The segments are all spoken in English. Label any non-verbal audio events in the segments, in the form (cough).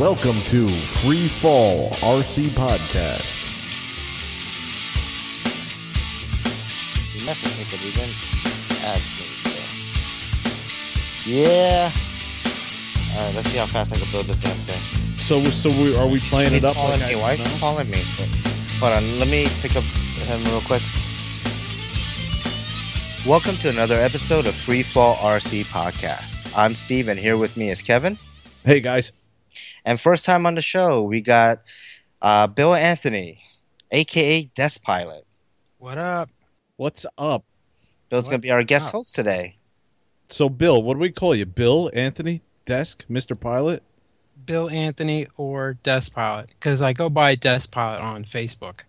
Welcome to Free Fall RC Podcast. You messaged me, but you didn't add me. So. Yeah. All right, let's see how fast I can build this damn thing. So, so we, are we playing He's it up? calling like me. Why is no? he calling me? Hold on, let me pick up him real quick. Welcome to another episode of Free Fall RC Podcast. I'm Steve, and here with me is Kevin. Hey guys, And first time on the show, we got uh, Bill Anthony, aka Desk Pilot. What up? what's up? Bill's What going to be our guest up? host today. So, Bill, what do we call you? Bill Anthony Desk, Mister Pilot. Bill Anthony or Desk Pilot? Because I go by Desk Pilot on Facebook.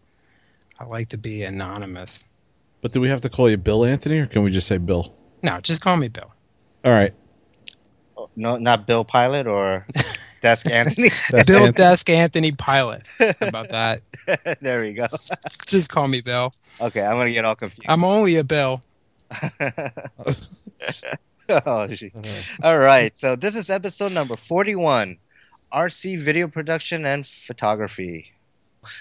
I like to be anonymous. But do we have to call you Bill Anthony, or can we just say Bill? No, just call me Bill. All right, No, not Bill Pilot or (laughs) Desk Anthony. (laughs) That's Bill Anthony. Desk Anthony Pilot. How about that? (laughs) there we go. (laughs) Just call me Bill. Okay, I'm going to get all confused. I'm only a Bill. oh, gee. All right, so this is episode number 41 RC video production and photography.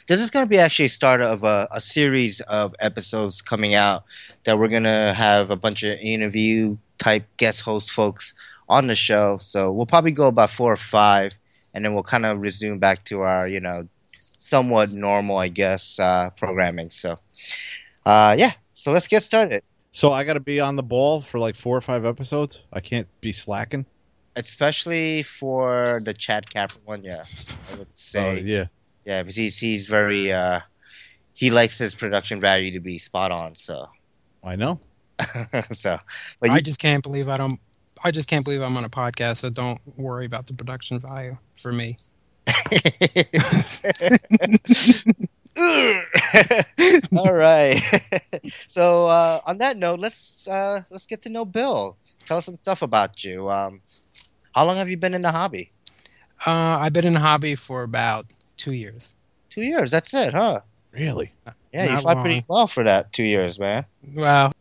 This is going to be actually a start of a, a series of episodes coming out that we're going to have a bunch of interview type guest host folks on the show. So we'll probably go about four or five, and then we'll kind of resume back to our, you know, somewhat normal, I guess, uh, programming. So, uh, yeah, so let's get started. So I got to be on the ball for like four or five episodes. I can't be slacking. especially for the Chad Capper one. Yeah, I would Oh say yeah, yeah, because he's he's very uh, he likes his production value to be spot on. So I know. (laughs) so, but I you, just can't believe I don't. I just can't believe I'm on a podcast. So don't worry about the production value for me. (laughs) all right. (laughs) so uh, on that note, let's uh, let's get to know Bill. Tell us some stuff about you. Um, how long have you been in the hobby? Uh, I've been in the hobby for about two years. Two years. That's it, huh? Really, Yeah, you Not fly pretty well for that two years, man. Well,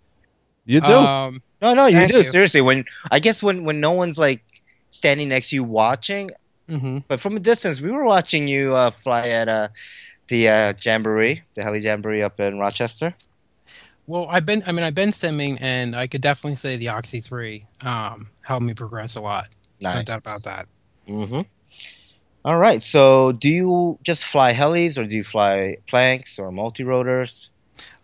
you do. um, No, no, you Thank do. you. Seriously, when I guess when when no one's like standing next to you watching, mhm. but from a distance, we were watching you uh, fly at uh, the uh, jamboree, the heli jamboree up in Rochester. Well, I've been. I mean, I've been simming, and I could definitely say the Oxy Three um, helped me progress a lot. No Nice. doubt about that. Mm-hmm. All right. So, do you just fly helis, or do you fly planks or multi rotors?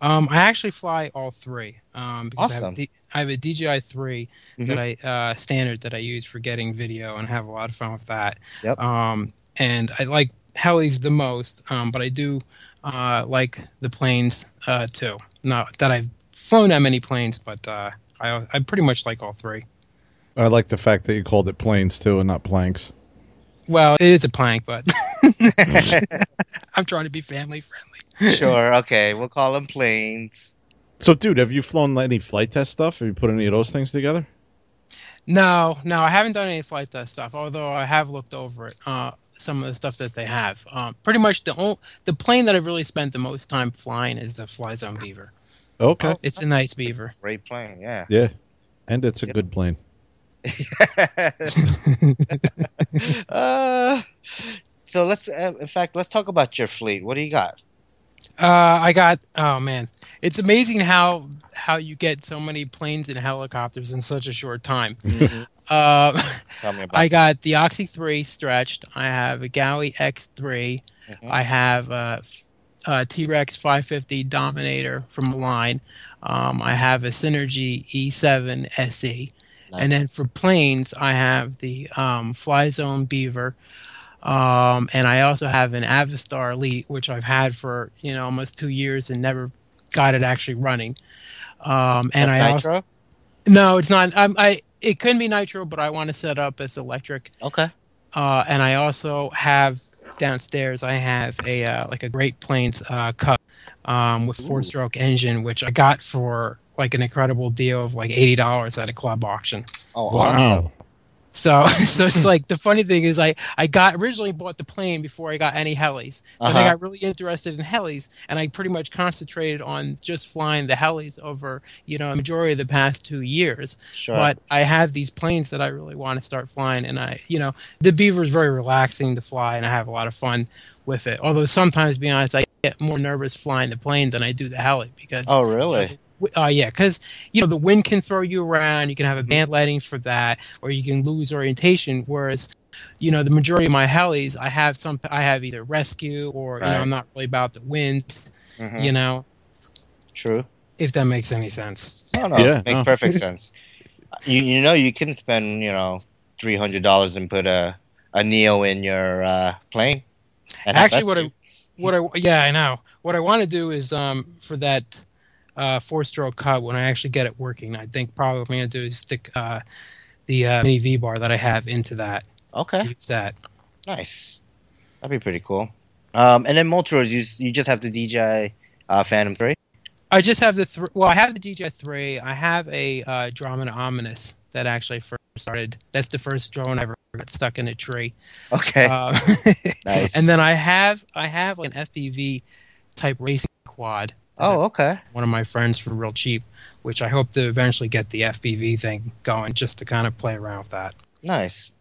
Um, I actually fly all three um, because I, have Awesome. A D- I have a DJI 3 Mhm. that I uh, standard that I use for getting video and have a lot of fun with that. Yep. Um, and I like helis the most, um, but I do uh, like the planes uh, too. Not that I've flown that many planes, but uh, I I pretty much like all three. I like the fact that you called it planes too and not planks. Well, it is a plank, but (laughs) I'm trying to be family friendly. sure. (laughs) Okay. We'll call them planes. So, dude, have you flown any flight test stuff? Have you put any of those things together? No, no, I haven't done any flight test stuff. Although I have looked over it, uh, some of the stuff that they have. Um, pretty much the only the plane that I've really spent the most time flying is the Fly Zone Beaver. Okay. It's a nice beaver. Great plane. Yeah. Yeah, and it's a Yep. good plane. (laughs) uh, so let's, uh, in fact, let's talk about your fleet. What do you got? Uh, I got oh man, it's amazing how how you get so many planes and helicopters in such a short time. (laughs) Uh, Tell me about. I got the Oxy Three stretched. I have a Gaui X3. Mhm. I have a, a T-Rex 550 Dominator from the line. Um, I have a Synergy E7 SE. Nice. And then for planes, I have the um, Fly Zone Beaver. Um, and I also have an Avistar Elite, which I've had for you know almost two years and never got it actually running. Um, and That's I nitro. also no, it's not. I'm, I it could be nitro, but I want to set up as electric. Okay. Uh, and I also have downstairs. I have a uh, like a Great Planes uh, Cub um, with four stroke engine, which I got for like an incredible deal of like eighty dollars at a club auction. Oh, Wow. awesome. So, (laughs) so it's like the funny thing is, I I got originally bought the plane before I got any helis. Then Uh-huh. I got really interested in helis, and I pretty much concentrated on just flying the helis over, you know, a majority of the past two years. Sure. But I have these planes that I really want to start flying, and I, you know, the Beaver is very relaxing to fly, and I have a lot of fun with it. Although sometimes, to be honest, I get more nervous flying the plane than I do the heli because oh, really? Uh, yeah, because you know the wind can throw you around. You can have a Mhm. band lighting for that, or you can lose orientation. Whereas, you know, the majority of my helis, I have some. I have either rescue or you know, I'm not really about the wind. Mhm. You know, True. if that makes any sense. No, no, Yeah, makes no. perfect sense. You you know you can spend you know three hundred dollars and put a a Neo in your uh, plane. And Actually, what I, what I, yeah, I know. What I want to do is um for that uh four-stroke Cub when I actually get it working. I think probably what I'm gonna do is stick uh the uh, mini V bar that I have into that. okay, Use that. nice. That'd be pretty cool. Um, and then Multros, you you just have the DJI uh, Phantom Three. I just have the th- well, I have the DJI three. I have a uh, Dromida Ominus that actually first started. That's the first drone I ever got stuck in a tree. Okay, Uh, (laughs) nice. and then I have I have like an FPV type racing quad. Oh, okay. one of my friends for real cheap, which I hope to eventually get the FPV thing going, just to kind of play around with that. Nice.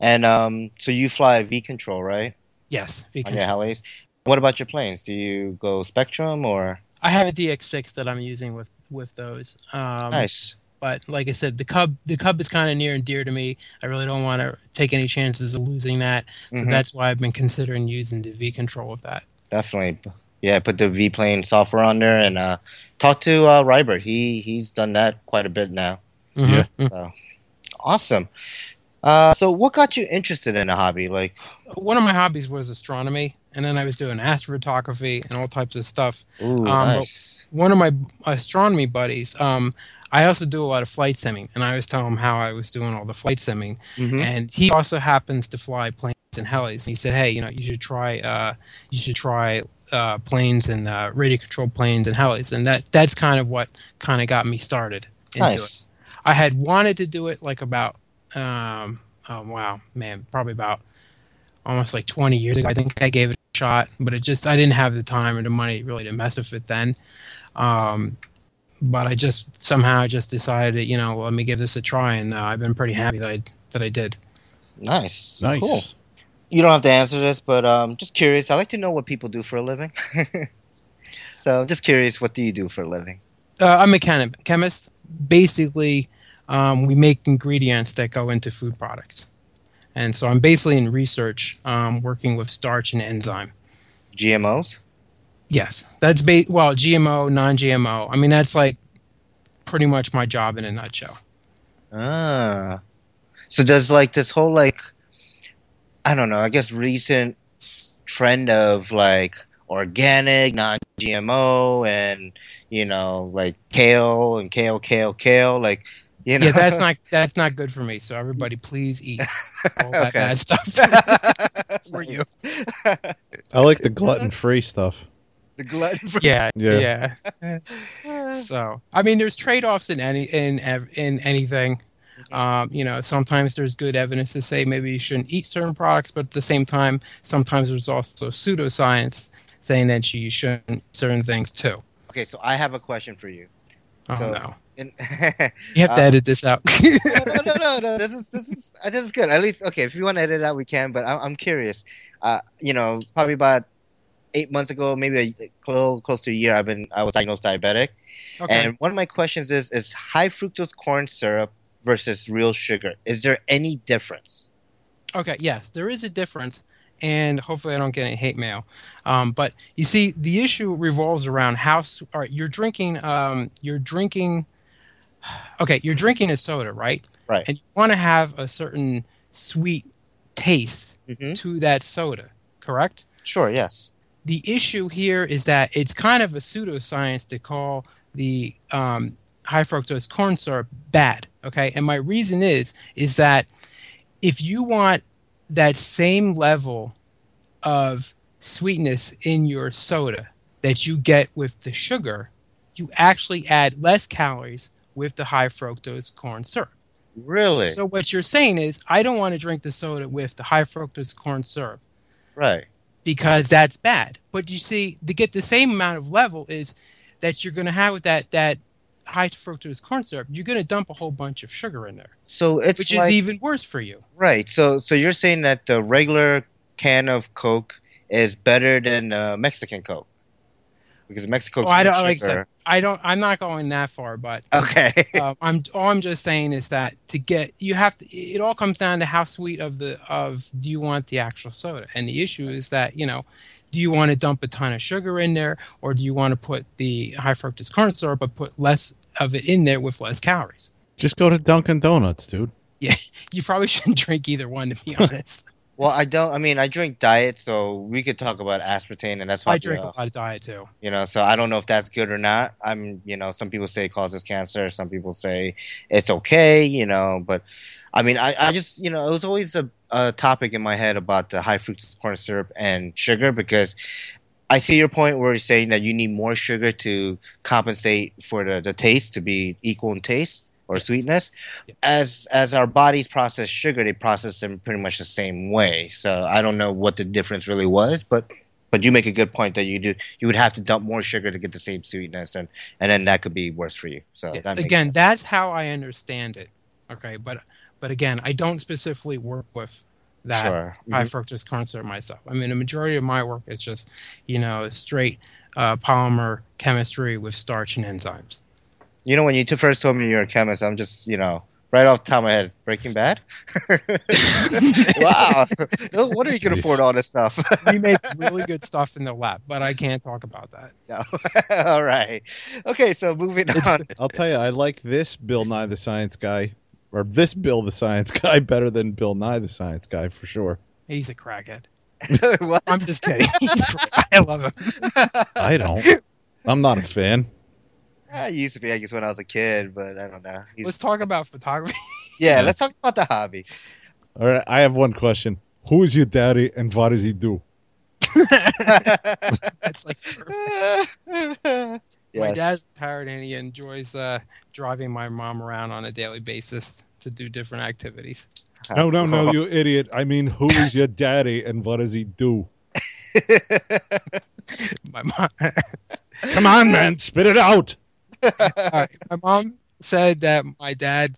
And um, so you fly V control, right? Yes, On because your helis. What about your planes? Do you go Spektrum or I have a DX6 that I'm using with with those. Um, nice? but like I said, the Cub the Cub is kind of near and dear to me. I really don't want to take any chances of losing that, so Mhm. that's why I've been considering using the V control of that. Definitely. Yeah, put the V plane software on there and uh, talk to uh, Rybert. He he's done that quite a bit now. Mhm. Awesome. Uh, so what got you interested in a hobby? Like, One of my hobbies was astronomy, and then I was doing astrophotography and all types of stuff. ooh, Um, nice. One of my astronomy buddies, um, I also do a lot of flight simming, and I was telling him how I was doing all the flight simming, Mhm. and he also happens to fly planes and helis. And he said, "Hey, you know, you should try, uh, you should try uh, planes and uh, radio controlled planes and helis." And that that's kind of what kind of got me started into it. Nice. I had wanted to do it like about, um, oh wow, man, probably about almost like 20 years ago. I think I gave it a shot, but it just I didn't have the time or the money really to mess with it then. Um, but I just somehow just decided, you know, let me give this a try, and uh, I've been pretty happy that I that I did. Nice. Nice. Cool. You don't have to answer this, but um, just curious. I like to know what people do for a living. (laughs) so, just curious, what do you do for a living? Uh, I'm a chem- chemist. Basically, um, we make ingredients that go into food products, and so I'm basically in research, um, working with starch and enzyme. GMOs? Yes, that's ba- well, GMO, non-GMO. I mean, that's like pretty much my job in a nutshell. Ah. So does like this whole like I don't know, I guess recent trend of like organic, non GMO and you know, like kale and kale, kale, kale, like you know Yeah, that's not (laughs) that's not good for me. So everybody, please eat all that Okay. bad stuff (laughs) for you. I like the gluten free stuff. the glutton for Yeah, Yeah. yeah. So I mean, there's trade-offs in any in in anything. Um, you know, sometimes there's good evidence to say maybe you shouldn't eat certain products, but at the same time, sometimes there's also pseudoscience saying that you shouldn't eat certain things too. Okay, so I have a question for you. Oh So- no, In- (laughs) you have to Uh, edit this out. (laughs) no, no, no, no. This is this is uh, this is good. At least, okay. If you want to edit it out, we can. But I'm, I'm curious. Uh, you know, probably about eight months ago, maybe a little close to a year, I've been I was diagnosed diabetic, okay. and one of my questions is: Is high fructose corn syrup versus real sugar? Is there any difference? Okay, yes, there is a difference, and hopefully I don't get any hate mail. Um, but you see, the issue revolves around how. All right, you're drinking. Um, you're drinking. (sighs) Okay, you're drinking a soda, right? Right. And you want to have a certain sweet taste hmm to that soda, correct? Sure. Yes. The issue here is that it's kind of a pseudoscience to call the um, high fructose corn syrup bad. Okay, and my reason is is that if you want that same level of sweetness in your soda that you get with the sugar, you actually add less calories with the high fructose corn syrup. Really? So what you're saying is, I don't want to drink the soda with the high fructose corn syrup right. because that's bad. But you see, to get the same amount of level is that you're going to have with that that high fructose corn syrup, you're going to dump a whole bunch of sugar in there, So it's which like, is even worse for you. right. So so you're saying that the regular can of Coke is better than uh, Mexican Coke because Mexican Coke's Oh, I don't like I said, sugar. I don't. I'm not going that far, but Okay. um, I'm all I'm just saying is that to get you have to. It all comes down to how sweet of the of do you want the actual soda, and the issue is that you know. Do you want to dump a ton of sugar in there, or do you want to put the high fructose corn syrup but put less of it in there with less calories? Just go to Dunkin' Donuts, dude. Yeah, (laughs) you probably shouldn't drink either one, to be (laughs) honest. Well, I don't. I mean, I drink diet, so we could talk about aspartame, and that's why I drink a lot of diet too. You know, so I don't know if that's good or not. I'm, you know, some people say it causes cancer. Some people say it's okay. You know, but I mean, I, I just, you know, it was always a, a topic in my head about the high fructose corn syrup and sugar because I see your point where you're saying that you need more sugar to compensate for the, the taste to be equal in taste or Yes. sweetness. Yeah. As as our bodies process sugar, they process them pretty much the same way. So I don't know what the difference really was, but but you make a good point that you do you would have to dump more sugar to get the same sweetness, and and then that could be worse for you. So Yes. that Again, sense. that's how I understand it. Okay, but but again, I don't specifically work with that sure. high Mhm. fructose corn syrup myself. I mean, the majority of my work is just, you know, straight uh, polymer chemistry with starch and enzymes. You know, when you two first told me you're a chemist, I'm just you know. Right off the top of my head, Breaking Bad. (laughs) wow, no wonder you can Nice. afford all this stuff. we make really good stuff in the lab, but I can't talk about that. (laughs) No. (laughs) all right, okay. So moving on. I'll tell you, I like this Bill Nye the Science Guy, or this Bill the Science (laughs) Guy, better than Bill Nye the Science Guy for sure. He's a crackhead. (laughs) (laughs) what? I'm just kidding. He's great. I love him. I don't. I'm not a fan. I used to be, I guess, when I was a kid, but I don't know. He's- Let's talk about photography. yeah, Yeah. let's talk about the hobby. All right, I have one question. Who is your daddy and what does he do? That's like perfect. My dad's retired and he enjoys uh, driving my mom around on a daily basis to do different activities. No, no, no, (laughs) you idiot. I mean, who is your daddy and what does he do? (laughs) My mom, (laughs) Come on, man, spit it out. all right, my mom said that my dad.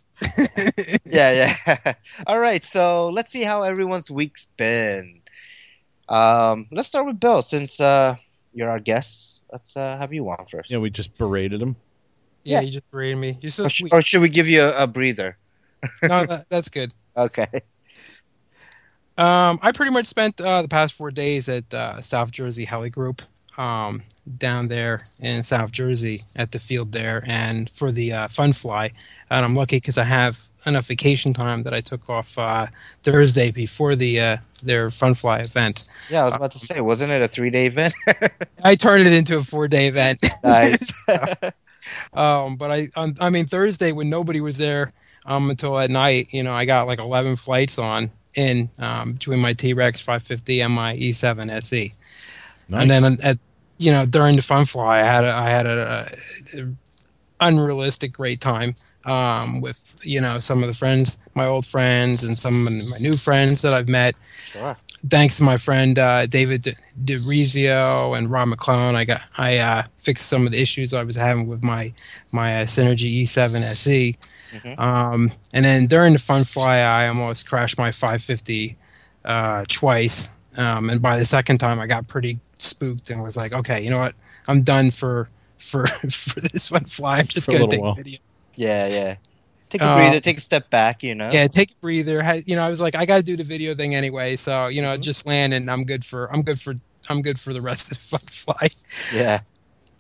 yeah, yeah. All right, so let's see how everyone's week's been. Um, let's start with Bill, since uh, you're our guest. Let's uh, have you on first. Yeah, we just berated him. yeah, Yeah. you just berated me. You're so or, sh- sweet. or should we give you a, a breather? (laughs) No, that, that's good. (laughs) Okay. Um, I pretty much spent uh, the past four days at uh, South Jersey Heli Group um, down there in South Jersey at the field there, and for the uh, Fun Fly. And I'm lucky because I have enough vacation time that I took off uh, Thursday before the uh, their Fun Fly event. Yeah, I was about to say, wasn't it a three day event? (laughs) I turned it into a four day event. (laughs) nice. (laughs) um, but I, um, I mean, Thursday when nobody was there um, until at night, you know, I got like 11 flights on in um, between my T Rex 550 and my E7 SE. Nice. And then at you know during the fun fly, I had a, I had a, a unrealistic great time um, with you know some of the friends, my old friends, and some of my new friends that I've met. sure. Thanks to my friend uh, David De- DeRizio and Rob McClellan, I got I uh, fixed some of the issues I was having with my my uh, Synergy E7 SE. Mhm. Um, and then during the fun fly, I almost crashed my 550 uh, twice. Um, and by the second time, I got pretty spooked and was like, okay, you know what? I'm done for for (laughs) for this one fly. I'm just For gonna take while. a video. Yeah, yeah. Take a Uh, breather, take a step back, you know? Yeah, take a breather. You know, I was like, I got to do the video thing anyway, so you know, Mhm. just land and I'm good for I'm good for I'm good for the rest of the (laughs) fly. Yeah.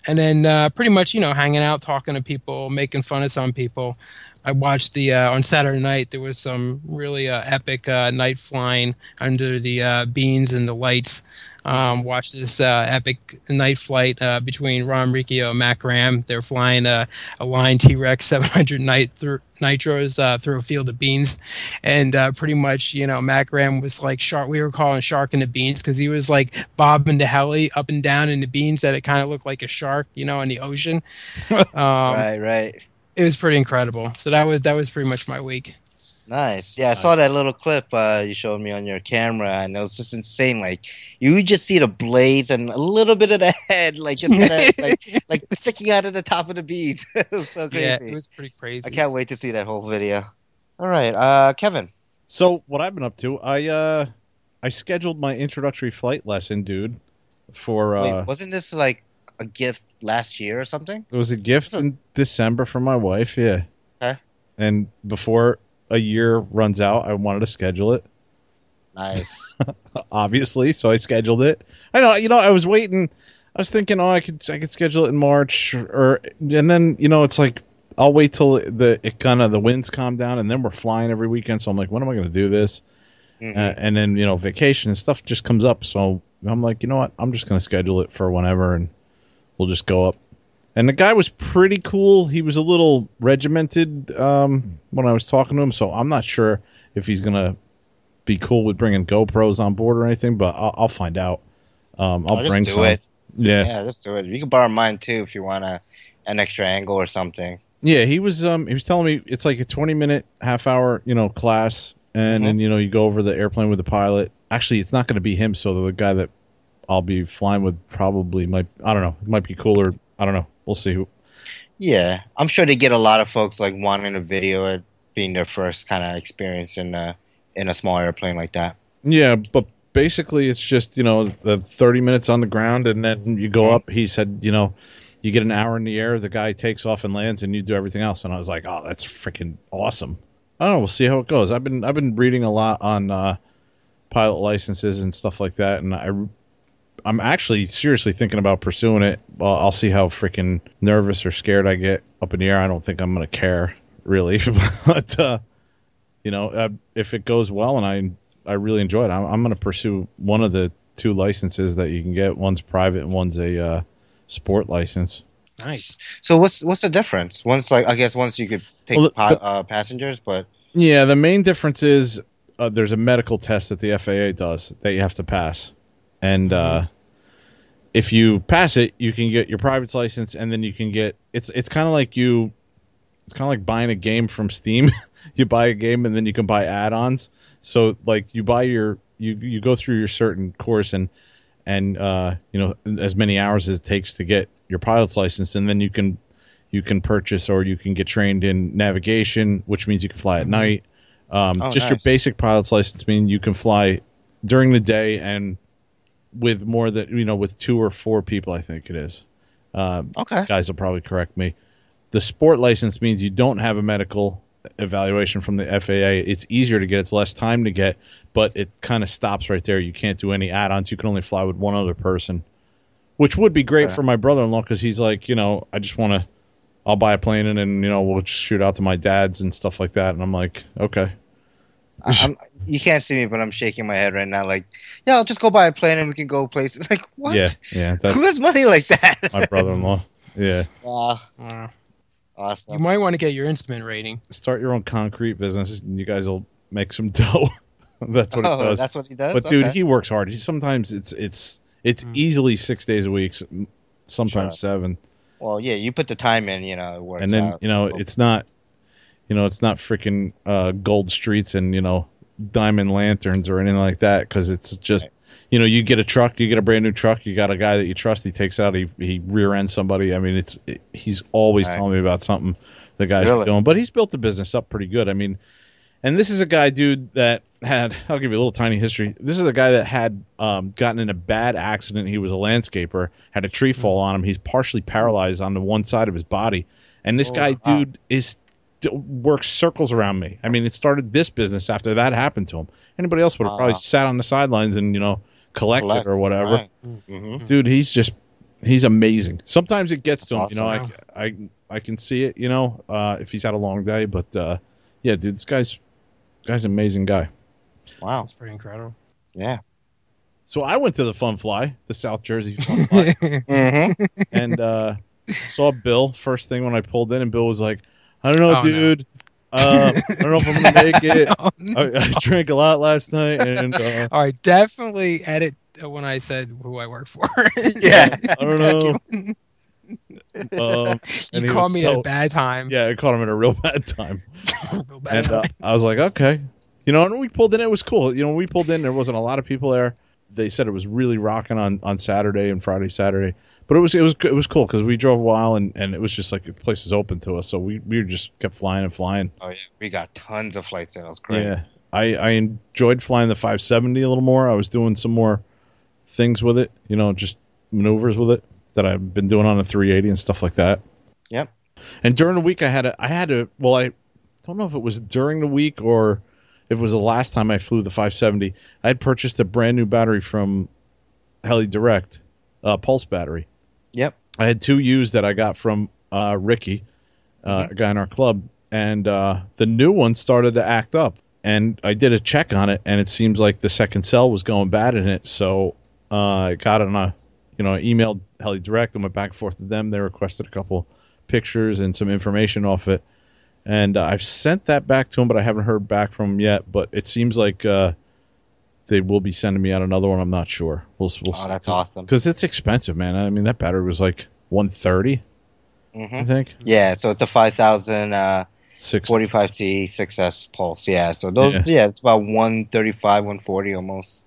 And then uh, pretty much, you know, hanging out, talking to people, making fun of some people. I watched the uh, on Saturday night. There was some really uh, epic uh, night flying under the uh, beans and the lights. Um, watched this uh, epic night flight uh, between Ron Riccio and Mac Ram. They're flying a, Align T Rex 700 nit- through nitros uh, through a field of beans, and uh, pretty much, you know, Mac Ram was like shark. We were calling shark in the beans because he was like bobbing the heli up and down in the beans that it kind of looked like a shark, you know, in the ocean. (laughs) um, right, right. It was pretty incredible. So that was that was pretty much my week. Nice. Yeah, I saw that little clip uh, you showed me on your camera, and it was just insane. Like you just see the blades and a little bit of the head, like just kinda, (laughs) like like sticking out of the top of the beads. (laughs) it was so crazy. Yeah, it was pretty crazy. I can't wait to see that whole video. All right, uh, Kevin. So what I've been up to, I uh, I scheduled my introductory flight lesson, dude, for uh, Wait, wasn't this like a gift last year or something? it was a gift in December from my wife, yeah. Okay. And before a year runs out, I wanted to schedule it. Nice. (laughs) obviously. So I scheduled it. I know, you know, I was waiting. I was thinking, oh, I could, I could schedule it in March, or and then you know, it's like I'll wait till the it kind of the winds calm down, and then we're flying every weekend. So I'm like, when am I going to do this? Mhm. Uh, and then you know, vacation and stuff just comes up. So I'm like, you know what? I'm just going to schedule it for whenever, and we'll just go up. And the guy was pretty cool. He was a little regimented um, when I was talking to him, so I'm not sure if he's gonna be cool with bringing GoPros on board or anything. But I'll, I'll find out. Um, I'll just bring do some. it. Yeah. Yeah, just do it. You can borrow mine too if you want a, an extra angle or something. Yeah, he was um he was telling me it's like a 20 minute half hour, you know, class and Mhm. then you know you go over the airplane with the pilot. Actually, it's not going to be him, so the guy that I'll be flying with probably might I don't know, it might be cooler. I don't know. We'll see who. Yeah, I'm sure they get a lot of folks like wanting a video it being their first kind of experience in a in a small airplane like that. Yeah, but basically it's just, you know, the 30 minutes on the ground and then you go up. He said, you know, you get an hour in the air, the guy takes off and lands and you do everything else and I was like, "Oh, that's freaking awesome." I don't know, we'll see how it goes. I've been I've been reading a lot on uh pilot licenses and stuff like that and I I'm actually seriously thinking about pursuing it. Well, I'll see how freaking nervous or scared I get up in the air. I don't think I'm going to care really, (laughs) but uh you know, uh, if it goes well and I I really enjoy it, I'm, I'm going to pursue one of the two licenses that you can get. One's private and one's a uh, sport license. Nice. So what's what's the difference? Once like I guess once you could take Well, the- pa- uh, passengers, but Yeah, the main difference is uh, there's a medical test that the FAA does that you have to pass, and uh, if you pass it, you can get your private license, and then you can get it's it's kind of like you, it's kind of like buying a game from Steam. (laughs) you buy a game and then you can buy add-ons. So like you buy your you you go through your certain course and and uh, you know as many hours as it takes to get your pilot's license, and then you can you can purchase or you can get trained in navigation, which means you can fly at Mhm. night. Um, Oh, just your basic pilot's license means you can fly during the day and with more than you know with two or four people. I think it is. Um, okay. guys will probably correct me. The sport license means you don't have a medical evaluation from the FAA. It's easier to get. It's less time to get, but it kind of stops right there. You can't do any add-ons. You can only fly with one other person, which would be great Okay. for my brother-in-law because he's like, you know, I just want to. I'll buy a plane and then you know we'll just shoot out to my dad's and stuff like that. And I'm like, okay, I'm, you can't see me, but I'm shaking my head right now. Like, yeah, I'll just go buy a plane and we can go places. (laughs) Like, what? yeah, yeah, Who has money like that? (laughs) my brother-in-law. Yeah, Wow, Uh, you might want to get your instrument rating. start your own concrete business, and you guys will make some (laughs) dough. that's what it oh, does. that's what he does. but dude, he works hard. He sometimes it's it's it's Mm. easily six days a week, sometimes Sure. seven. well, yeah, you put the time in, you know, it works and then out. you know it's not, you know, it's not freaking uh, gold streets and you know diamond lanterns or anything like that because it's just. Right. You know, you get a truck, you get a brand new truck, you got a guy that you trust, he takes out, he, he rear ends somebody. I mean, it's it, he's always Right. telling me about something the guy's Really? doing, but he's built the business up pretty good. I mean, and this is a guy, dude, that had (laughs) I'll give you a little tiny history. This is a guy that had um, gotten in a bad accident. He was a landscaper, had a tree fall on him. He's partially paralyzed on the one side of his body, and this Oh, guy, dude, is works circles around me. I mean, it started this business after that happened to him. Anybody else would have probably sat on the sidelines and you know collected Collect, or whatever. hmm Dude, he's just he's amazing. Sometimes it gets to him, That's you know. awesome. I, I I can see it, you know, uh, if he's had a long day. But uh, yeah, dude, this guy's guy's an amazing guy. Wow. That's pretty incredible. Yeah. So I went to the Fun Fly, the South Jersey Fun Fly, (laughs) hmm and uh, saw Bill first thing when I pulled in, and Bill was like, "I don't know, Oh, no. dude. Uh, I don't know if I'm gonna (laughs) make it. Oh, no. I, I drank a lot last night, and uh, All right, definitely edit when I said who I work for. (laughs) Yeah. I don't know. Um, (laughs) and you he caught was me at a bad time. Yeah, I caught him at a real bad time. Real bad and uh. I was like, okay, you know. And we pulled in. It was cool. You know, when we pulled in. There wasn't a lot of people there. They said it was really rocking on on Saturday and Friday, Saturday. But it was it was it was cool because we drove a while and, and it was just like the place was open to us, so we we just kept flying and flying. Oh yeah, we got tons of flights in. It was great. Yeah, I I enjoyed flying the 570 a little more. I was doing some more things with it, you know, just maneuvers with it that I've been doing on the 380 and stuff like that. Yep. And during the week, I had a, I had a, well, I don't know if it was during the week or if it was the last time I flew the 570. I had purchased a brand new battery from Heli Direct, uh, Pulse battery. Yep. I had two used that I got from uh, Ricky, uh, a guy in our club, and uh, the new one started to act up. And I did a check on it, and it seems like the second cell was going bad in it. So uh, I got it on a, you know, I emailed Heli Direct and went back and forth to them. They requested a couple pictures and some information off it, and uh, I've sent that back to them, but I haven't heard back from them yet. But it seems like uh, they will be sending me out another one. I'm not sure. We'll, we'll Oh, that's awesome. because it's expensive, man. I mean, that battery was like 130, hmm I think. Yeah, so it's a 5000 uh, Six 45C 6S Pulse. Yeah, so those, Yeah. yeah, it's about 135, 140 almost.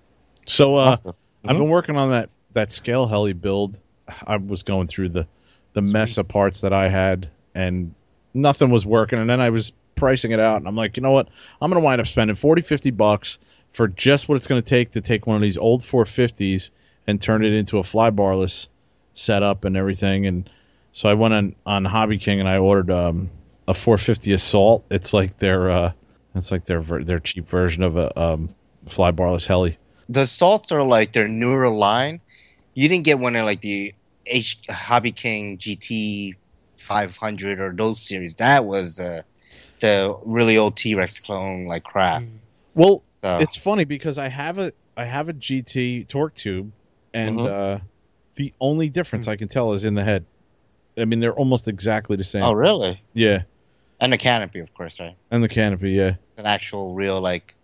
So uh, Awesome. I've been working on that that scale heli build. I was going through the the mess of parts that I had, and nothing was working. And then I was pricing it out, and I'm like, you know what? I'm going to wind up spending 40, 50 bucks for just what it's going to take to take one of these old 450s and turn it into a fly barless setup and everything. And so I went on on Hobby King and I ordered um, a 450 Assault. It's like their uh, it's like their their cheap version of a um, fly barless heli. the Assaults are like their newer line. You didn't get one in like the H Hobby King GT 500 or those series. That was uh, the really old T Rex clone like crap. Mm. Well, So it's funny because I have a I have a GT torque tube, and Mhm. uh, the only difference I can tell is in the head. I mean, they're almost exactly the same. oh really? Yeah, And the canopy, of course, right? and the canopy. Yeah, It's an actual real like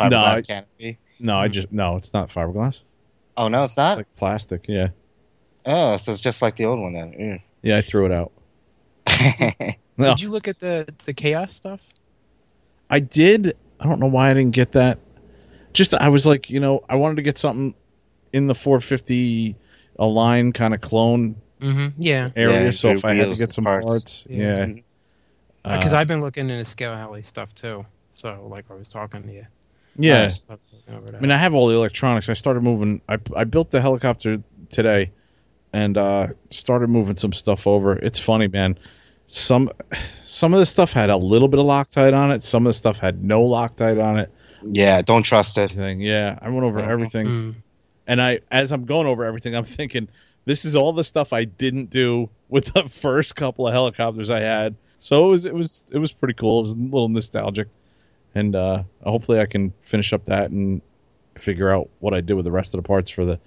No, fiberglass I- canopy. no, I just no, it's not fiberglass. Oh no, it's not. It's like plastic. Yeah, oh, so it's just like the old one then. yeah, I threw it out. Mm. (laughs) No, Did you look at the the chaos stuff? I did. I don't know why I didn't get that. Just I was like, you know, I wanted to get something in the 450 Align kind of clone Mm-hmm. Yeah, area. Yeah, so if I had to get some parts. parts, Yeah. yeah. because Uh, I've been looking into scale heli stuff too. So like I was talking to you. yeah. I was looking over that. I mean, I have all the electronics. I started moving. I I built the helicopter today, and uh, started moving some stuff over. It's funny, man. Some (sighs) some of the stuff had a little bit of Loctite on it. Some of the stuff had no Loctite on it. Yeah, don't trust it. Everything. Yeah, I went over Mhm. everything, Mm. and I as I'm going over everything, I'm thinking this is all the stuff I didn't do with the (laughs) first couple of helicopters I had. So it was it was it was pretty cool. It was a little nostalgic, and uh, hopefully I can finish up that and figure out what I did with the rest of the parts for the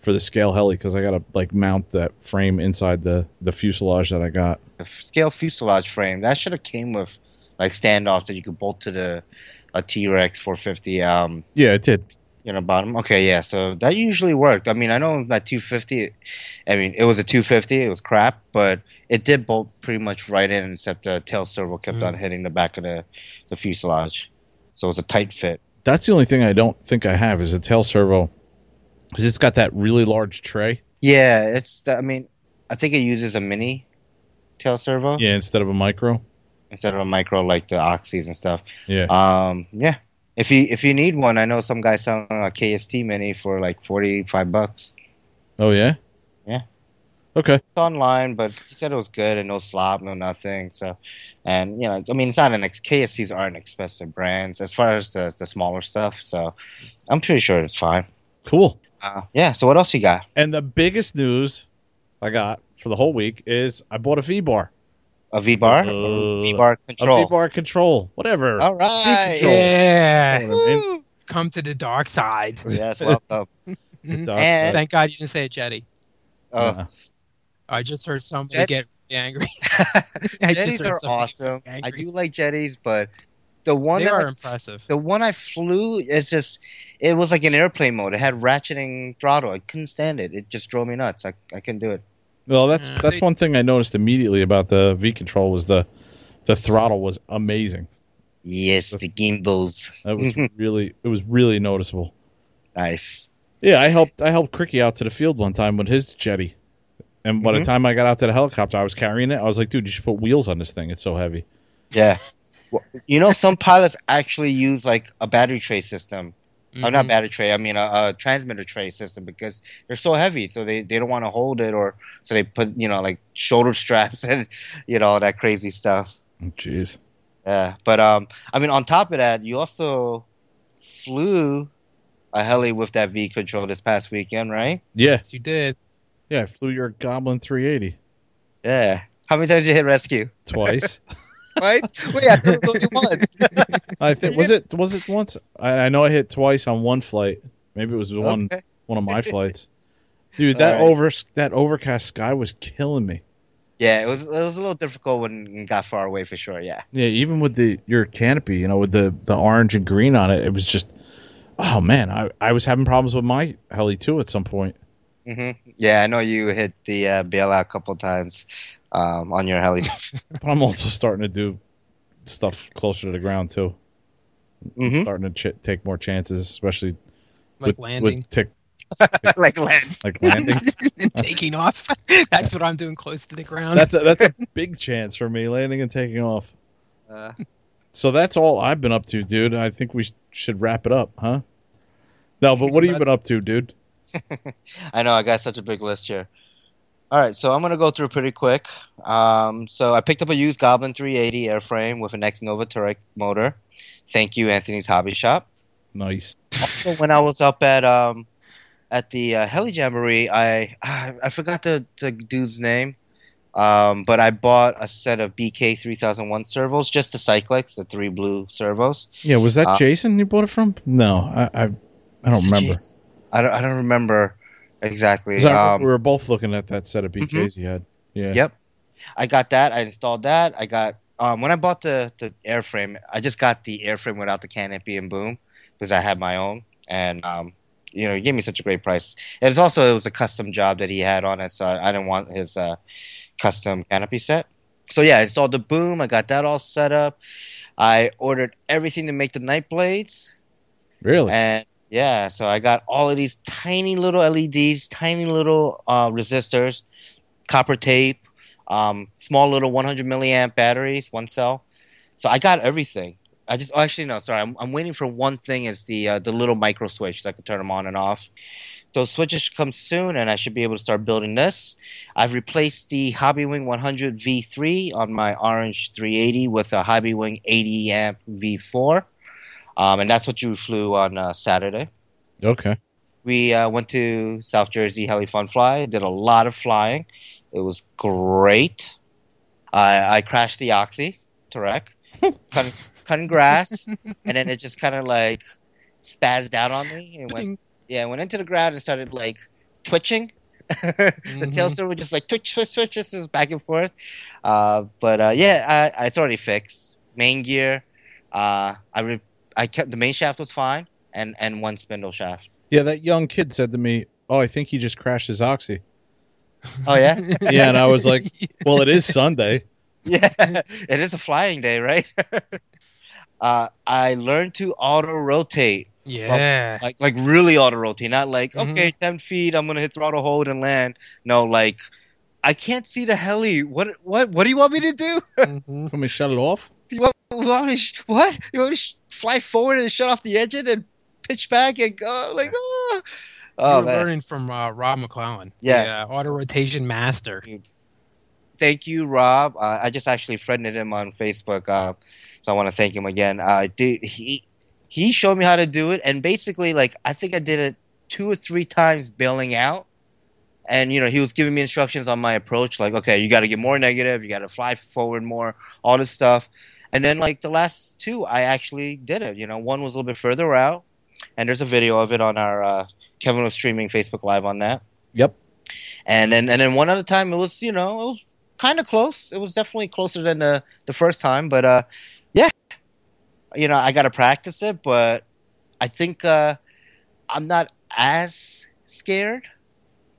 for the scale heli because I got to like mount that frame inside the the fuselage that I got. The scale fuselage frame that should have came with like standoffs that you could bolt to the a T Rex 450 um Yeah, it did. you know bottom. Okay, yeah, so that usually worked. I mean, I know that 250. I mean, it was a 250. It was crap, but it did bolt pretty much right in, except the tail servo kept Mm. on hitting the back of the the fuselage. So it was a tight fit. That's the only thing I don't think I have is a tail servo because it's got that really large tray. Yeah, it's. the- I mean, I think it uses a mini tail servo Yeah, instead of a micro. Instead of a micro like the Oxys and stuff. Yeah. Um, yeah. If you if you need one, I know some guy selling a KST mini for like forty five bucks. oh yeah. Yeah. Okay. It's online, but he said it was good and no slop, no nothing. So, and you know, I mean, it's not an ex- KSTs aren't expensive brands as far as the the smaller stuff. So, I'm pretty sure it's fine. Cool. Uh, yeah. So what else you got? And the biggest news I got for the whole week is I bought a V bar. A V bar, Uh, V bar control. V bar control. Whatever. All right. control. Yeah, You know what I mean? Woo! come to the dark side. (laughs) Yes, welcome. (laughs) Dark And- side. Thank God you didn't say it, Jeti. Oh, Uh, I just heard somebody Jet- get angry. (laughs) I Jetis are awesome. I do like Jetis, but the one They that are I impressive. The one I flew, it's just, it was like an airplane mode. It had ratcheting throttle. I couldn't stand it. It just drove me nuts. I, I couldn't do it. Well, that's Yeah. that's They- one thing I noticed immediately about the V control was the the throttle was amazing. Yes, the gimbals. That was (laughs) really it was really noticeable. Nice. Yeah, I helped I helped Cricky out to the field one time with his Jeti, and by the Mhm. time I got out to the helicopter, I was carrying it. I was like, dude, you should put wheels on this thing. It's so heavy. Yeah. Well, you know, some pilots actually use like a battery tray system. Oh, not Mhm. battery tray. I mean, a, a transmitter tray system because they're so heavy, so they, they don't want to hold it, or so they put you know like shoulder (laughs) straps and you know all that crazy stuff. Oh, Jeez. Yeah, but um, I mean, on top of that, you also flew a heli with that V control this past weekend, right? Yeah, Yes, you did. yeah. I flew your Goblin 380 Yeah. How many times did you hit rescue? twice. (laughs) Right? Wait, I thought it was only once. (laughs) I think was it was it once? I, I know I hit twice on one flight. Maybe it was one Okay. one of my (laughs) flights. Dude, that right. over that overcast sky was killing me. Yeah, it was it was a little difficult when it got far away for sure. Yeah. Yeah, even with the your canopy, you know, with the the orange and green on it, it was just oh man, I I was having problems with my heli too at some point. hmm Yeah, I know you hit the uh, bailout a couple times um, on your heli. (laughs) But I'm also starting to do stuff closer to the ground too. hmm Starting to ch- take more chances, especially Like with, landing with tick (laughs) like land. like landing. (laughs) and taking off. That's what I'm doing close to the ground. that's a, that's a big chance for me landing and taking off. Uh, So that's all I've been up to, dude. I think we sh- should wrap it up, huh? No, but what have you been up to, dude? I know I got such a big list here. All right, so I'm gonna go through pretty quick. Um, so I picked up a used Goblin 380 airframe with an X Nova Turek motor. Thank you, Anthony's Hobby Shop. Nice. Also, when I was up at um, at the uh, Heli Jamboree, I (sighs) I forgot the, the dude's name, um, but I bought a set of BK 3001 servos, just the cyclics, the three blue servos. Yeah, was that Uh, Jason you bought it from? No, I I, I don't remember. I don't I don't remember exactly. 'Cause I remember Um, we were both looking at that set of BKs you had. Yeah. Yep. I got that. I installed that. I got um, when I bought the the airframe, I just got the airframe without the canopy and boom because I had my own, and um, you know, he gave me such a great price. And it's also it was a custom job that he had on it, so I, I didn't want his uh, custom canopy set. So yeah, I installed the boom. I got that all set up. I ordered everything to make the night blades. Really? And yeah, so I got all of these tiny little LEDs, tiny little uh, resistors, copper tape, um, small little 100 milliamp batteries, one cell. So I got everything. I just oh, actually no, sorry. I'm, I'm waiting for one thing is the uh, the little micro switch so I can turn them on and off. Those switches should come soon, and I should be able to start building this. I've replaced the Hobbywing 100 V3 on my Orange 380 with a Hobbywing 80 amp V4 um, and that's what you flew on uh, Saturday. okay. We uh, went to South Jersey Heli Fun Fly, did a lot of flying. It was great. I, I crashed the Oxy, Tarek, (laughs) cutting, cutting grass, and then it just kind of like spazzed out on me and went, yeah, went into the ground and started like twitching. (laughs) the tail Mhm. servo would just like twitch, twitch, twitch, just back and forth. Uh, but uh, yeah, I, it's already fixed. Main gear, uh, I re- I kept the main shaft was fine, and and one spindle shaft. Yeah, that young kid said to me, "Oh, I think he just crashed his oxy." (laughs) Oh yeah, (laughs) Yeah, and I was like, Well, it is Sunday. (laughs) yeah, it is a flying day, right? uh, I learned to auto rotate, yeah. like like really auto rotate, not like Mhm. okay, ten feet, I'm gonna hit throttle hold and land. No, like I can't see the heli. What what what do you want me to do? Mhm. Let me shut it off. You want, you want me to what? You want me to sh- fly forward and shut off the engine and pitch back and go like oh, oh you were man. learning from uh, Rob McClellan. Yeah, auto rotation master. Thank you, Rob. Uh, I just actually friended him on Facebook, uh, so I want to thank him again. Uh, dude, he he showed me how to do it, and basically, like I think I did it two or three times, bailing out. And you know, he was giving me instructions on my approach, like, okay, you got to get more negative, you got to fly forward more, all this stuff. And then, like the last two, I actually did it. You know, one was a little bit further out, and there's a video of it on our uh, Kevin was streaming Facebook Live on that. Yep. And then and then one other time it was you know it was kind of close. It was definitely closer than the the first time, but uh, yeah, you know I got to practice it, but I think uh, I'm not as scared.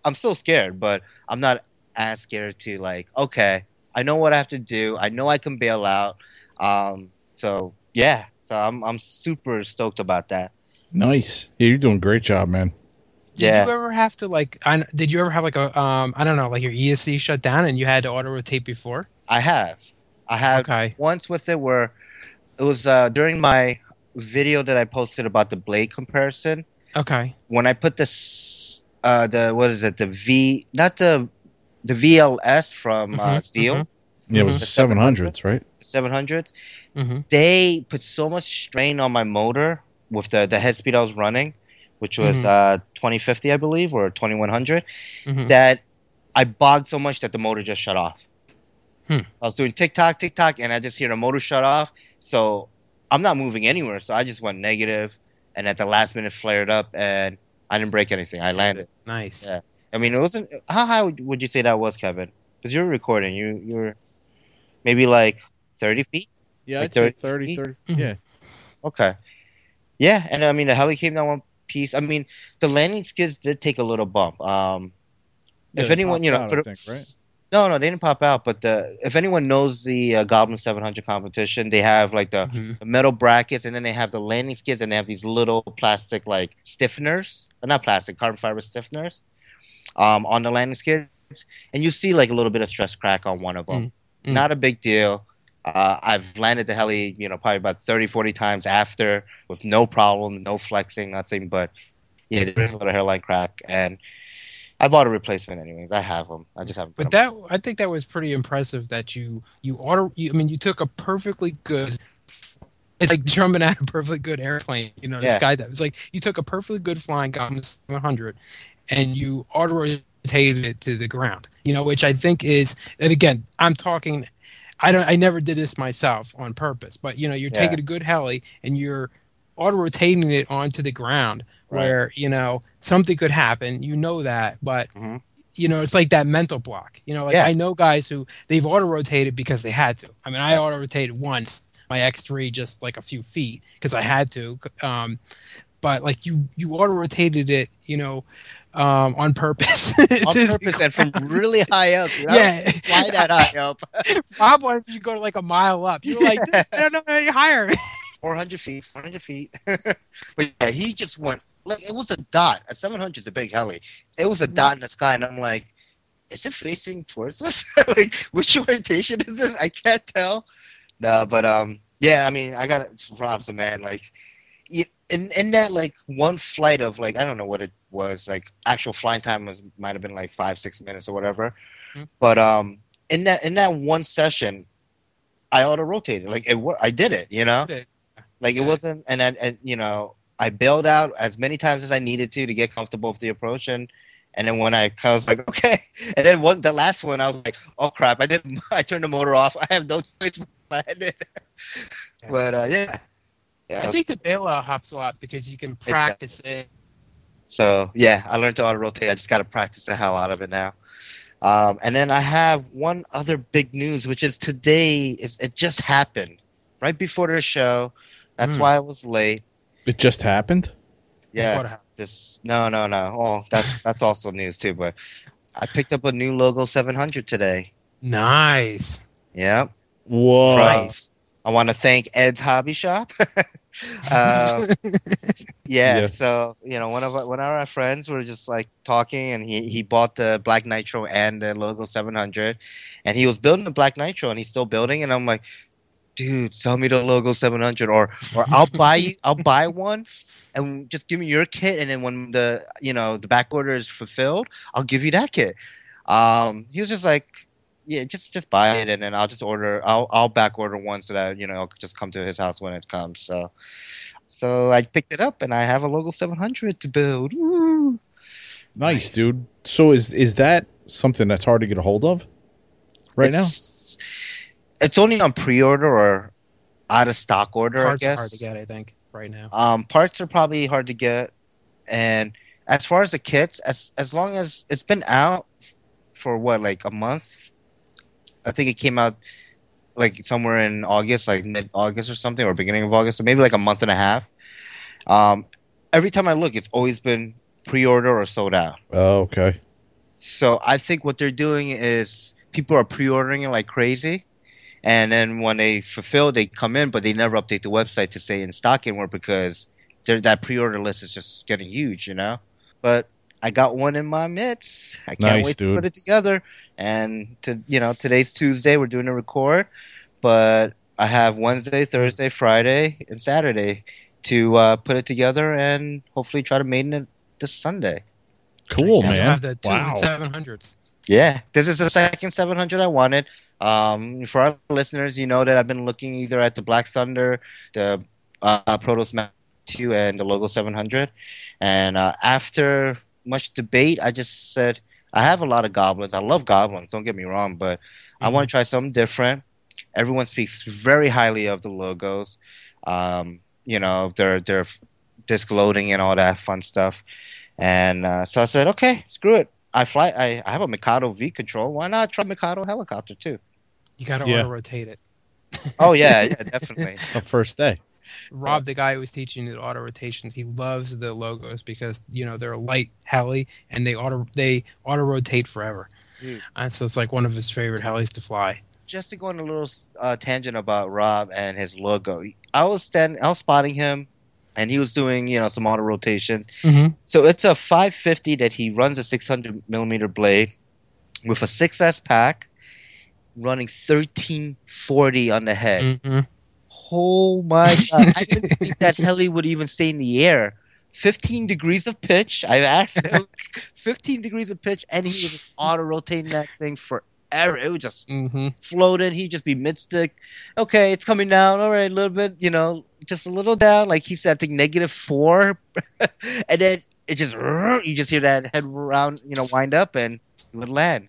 I'm still scared, but I'm not as scared to like, okay, I know what I have to do. I know I can bail out. Um, so yeah, so I'm I'm super stoked about that. Nice. Yeah, you're doing a great job, man. Did Yeah. you ever have to like? I, did you ever have like a um? I don't know, like your ESC shut down and you had to auto tape before? I have, I have Okay. once with it where it was uh, during my video that I posted about the blade comparison. Okay. When I put this, uh, the what is it? The V, not the the VLS from uh, Mhm, Zeal, mhm. Yeah, it was the 700s, right? Seven hundreds. Mm-hmm. They put so much strain on my motor with the the head speed I was running, which was Mhm. uh 2050, I believe, or 2100, Mhm. that I bogged so much that the motor just shut off. Hmm. I was doing tick tock, tick tock, and I just hear the motor shut off. So I'm not moving anywhere. So I just went negative, and at the last minute flared up, and I didn't break anything. I landed. Nice. Yeah. I mean, it wasn't. How high would, would you say that was, Kevin? Because you're recording. You you're maybe like 30 feet. Yeah, Like I'd say 30, 30 30. Mhm. Yeah. Okay. Yeah, and I mean the heli came down one piece. I mean the landing skids did take a little bump. Um, Yeah, if anyone, you know, out, for the- think, right? no, no, they didn't pop out. But the if anyone knows the uh, Goblin 700 competition, they have like the, Mhm. the metal brackets, and then they have the landing skids, and they have these little plastic like stiffeners, uh, not plastic, carbon fiber stiffeners, um, on the landing skids, and you see like a little bit of stress crack on one of them. Mm, mm. Not a big deal. Uh, I've landed the heli, you know, probably about 30, 40 times after with no problem, no flexing, nothing. But yeah, there is a little hairline crack, and I bought a replacement anyways. I have them. I just haven't. But that I think that was pretty impressive that you you auto. You, I mean, you took a perfectly good. It's like jumping out a perfectly good airplane. You know, the Yeah. skydive. It's like you took a perfectly good flying Goblin 700, and you auto rotated it to the ground. You know, which I think is, and again, I'm talking. I don't. I never did this myself on purpose, but you know, you're Yeah. taking a good heli and you're auto rotating it onto the ground, Right. where you know something could happen. You know that, but Mhm. you know, it's like that mental block. You know, like Yeah. I know guys who they've auto rotated because they had to. I mean, I auto rotated once my X3 just like a few feet because I had to. Um, but like you, you auto rotated it, you know, um, on purpose. (laughs) on purpose and from (laughs) really high up. You know? Yeah. fly that high (laughs) up, Bob wanted you to go to like a mile up. You were like, I don't know any higher. 400 feet, 400 feet. but yeah, he just went like it was a dot. A 700 is a big heli. It was a dot in the sky, and I'm like, is it facing towards us? like, which orientation is it? I can't tell. No, but um, yeah. I mean, I got props, man. Like, in in that like one flight of like I don't know what it was. Like actual flying time was might have been like five six minutes or whatever. Mhm. But um, in that in that one session, I auto rotated. Like it, I did it. You know. did. Like it wasn't, and, and and you know, I bailed out as many times as I needed to to get comfortable with the approach, and and then when I, I was like, (laughs) okay, and then one the last one, I was like, oh crap, I didn't, (laughs) I turned the motor off. (laughs) I have no choice but I did. But uh, yeah, yeah. I think the bailout helps a lot because you can practice it. So yeah, I learned to auto rotate. I just got to practice the hell out of it now. Um, and then I have one other big news, which is today. Is it just happened right before the show? That's Hmm. why I was late. It just happened. Yes. This no no no. Oh, that's (laughs) that's also news too. But I picked up a new logo 700 today. Nice. Yep. Whoa. Price. I want to thank Ed's Hobby Shop. (laughs) um, (laughs) yeah, Yeah. So you know, one of our, one of our friends were just like talking, and he he bought the Black Nitro and the logo 700, and he was building the Black Nitro, and he's still building, and I'm like, dude, sell me the logo 700, or or I'll buy you, I'll buy one. And just give me your kit, and then when the you know the back order is fulfilled, I'll give you that kit. Um, he was just like, yeah, just just buy it, and then I'll just order. I'll I'll back order one so that you know I'll just come to his house when it comes. So, so I picked it up, and I have a logo 700 to build. Nice, Nice. dude. So is is that something that's hard to get a hold of right now? it's, It's only on pre-order or out of stock order, Parts I are guess. hard to get, I think, right now. Um, parts are probably hard to get, and as far as the kits, as as long as it's been out for what like a month, I think it came out like somewhere in August, like mid August or something, or beginning of August, so maybe like a month and a half. Um, every time I look, it's always been pre-order or sold out. Oh, okay. So I think what they're doing is people are pre-ordering it like crazy, and then when they fulfill, they come in, but they never update the website to say in stock anymore because that pre-order list is just getting huge, you know. But I got one in my midst. I can't Nice, wait dude. to put it together. And to you know, today's Tuesday. We're doing a record, but I have Wednesday, Thursday, Friday, and Saturday to uh, put it together and hopefully try to maiden it this Sunday. Cool, man. have the two wow. 700s. Yeah, this is the second 700 I wanted. Um, for our listeners, you know that I've been looking either at the Black Thunder, the uh, Protos Max 2, and the Logo 700. And uh, after much debate, I just said, I have a lot of goblins. I love goblins, don't get me wrong, but I want to try something different. Everyone speaks very highly of the logos. Um, you know, their, their disc loading and all that fun stuff. And uh, so I said, okay, screw it. I fly. I, I have a Mikado V control. Why not try Mikado helicopter too? You got to Yeah. auto rotate it. Oh yeah, yeah, (laughs) definitely. The (laughs) first day. Rob, the guy who was teaching the auto rotations, he loves the logos because you know they're light heli and they auto they auto rotate forever. Dude. And so it's like one of his favorite helis to fly. Just to go on a little uh, tangent about Rob and his logo. I was stand, I was spotting him, and he was doing you know some auto rotation. Mm-hmm. So it's a 550 that he runs a 600 millimeter blade with a 6S pack, running 1340 on the head. Mm-hmm. Oh my god! I didn't think that heli would even stay in the air. 15 degrees of pitch. I've asked him. (laughs) 15 degrees of pitch, and he was just auto rotating that thing forever. It would just Mm-hmm. floated. He'd just be mid stick. Okay, it's coming down. All right, a little bit, you know, just a little down. Like he said, I think negative four, (laughs) and then it just you just hear that head round, you know, wind up, and it would land.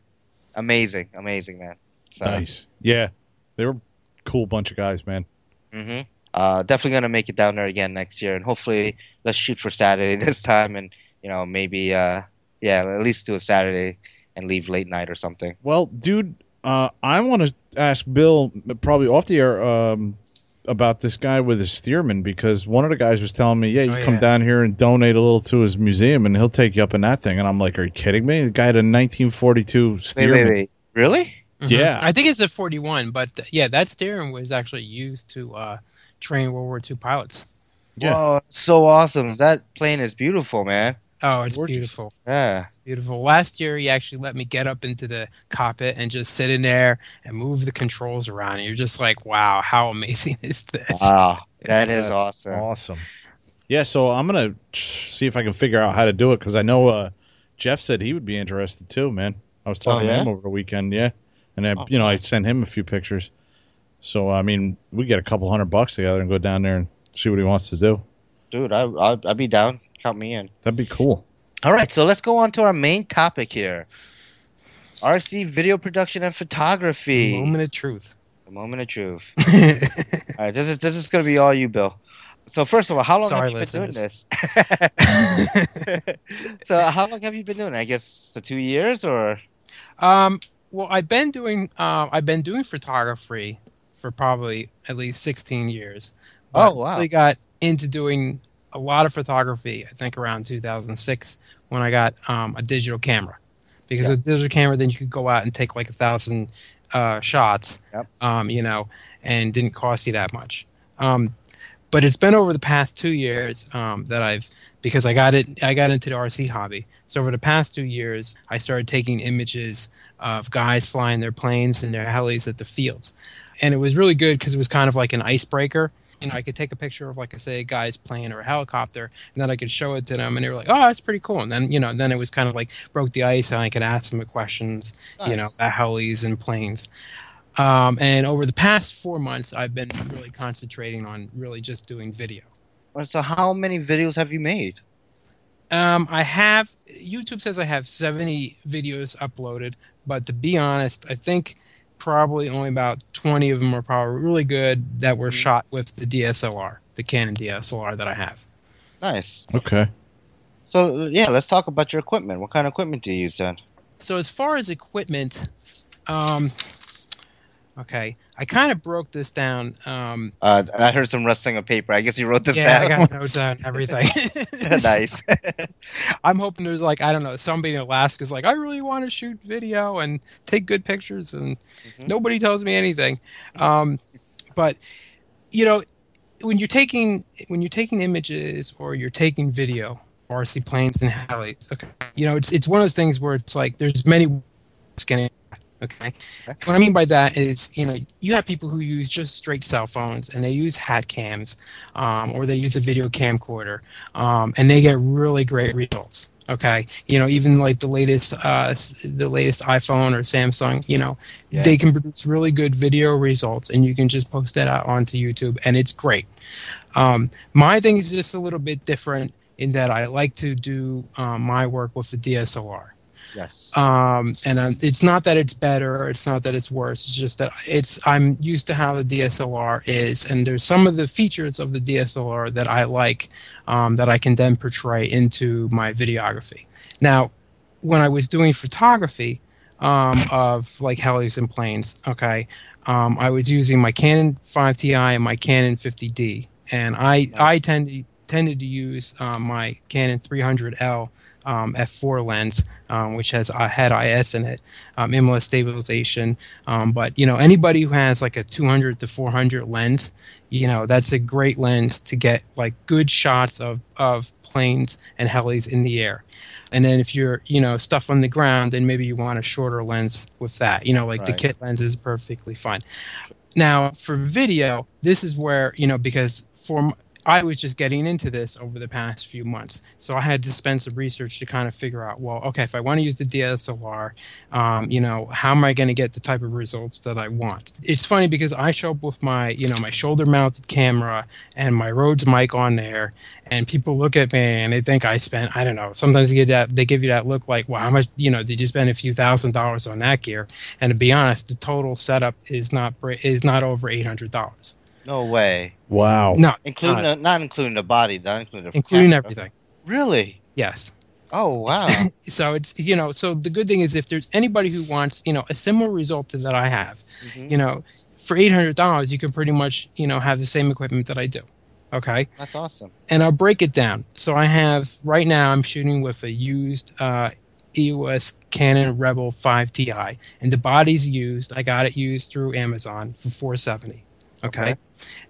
Amazing, amazing, man. So, Nice. Yeah. They were cool bunch of guys, man. Hmm Uh, definitely gonna make it down there again next year, and hopefully let's shoot for Saturday (laughs) this time, and you know maybe uh, yeah, at least do a Saturday and leave late night or something. Well, dude, uh, I want to ask Bill probably off the air um, about this guy with his Stearman because one of the guys was telling me, yeah, you Oh, come yeah. down here and donate a little to his museum and he'll take you up in that thing. And I'm like, are you kidding me? The guy had a 1942 Wait, wait, wait, really? Yeah. I think it's a 41, but uh, yeah, that Stearman was actually used to uh, train World War II pilots. Yeah. Whoa, so awesome! That plane is beautiful, man. Oh, it's Gorgeous. beautiful. Yeah. It's beautiful. Last year, he actually let me get up into the cockpit and just sit in there and move the controls around. And you're just like, wow, how amazing is this? Wow, (laughs) that is awesome. Awesome. Yeah, so I'm gonna see if I can figure out how to do it because I know uh, Jeff said he would be interested too, man. I was talking Oh, to him over the weekend, yeah, and then Oh, you know I sent him a few pictures. So I mean, we get a couple hundred bucks together and go down there and see what he wants to do. Dude, I, I'll, I'll be down. Count me in. That'd be cool. All right, so let's go on to our main topic here. RC video production and photography. Moment of truth. The moment of truth. (laughs) All right, this is this is gonna be all you, Bill. So first of all, how long Sorry, have you been doing this? (laughs) so how long have you been doing? it? I guess the two years or Um, well, I've been doing uh, I've been doing photography for probably at least 16 years. But Oh, wow. I got into doing a lot of photography. I think around 2006 when I got um, a digital camera, because Yeah. with a digital camera, then you could go out and take like a thousand uh, shots. Yep. Um, you know, and didn't cost you that much. Um, but it's been over the past two years um, that I've because I got it I got into the RC hobby. So over the past two years, I started taking images of guys flying their planes and their helis at the fields, and it was really good because it was kind of like an icebreaker. You know, I could take a picture of like I say a guy's plane or a helicopter, and then I could show it to them, and they were like, "Oh, that's pretty cool." And then you know, then it was kind of like broke the ice, and I could ask them questions, you know, about helis and planes. Um, and over the past four months, I've been really concentrating on really just doing video. So how many videos have you made? Um, I have YouTube says I have 70 videos uploaded, but to be honest, I think probably only about 20 of them are probably really good that were Mhm. shot with the DSLR, the Canon DSLR that I have. Nice. Okay. So yeah, let's talk about your equipment. What kind of equipment do you use then? So as far as equipment, um, Okay, I kind of broke this down. Um, Uh, I heard some rustling of paper. I guess you wrote this yeah, I got (laughs) notes on everything. (laughs) nice. (laughs) I'm hoping there's like I don't know somebody in Alaska's like I really want to shoot video and take good pictures and Mhm. nobody tells me anything. Um, but you know when you're taking when you're taking images or you're taking video, or RC planes and helis. Okay, you know it's it's one of those things where it's like there's many scanning. Okay, what I mean by that is you know you have people who use just straight cell phones and they use hat cams, um, or they use a video camcorder, um, and they get really great results. Okay, you know even like the latest uh, the latest iPhone or Samsung, you know Yeah. they can produce really good video results, and you can just post that out onto YouTube, and it's great. Um, my thing is just a little bit different in that I like to do um, my work with a DSLR. Yes. Um, and um, it's not that it's better, it's not that it's worse. It's just that it's I'm used to how the DSLR is, and there's some of the features of the DSLR that I like um, that I can then portray into my videography. Now, when I was doing photography um, of like helis and planes, okay, um, I was using my Canon 5Ti and my Canon 50D, and I I Nice. tend to, tended to use um, my Canon 300L um, f4 lens, um, which has a head IS in it, um, IMLA stabilization. Um, but you know, anybody who has like a 200 to 400 lens, you know, that's a great lens to get like good shots of of planes and helis in the air. And then if you're, you know, stuff on the ground, then maybe you want a shorter lens with that. You know, like the kit lens is perfectly fine. Now, for video, this is where, you know, because for I was just getting into this over the past few months. So I had to spend some research to kind of figure out, well, okay, if I want to use the DSLR, um, you know, how am I going to get the type of results that I want? It's funny because I show up with my, you know, my shoulder mounted camera and my Rhodes mic on there, and people look at me and they think I spent, I don't know, sometimes you get that, they give you that look like, well, how much, you know, did you spend a few thousand dollars on that gear? And to be honest, the total setup is not, is not over $800. No way. Wow. No, Including Uh, the, not including the body, not including the including camera. everything. Really? Yes. Oh (laughs) wow. so it's you know so the good thing is if there's anybody who wants you know a similar result to that I have, Mhm. you know, for eight hundred dollars you can pretty much you know have the same equipment that I do. Okay, That's awesome. and I'll break it down. So I have right now I'm shooting with a used uh, EOS Canon Rebel 5 Ti, and the body's used. I got it used through Amazon for 470. Okay. Okay.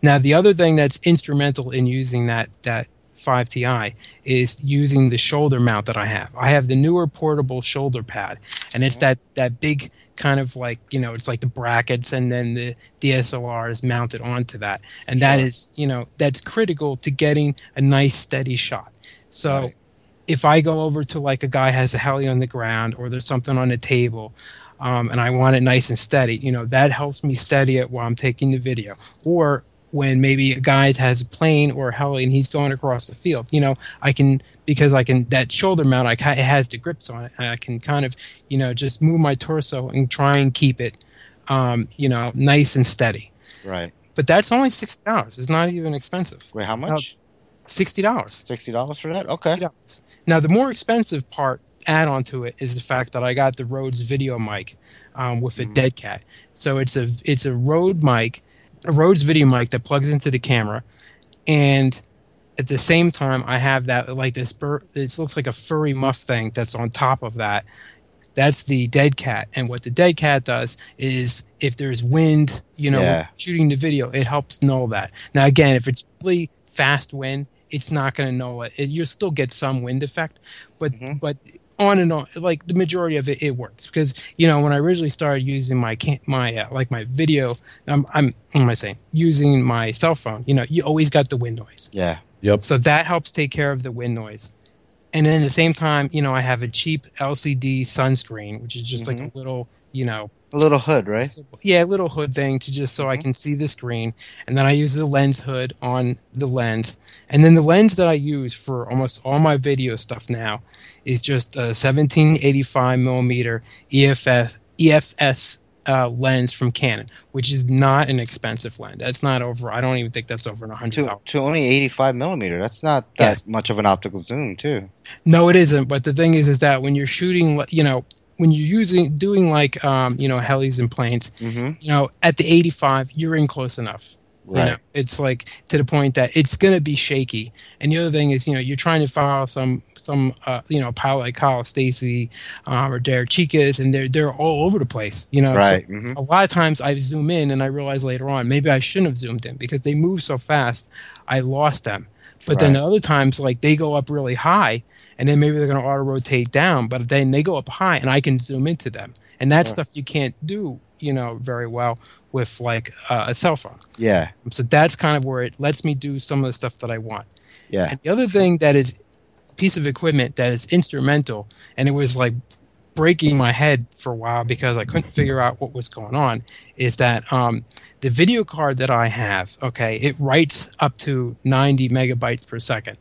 Now the other thing that's instrumental in using that that 5 Ti is using the shoulder mount that I have. I have the newer portable shoulder pad, and it's that that big kind of like you know it's like the brackets and then the DSLR is mounted onto that, and that Sure. is you know that's critical to getting a nice steady shot. So Right. if I go over to like a guy has a heli on the ground or there's something on a table, um, and I want it nice and steady, you know that helps me steady it while I'm taking the video. Or when maybe a guy has a plane or a heli and he's going across the field, you know I can because I can that shoulder mount I it has the grips on it. and I can kind of you know just move my torso and try and keep it, um, you know, nice and steady. Right. But that's only sixty dollars. It's not even expensive. Wait, how much? Sixty dollars. Sixty dollars for that? Okay. $60. Now, the more expensive part add on to it is the fact that I got the Rhodes video mic um, with a Mhm. dead cat. So it's a it's a Rode mic, a Rhodes video mic that plugs into the camera, and at the same time I have that like this bur- this looks like a furry muff thing that's on top of that. That's the dead cat, and what the dead cat does is if there's wind, you know, Yeah. shooting the video, it helps null that. Now, again, if it's really fast wind, it's not going to null it. it. You'll still get some wind effect, but Mhm. but on and on, like the majority of it, it works because you know when I originally started using my can my uh, like my video, I'm I'm what am I saying? Using my cell phone, you know, you always got the wind noise. Yeah. Yep. So that helps take care of the wind noise. And then at the same time, you know, I have a cheap LCD sunscreen, which is just like a little, you know, A little hood, right? yeah, little hood thing to just so I Mhm. can see the screen. And then I use the lens hood on the lens. And then the lens that I use for almost all my video stuff now is just a 1785 millimeter EFF EFS uh, lens from Canon, which is not an expensive lens. That's not over. I don't even think that's over a hundred To, to only eighty-five millimeter. That's not that Yes. much of an optical zoom, too. No, it isn't. But the thing is, is that when you're shooting, you know, when you're using doing like um, you know helis and planes, hmm you know at the 85 you're in close enough. You Right. know, it's like to the point that it's going to be shaky. And the other thing is, you know, you're trying to follow some some uh, you know pilot like Kyle Stacy um, or Derek Chicas, and they're they're all over the place. You know, So Right. hmm a lot of times I zoom in and I realize later on maybe I shouldn't have zoomed in because they move so fast, I lost them. But then Right. other times, like they go up really high, and then maybe they're going to auto rotate down, but then they go up high, and I can zoom into them, and that Yeah. stuff you can't do, you know, very well with like uh, a cell phone. Yeah. So that's kind of where it lets me do some of the stuff that I want. Yeah. And the other thing that is piece of equipment that is instrumental, and it was like breaking my head for a while because I couldn't figure out what was going on, is that um, the video card that I have, okay, it writes up to 90 megabytes per second.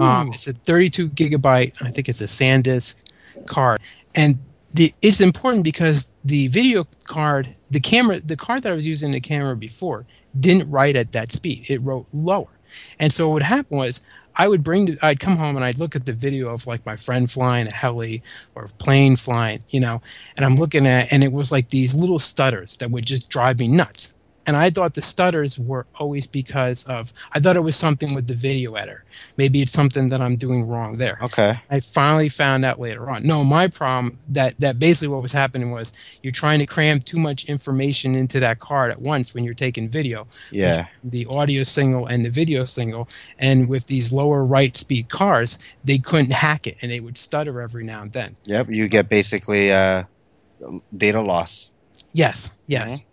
Um, it's a 32 gigabyte, I think it's a SanDisk card, and the it's important because the video card, the camera, the card that I was using the camera before didn't write at that speed. It wrote lower, and so what happened was I would bring, the, I'd come home and I'd look at the video of like my friend flying a heli or a plane flying, you know, and I'm looking at, and it was like these little stutters that would just drive me nuts. And I thought the stutters were always because of, I thought it was something with the video editor. Maybe it's something that I'm doing wrong there. Okay. I finally found out later on. No, my problem that that basically what was happening was you're trying to cram too much information into that card at once when you're taking video. Yeah. The audio signal and the video signal, and with these lower write speed cars, they couldn't hack it and they would stutter every now and then. Yep. You get basically uh, data loss. Yes, yes.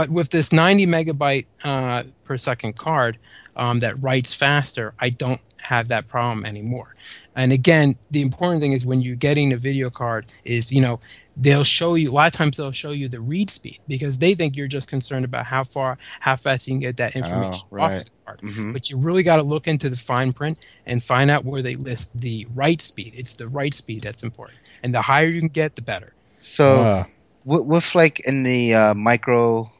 But with this 90 megabyte uh, per second card um, that writes faster, I don't have that problem anymore. And again, the important thing is when you're getting a video card is, you know, they'll show you, a lot of times they'll show you the read speed because they think you're just concerned about how far, how fast you can get that information Oh, off the card. hmm But you really got to look into the fine print and find out where they list the write speed. It's the write speed that's important. And the higher you can get, the better. So Uh, with, with like in the uh, micro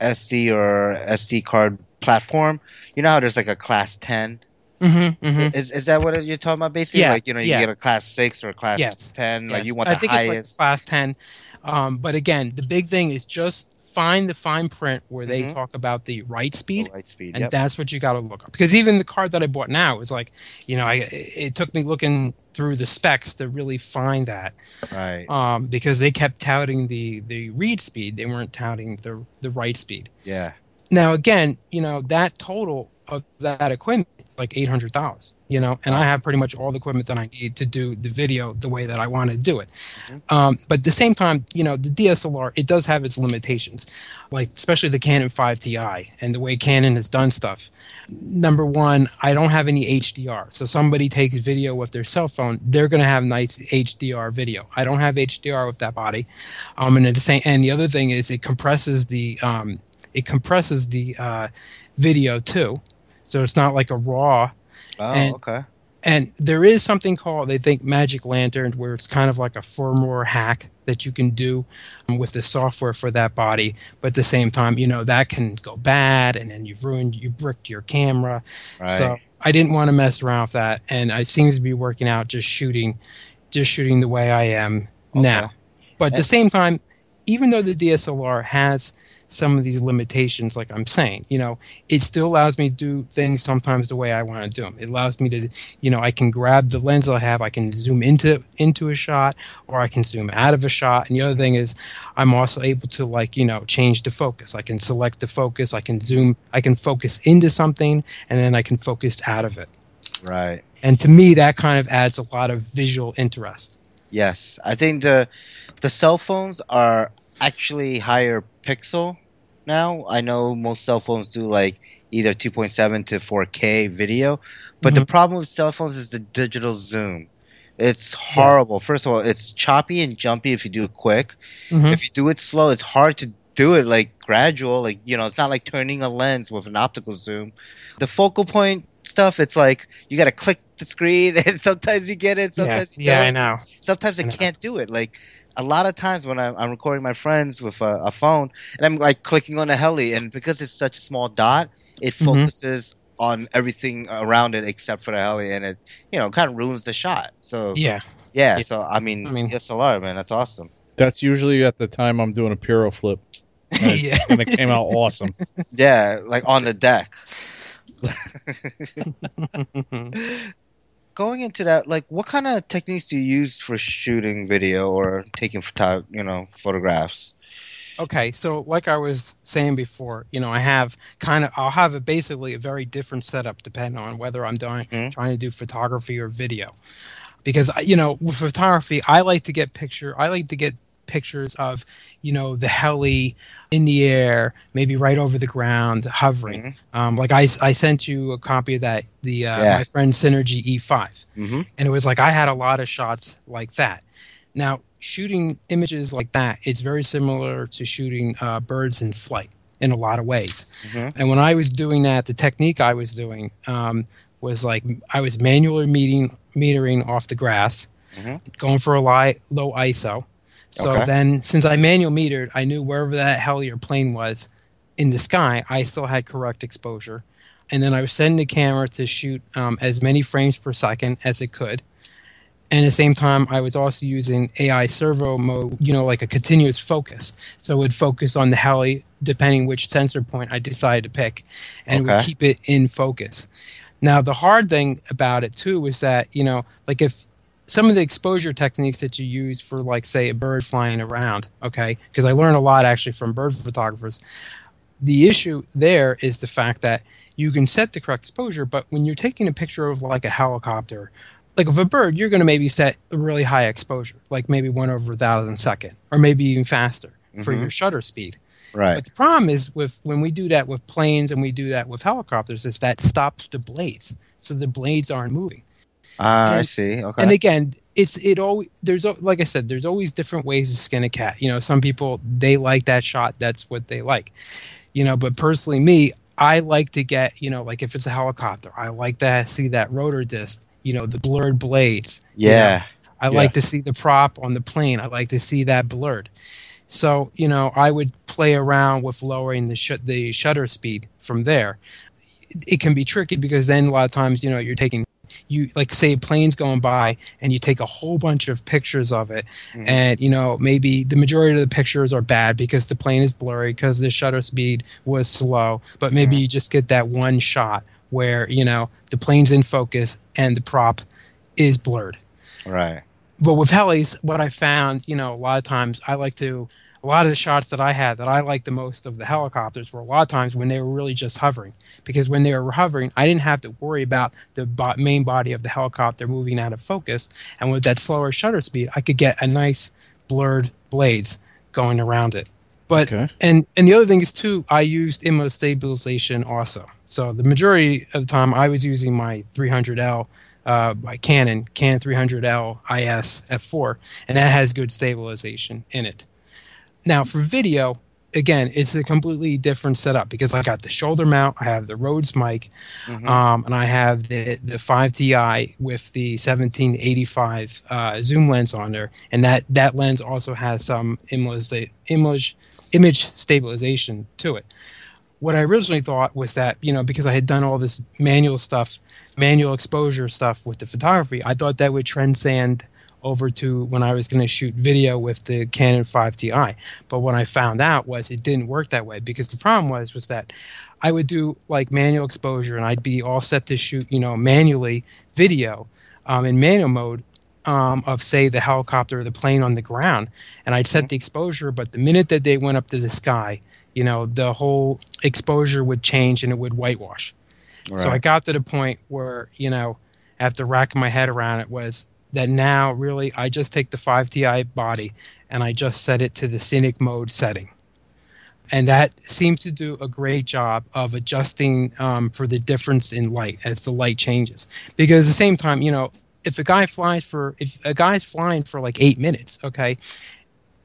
SD or SD card platform, you know how there's like a class 10? Mm-hmm, mm-hmm. Is is that what you're talking about basically? Yeah, Like, you know, you yeah. get a class 6 or a class Yes, 10, like Yes. you want I the think highest. it's like class 10. Um, but again, the big thing is just find the fine print where they Mhm. talk about the write speed. Oh, write speed. And Yep. that's what you got to look up. Because even the card that I bought now is like, you know, I, it took me looking through the specs to really find that. Right. Um, because they kept touting the, the read speed, they weren't touting the, the write speed. Yeah. Now, again, you know, that total of that equipment, like $800, you know, and I have pretty much all the equipment that I need to do the video the way that I want to do it. Mhm. Um, but at the same time, you know, the DSLR, it does have its limitations, like especially the Canon 5 Ti and the way Canon has done stuff. Number one, I don't have any HDR. So somebody takes video with their cell phone, they're going to have nice HDR video. I don't have HDR with that body. Um, and the same, and the other thing is it compresses the, um, it compresses the uh, video too, so it's not like a raw. Oh, And- okay. And there is something called they think Magic Lantern, where it's kind of like a firmware hack that you can do um, with the software for that body. But at the same time, you know that can go bad, and then you've ruined, you bricked your camera. Right. So I didn't want to mess around with that, and it seems to be working out. Just shooting, just shooting the way I am Okay. now. But at the same time, even though the DSLR has some of these limitations, like I'm saying, you know, it still allows me to do things sometimes the way I want to do them. It allows me to, you know, I can grab the lens I have, I can zoom into into a shot, or I can zoom out of a shot. And the other thing is, I'm also able to like, you know, change the focus. I can select the focus. I can zoom. I can focus into something, and then I can focus out of it. Right. And to me, that kind of adds a lot of visual interest. Yes, I think the the cell phones are actually higher pixel now. I know most cell phones do like either 2.7 to 4K video, but the problem with cell phones is the digital zoom. It's horrible. First of all, it's choppy and jumpy if you do it quick. Mhm. If you do it slow, it's hard to do it like gradual. Like you know, it's not like turning a lens with an optical zoom. The focal point stuff, it's like you got to click the screen, (laughs) and sometimes you get it, Yeah, sometimes you yeah, I know. sometimes I I know. can't do it. Like a lot of times when I'm, I'm recording my friends with a, a phone and I'm like clicking on a heli, and because it's such a small dot, it Mhm. focuses on everything around it except for the heli, and it you know kind of ruins the shot. So Yeah. yeah, Yeah. so I mean, I mean- DSLR man, that's awesome. That's usually at the time I'm doing a Piro flip, (laughs) and, yeah. and it came out awesome. (laughs) Yeah, like on the deck. (laughs) Going into that, like, what kind of techniques do you use for shooting video or taking photo, you know, photographs? Okay, so like I was saying before, you know, I have kind of I'll have a basically a very different setup depending on whether I'm doing Mhm. trying to do photography or video. Because you know, with photography, I like to get picture I like to get pictures of, you know, the heli in the air, maybe right over the ground, hovering. Mhm. Um, like I, I sent you a copy of that the uh, Yeah. my friend Synergy E5 Mm-hmm. and it was like I had a lot of shots like that. Now, shooting images like that, it's very similar to shooting uh, birds in flight in a lot of ways. Mhm. And when I was doing that, the technique I was doing um, was like I was manually meeting, metering off the grass, Mhm. going for a li- low ISO. So Okay. then, since I manual metered, I knew wherever that heli or plane was in the sky, I still had correct exposure. And then I was setting the camera to shoot um, as many frames per second as it could. And at the same time, I was also using AI servo mode, you know, like a continuous focus. So it would focus on the heli, depending which sensor point I decided to pick, and it would keep it in focus. Now, the hard thing about it too was that, you know, like if some of the exposure techniques that you use for, like, say, a bird flying around, okay, because I learned a lot actually from bird photographers. The issue there is the fact that you can set the correct exposure, but when you're taking a picture of like a helicopter, like of a bird, you're going to maybe set a really high exposure, like maybe one over a thousand second, or maybe even faster for Mhm. your shutter speed. Right. But the problem is with when we do that with planes and we do that with helicopters, is that stops the blades, so the blades aren't moving. Ah, I see. Okay. And again, it's it always there's like I said, there's always different ways to skin a cat. You know, some people they like that shot, that's what they like. You know, but personally, me, I like to get you know, like if it's a helicopter, I like to see that rotor disc. You know, the blurred blades. yeah. I Yeah. like to see the prop on the plane. I like to see that blurred. So you know, I would play around with lowering the sh- the shutter speed from there. It, it can be tricky because then a lot of times you know you're taking you like say a plane's going by and you take a whole bunch of pictures of it Mhm. and you know maybe the majority of the pictures are bad because the plane is blurry because the shutter speed was slow but maybe Mhm. you just get that one shot where you know the plane's in focus and the prop is blurred Right. but with helis, what I found, you know, a lot of times I like to, a lot of the shots that I had that I liked the most of the helicopters were a lot of times when they were really just hovering. Because when they were hovering, I didn't have to worry about the bo- main body of the helicopter moving out of focus. And with that slower shutter speed, I could get a nice blurred blades going around it. But Okay. and and the other thing is too, I used image stabilization also. So the majority of the time, I was using my 300L uh, by Canon, Canon 300L IS f4, and that has good stabilization in it. Now for video, again, it's a completely different setup because I got the shoulder mount, I have the Rhodes mic, Mhm. um, and I have the the 5Ti with the 1785 uh, zoom lens on there, and that that lens also has some image image image stabilization to it. What I originally thought was that you know because I had done all this manual stuff, manual exposure stuff with the photography, I thought that would transcend over to when I was going to shoot video with the Canon 5Ti. But what I found out was it didn't work that way because the problem was was that I would do like manual exposure and I'd be all set to shoot, you know, manually video um, in manual mode um, of say the helicopter or the plane on the ground, and I'd set the exposure. But the minute that they went up to the sky, you know, the whole exposure would change and it would whitewash. So I got to the point where, you know, after racking my head around it was that now really I just take the 5Ti body and I just set it to the scenic mode setting. And that seems to do a great job of adjusting um, for the difference in light as the light changes. Because at the same time, you know, if a guy flies for if a guy's flying for like eight minutes, okay,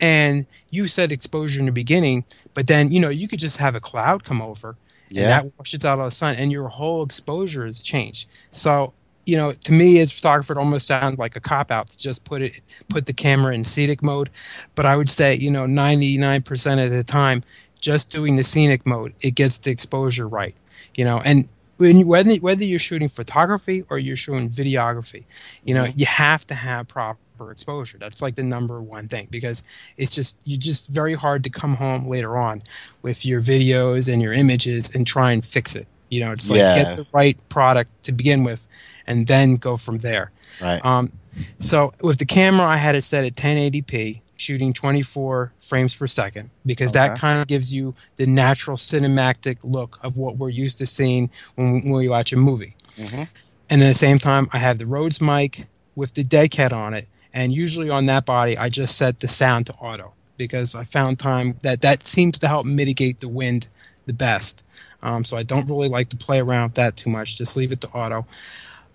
and you set exposure in the beginning, but then you know you could just have a cloud come over and that washes out all the sun and your whole exposure has changed so you know to me as a photographer it almost sounds like a cop out to just put it put the camera in scenic mode but i would say you know 99% of the time just doing the scenic mode it gets the exposure right you know and when whether whether you're shooting photography or you're shooting videography, you know Mhm. you have to have proper exposure. That's like the number one thing because it's just you just very hard to come home later on with your videos and your images and try and fix it. You know, it's like Yeah. get the right product to begin with, and then go from there. Right. Um, so with the camera, I had it set at 1080p, shooting 24 frames per second, because that kind of gives you the natural cinematic look of what we're used to seeing when, when we watch a movie. hmm And at the same time, I have the Rhodes mic with the cat on it, and usually on that body, I just set the sound to auto because I found time that that seems to help mitigate the wind the best. Um, so I don't really like to play around with that too much. Just leave it to auto.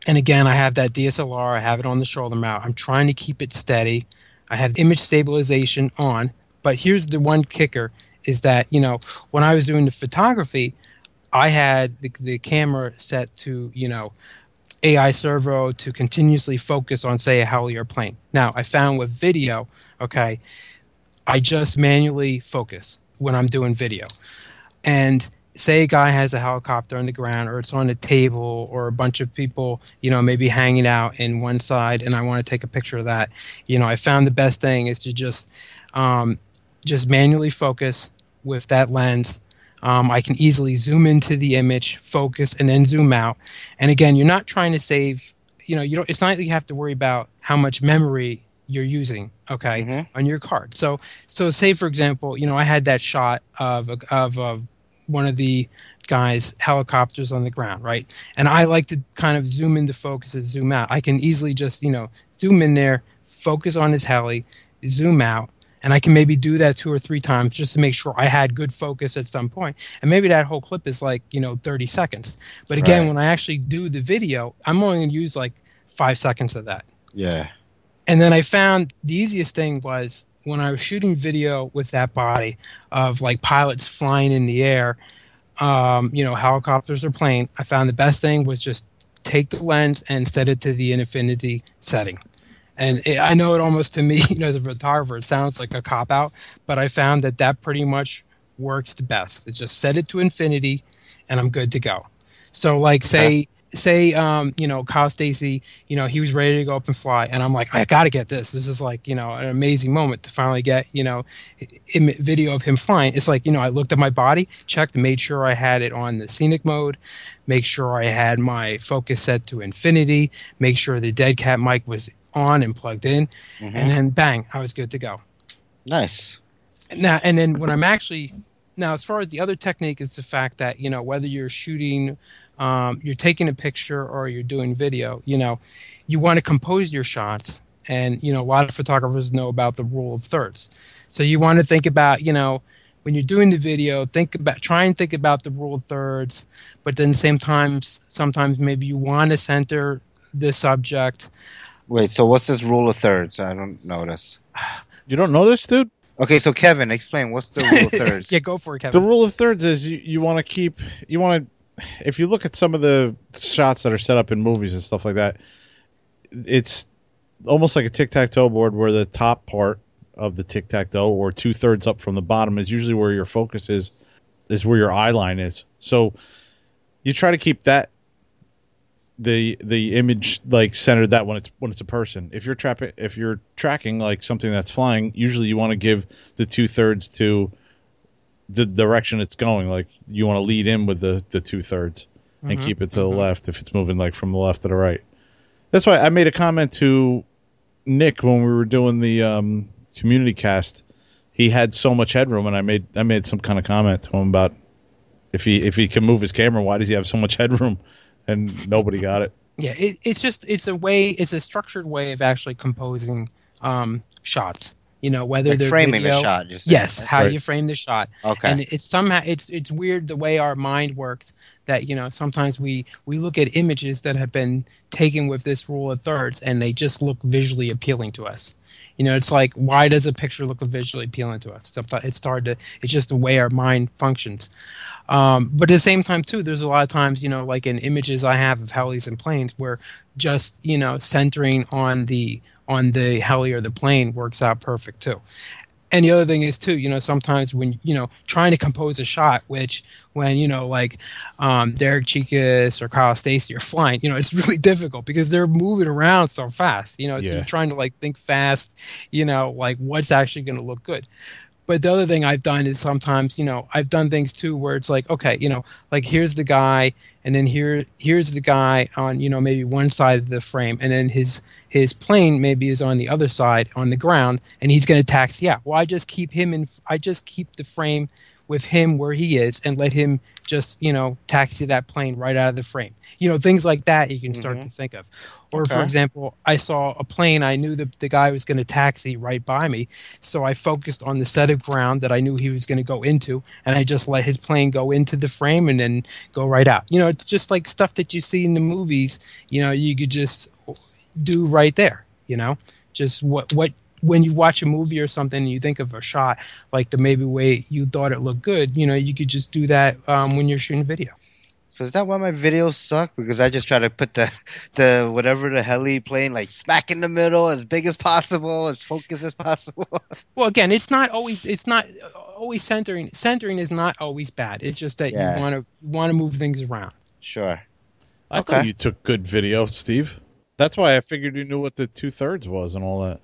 And again, I have that DSLR. I have it on the shoulder mount. I'm trying to keep it steady. I have image stabilization on. But here's the one kicker: is that you know when I was doing the photography, I had the, the camera set to you know AI servo to continuously focus on say a heli or plane. Now I found with video, okay, I just manually focus when I'm doing video, and say a guy has a helicopter on the ground or it's on a table or a bunch of people you know maybe hanging out in one side and i want to take a picture of that you know i found the best thing is to just um, just manually focus with that lens. Um, i can easily zoom into the image focus and then zoom out. And again you're not trying to save you know you don't it's not that you have to worry about how much memory you're using okay Mhm. on your card. So so say for example you know i had that shot of a, of a, one of the guys helicopters on the ground right and i like to kind of zoom into focus and zoom out i can easily just you know zoom in there focus on his heli zoom out and i can maybe do that two or three times just to make sure i had good focus at some point. and maybe that whole clip is like you know 30 seconds but again Right. when i actually do the video i'm only going to use like five seconds of that Yeah. and then I found the easiest thing was when I was shooting video with that body of like pilots flying in the air, um, you know, helicopters or plane. I found the best thing was just take the lens and set it to the infinity setting. And it, I know it almost to me, (laughs) you know, as a photographer, it sounds like a cop out, but I found that that pretty much works the best. It's just set it to infinity, and I'm good to go. So, like, say, say, um, you know, Kyle Stacy, you know, he was ready to go up and fly, and I'm like, I got to get this. This is like, you know, an amazing moment to finally get, you know, video of him flying. It's like, you know, I looked at my body, checked, made sure I had it on the scenic mode, make sure I had my focus set to infinity, make sure the dead cat mic was on and plugged in, Mhm. and then bang, I was good to go. Nice. Now, and then when I'm actually now, as far as the other technique is the fact that you know whether you're shooting, um, you're taking a picture or you're doing video, you know, you want to compose your shots, and you know a lot of photographers know about the rule of thirds. So you want to think about you know when you're doing the video, think about try and think about the rule of thirds, but then same times sometimes maybe you want to center the subject. Wait, so what's this rule of thirds? I don't know this. You don't know this, dude? Okay, so Kevin, explain what's the rule of (laughs) thirds? yeah, go for it, Kevin. The rule of thirds is you, you want to keep you want to if you look at some of the shots that are set up in movies and stuff like that, it's almost like a tic tac toe board where the top part of the tic tac toe or two thirds up from the bottom is usually where your focus is is where your eye line is. So you try to keep that the the image like centered that when it's when it's a person. If you're trapping if you're tracking like something that's flying, usually you want to give the two thirds to the direction it's going. Like you want to lead in with the the two thirds and Mhm, keep it to the left if it's moving like from the left to the right. That's why I made a comment to Nick when we were doing the um, community cast. He had so much headroom, and I made I made some kind of comment to him about if he if he can move his camera, why does he have so much (laughs) headroom? And nobody got it. Yeah, it, it's just it's a way it's a structured way of actually composing um, shots. You know, whether like they're framing video, the shot. Just Yes, how Right. you frame the shot, Okay. and it's somehow it's it's weird the way our mind works. That you know sometimes we we look at images that have been taken with this rule of thirds, and they just look visually appealing to us. You know, it's like why does a picture look visually appealing to us? Sometimes it's hard to. It's just the way our mind functions. Um, but at the same time, too, there's a lot of times, you know, like in images I have of helis and planes, where just you know centering on the on the heli or the plane works out perfect too. and the other thing is too, you know, sometimes when you know trying to compose a shot, which when you know like um, Derek Chikas or Kyle Stacy are flying, you know, it's (laughs) really difficult because they're moving around so fast. You know, it's Yeah. trying to like think fast. You know, like what's actually going to look good. But the other thing I've done is sometimes, you know, I've done things too where it's like, okay, you know, like here's the guy, and then here here's the guy on, you know, maybe one side of the frame, and then his his plane maybe is on the other side on the ground, and he's going to taxi Yeah, Well, I just keep him in. I just keep the frame with him where he is, and let him just, you know, taxi that plane right out of the frame. You know, things like that you can start Mhm. to think of. Or for example, I saw a plane. I knew the the guy was going to taxi right by me, so I focused on the set of ground that I knew he was going to go into, and I just let his plane go into the frame and then go right out. You know, it's just like stuff that you see in the movies. You know, you could just do right there. You know, just what what when you watch a movie or something and you think of a shot like the maybe way you thought it looked good. You know, you could just do that um, when you're shooting video. So is that why my videos suck? Because I just try to put the the whatever the heli plane like smack in the middle as big as possible, as focused as possible. (laughs) Well, again, it's not always it's not always centering. Centering is not always bad. It's just that Yeah. you want to want to move things around. sure. I Okay. thought you took good video, Steve. That's why I figured you knew what the two thirds was and all that.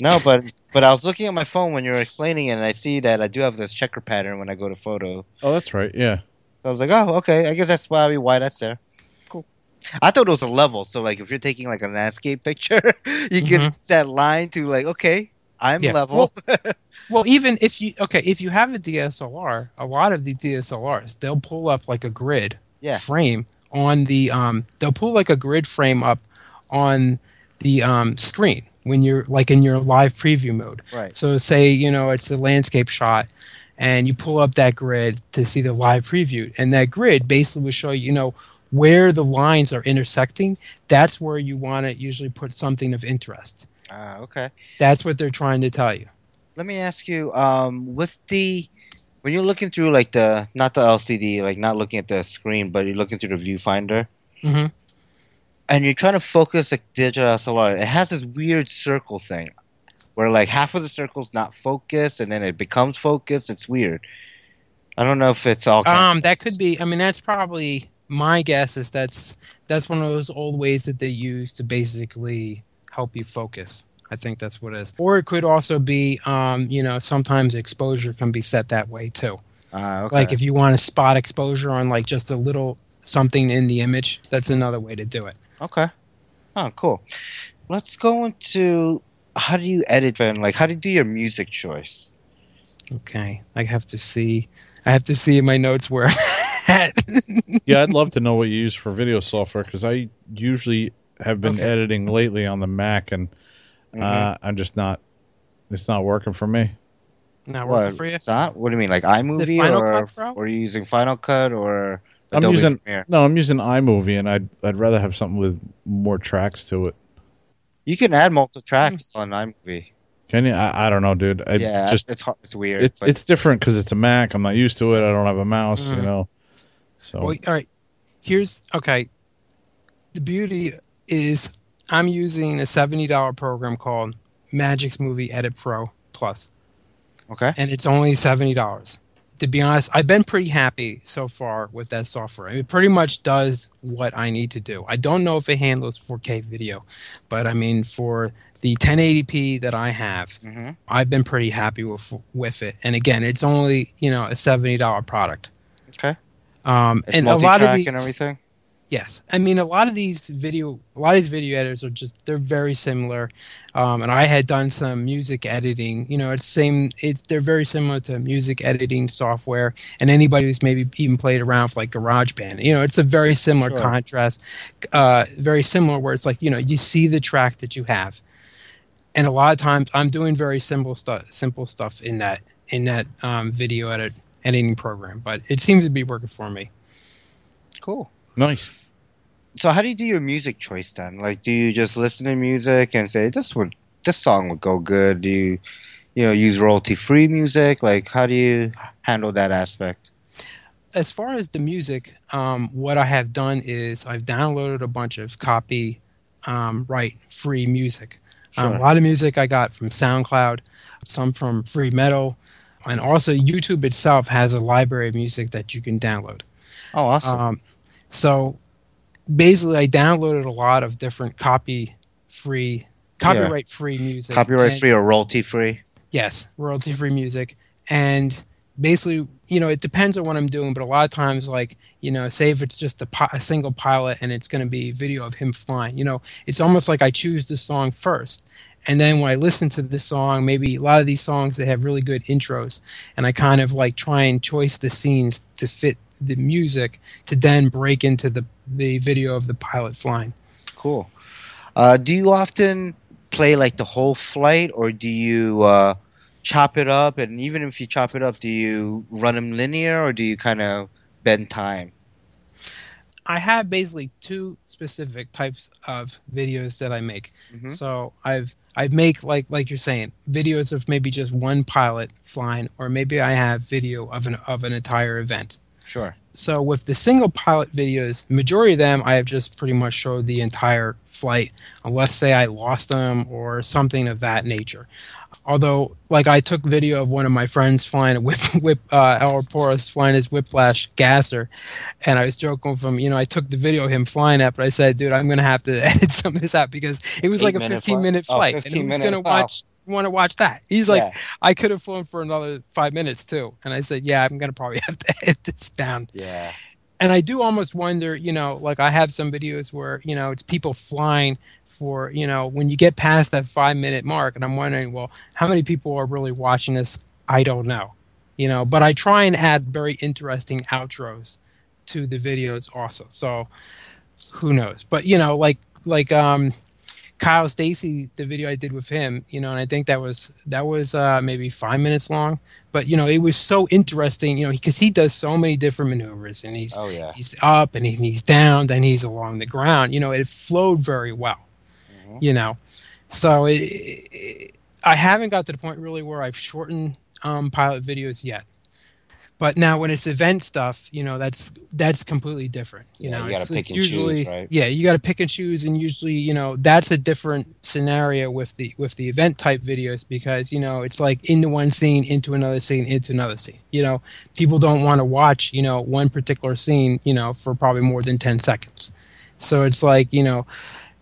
No, but but I was looking at my phone when you were explaining it, and I see that I do have this checker pattern when I go to photo. Oh, that's right. Yeah. So I was like, oh, okay. I guess that's probably why that's there. Cool. I thought it was a level. So like, if you're taking like a landscape picture, (laughs) you can Mhm. use that line to like, okay, I'm Yeah. level. Well, (laughs) even if you okay, if you have a DSLR, a lot of the DSLRs they'll pull up like a grid Yeah. frame on the um they'll pull like a grid frame up on the um screen when you're like in your live preview mode. right. So say you know it's a landscape shot, and you pull up that grid to see the live preview, and that grid basically will show you, you know where the lines are intersecting. That's where you want to usually put something of interest. Ah, okay. That's what they're trying to tell you. Let me ask you, um, with the when you're looking through like the not the LCD, like not looking at the screen, but you're looking through the viewfinder, hmm and you're trying to focus a digital SLR, it has this weird circle thing where like half of the circle's not focused and then it becomes focused. It's weird. I don't know if it's all. Um, that could be. I mean, that's probably my guess. Is that's that's one of those old ways that they use to basically help you focus. I think that's what it is. Or it could also be, um, you know, sometimes exposure can be set that way too. Ah, okay. Like if you want to spot exposure on like just a little something in the image, that's another way to do it. Okay. Oh, cool. Let's go into how do you edit and like how do you do your music choice? Okay, I have to see. I have to see in my notes where. I'm (laughs) at. Yeah, I'd love to know what you use for video software because I usually have been Okay. editing lately on the Mac, and Mhm. uh, I'm just not. It's not working for me. Not what? working for you. It's not? What do you mean, like iMovie Final or Cut Pro? or are you using Final Cut or I'm Adobe using- Premiere? No, I'm using iMovie, and I'd I'd rather have something with more tracks to it. You can add multiple tracks on iMovie. Can you? I, I don't know, dude. I yeah, just it's hard, it's weird. it's but- it's different because it's a Mac. I'm not used to it. I don't have a mouse, you Mhm. know. So Well, all right. Here's okay. The beauty is I'm using a seventy dollar program called Magix Movie Edit Pro Plus, okay. and it's only seventy dollars. To be honest, I've been pretty happy so far with that software. It pretty much does what I need to do. I don't know if it handles 4K video, but I mean for the 1080p that I have, hmm I've been pretty happy with with it. And again, it's only you know a seventy dollar product. Okay. Um, It's and a lot of these, and everything. Yes, I mean a lot of these video, a lot of these video editors are just they're very similar, um, and I had done some music editing. You know, it's same. It's they're very similar to music editing software, and anybody who's maybe even played around with like GarageBand. You know, it's a very similar Sure. contrast, uh, very similar where it's like you know you see the track that you have, and a lot of times I'm doing very simple stuff, simple stuff in that in that um, video edit editing program, but it seems to be working for me. Cool. nice. So how do you do your music choice then? Like, do you just listen to music and say this one, this song would go good? Do you, you know, use royalty free music? Like, how do you handle that aspect? as far as the music, um, what I have done is I've downloaded a bunch of copy um, right free music. Um, a lot of music I got from SoundCloud, some from Free Metal, and also YouTube itself has a library of music that you can download. Oh, awesome. Um, so basically, I downloaded a lot of different copy free, copyright free music. Copyright and- free or royalty free? Yes, royalty free music. And basically, you know, it depends on what I'm doing, but a lot of times, like, you know, say if it's just a, pi- a single pilot and it's going to be video of him flying, you know, it's almost like I choose the song first. And then when I listen to the song, maybe a lot of these songs, they have really good intros. And I kind of like try and choice the scenes to fit the music to then break into the, the video of the pilot flying. Cool. Uh, do you often play like the whole flight, or do you uh, chop it up? And even if you chop it up, do you run them linear, or do you kind of bend time? I have basically two specific types of videos that I make. Mhm. So I've I make like like you're saying videos of maybe just one pilot flying, or maybe I have video of an of an entire event. Sure. So with the single pilot videos, majority of them I have just pretty much showed the entire flight, unless say I lost them or something of that nature. Although, like I took video of one of my friends flying a whip, (laughs) whip uh, Al Porus flying his Whiplash gasser, and I was joking with him. You know, I took the video of him flying that, but I said, "Dude, I'm gonna have to (laughs) edit some of this out because it was like a Eight-minute 15 flight? minute Oh, flight, and 15 who's minute, gonna (laughs) wow. watch want to watch that?" He's like, Yeah. "I could have flown for another five minutes too," and I said, "Yeah, I'm gonna probably (laughs) have to edit this down." Yeah. and I do almost wonder, you know, like I have some videos where, you know, it's people flying for, you know, when you get past that five minute mark, and I'm wondering, well, how many people are really watching this? I don't know, you know, but I try and add very interesting outros to the videos also. So who knows? But, you know, like, like, um, Kyle Stacy, the video I did with him, you know, and I think that was that was uh, maybe five minutes long, but you know, it was so interesting, you know, because he does so many different maneuvers, and he's Oh yeah. he's up and he, he's down, then he's along the ground. You know, it flowed very well. Mhm. You know, so it, it, I haven't got to the point really where I've shortened um, pilot videos yet. But now, when it's event stuff, you know that's that's completely different. You Yeah, know, you it's, it's and choose, usually right? yeah, you got to pick and choose, and usually you know that's a different scenario with the with the event type videos because you know it's like into one scene, into another scene, into another scene. You know, people don't want to watch you know one particular scene you know for probably more than ten seconds. So it's like you know,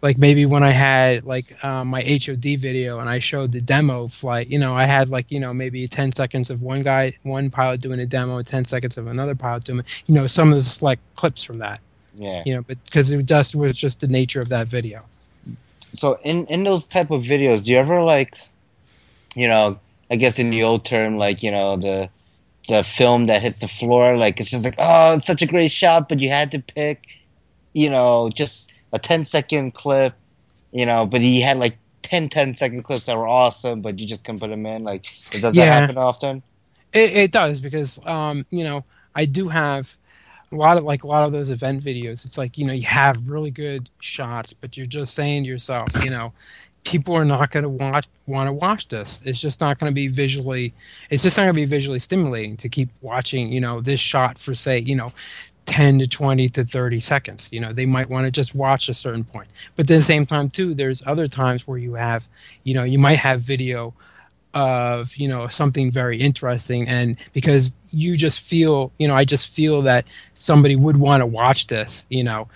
like maybe when I had like um, my HOD video and I showed the demo flight, you know, I had like you know maybe ten seconds of one guy, one pilot doing a demo, ten seconds of another pilot doing, you know, some of the select clips from that, Yeah. you know, but because it just was just the nature of that video. So in in those type of videos, do you ever like, you know, I guess in the old term, like you know the the film that hits the floor, like it's just like oh, it's such a great shot, but you had to pick, you know, just a 10 second clip, you know, but he had like 10 10 second clips that were awesome, but you just couldn't put them in. Like, does Yeah. that happen often? It, it does because um, you know I do have a lot of like a lot of those event videos. It's like you know you have really good shots, but you're just saying to yourself, you know, people are not going to watch want to watch this. It's just not going to be visually. It's just not going to be visually stimulating to keep watching. You know this shot for say you know. 10 to 20 to 30 seconds. You know they might want to just watch a certain point. But at the same time too there's other times where you have you know you might have video of you know something very interesting. And because you just feel you know i just feel that somebody would want to watch this you know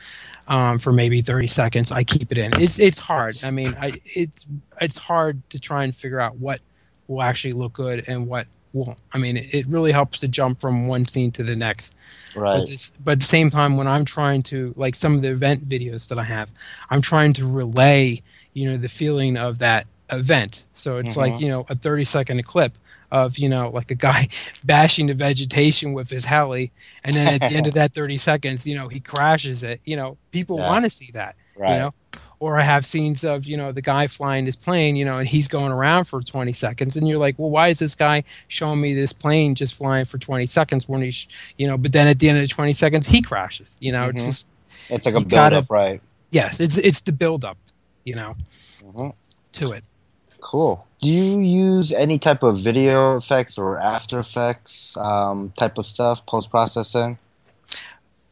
um, for maybe 30 seconds i keep it in. It's it's hard. I mean I, it's it's hard to try and figure out what will actually look good and what won't i mean it, it really helps to jump from one scene to the next Right. but, this, but at the same time, when I'm trying to like some of the event videos that I have, I'm trying to relay, you know, the feeling of that event. So it's like Mhm. you know a 30 second clip of you know like a guy (laughs) bashing the vegetation with his heli, and then at the end of (laughs) that 30 seconds, you know, he crashes it. You know, people Yeah. want to see that. Right. You know. Or I have scenes of you know the guy flying his plane, you know, and he's going around for 20 seconds, and you're like, well, why is this guy showing me this plane just flying for 20 seconds when he's, you know, but then at the end of the 20 seconds he crashes, you know, it's Mhm. just it's like a build gotta- up, right? yes, it's it's the build up, you know, Mhm. to it. Cool. Do you use any type of video effects or After Effects um, type of stuff, post processing?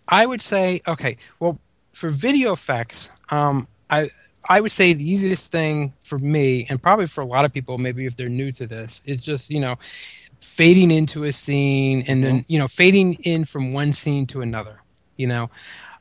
I would say, okay, well, for video effects, um, I I would say the easiest thing for me, and probably for a lot of people, maybe if they're new to this, is just you know fading into a scene and then you know fading in from one scene to another. You know,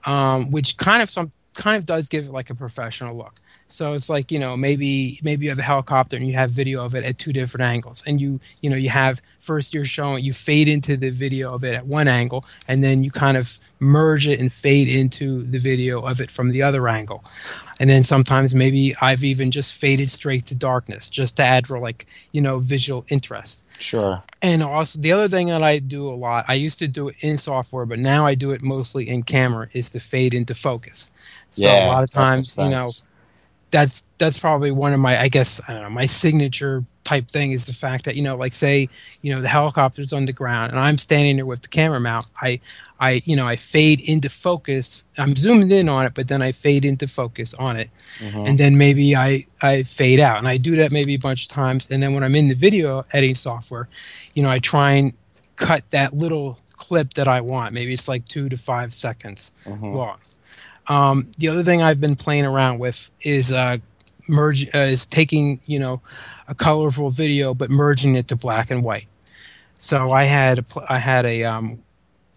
um, which kind of some kind of does give it like a professional look. So it's like you know maybe maybe you have a helicopter and you have video of it at two different angles, and you you know you have first you're showing you fade into the video of it at one angle, and then you kind of merge it and fade into the video of it from the other angle, and then sometimes maybe I've even just faded straight to darkness just to add like you know visual interest. Sure. And also the other thing that I do a lot, I used to do it in software, but now I do it mostly in camera, is to fade into focus. So Yeah, a lot of times, you nice. That's that's probably one of my I guess I don't know my signature type thing is the fact that you know like say you know the helicopter's on the ground and I'm standing there with the camera mount I I you know I fade into focus I'm zoomed in on it but then I fade into focus on it Mhm. and then maybe I I fade out and I do that maybe a bunch of times and then when I'm in the video editing software you know I try and cut that little clip that I want maybe it's like 2 to 5 seconds Mhm. long. Um, the other thing I've been playing around with is uh, merge uh, is taking you know a colorful video but merging it to black and white. So I had a, I had a um,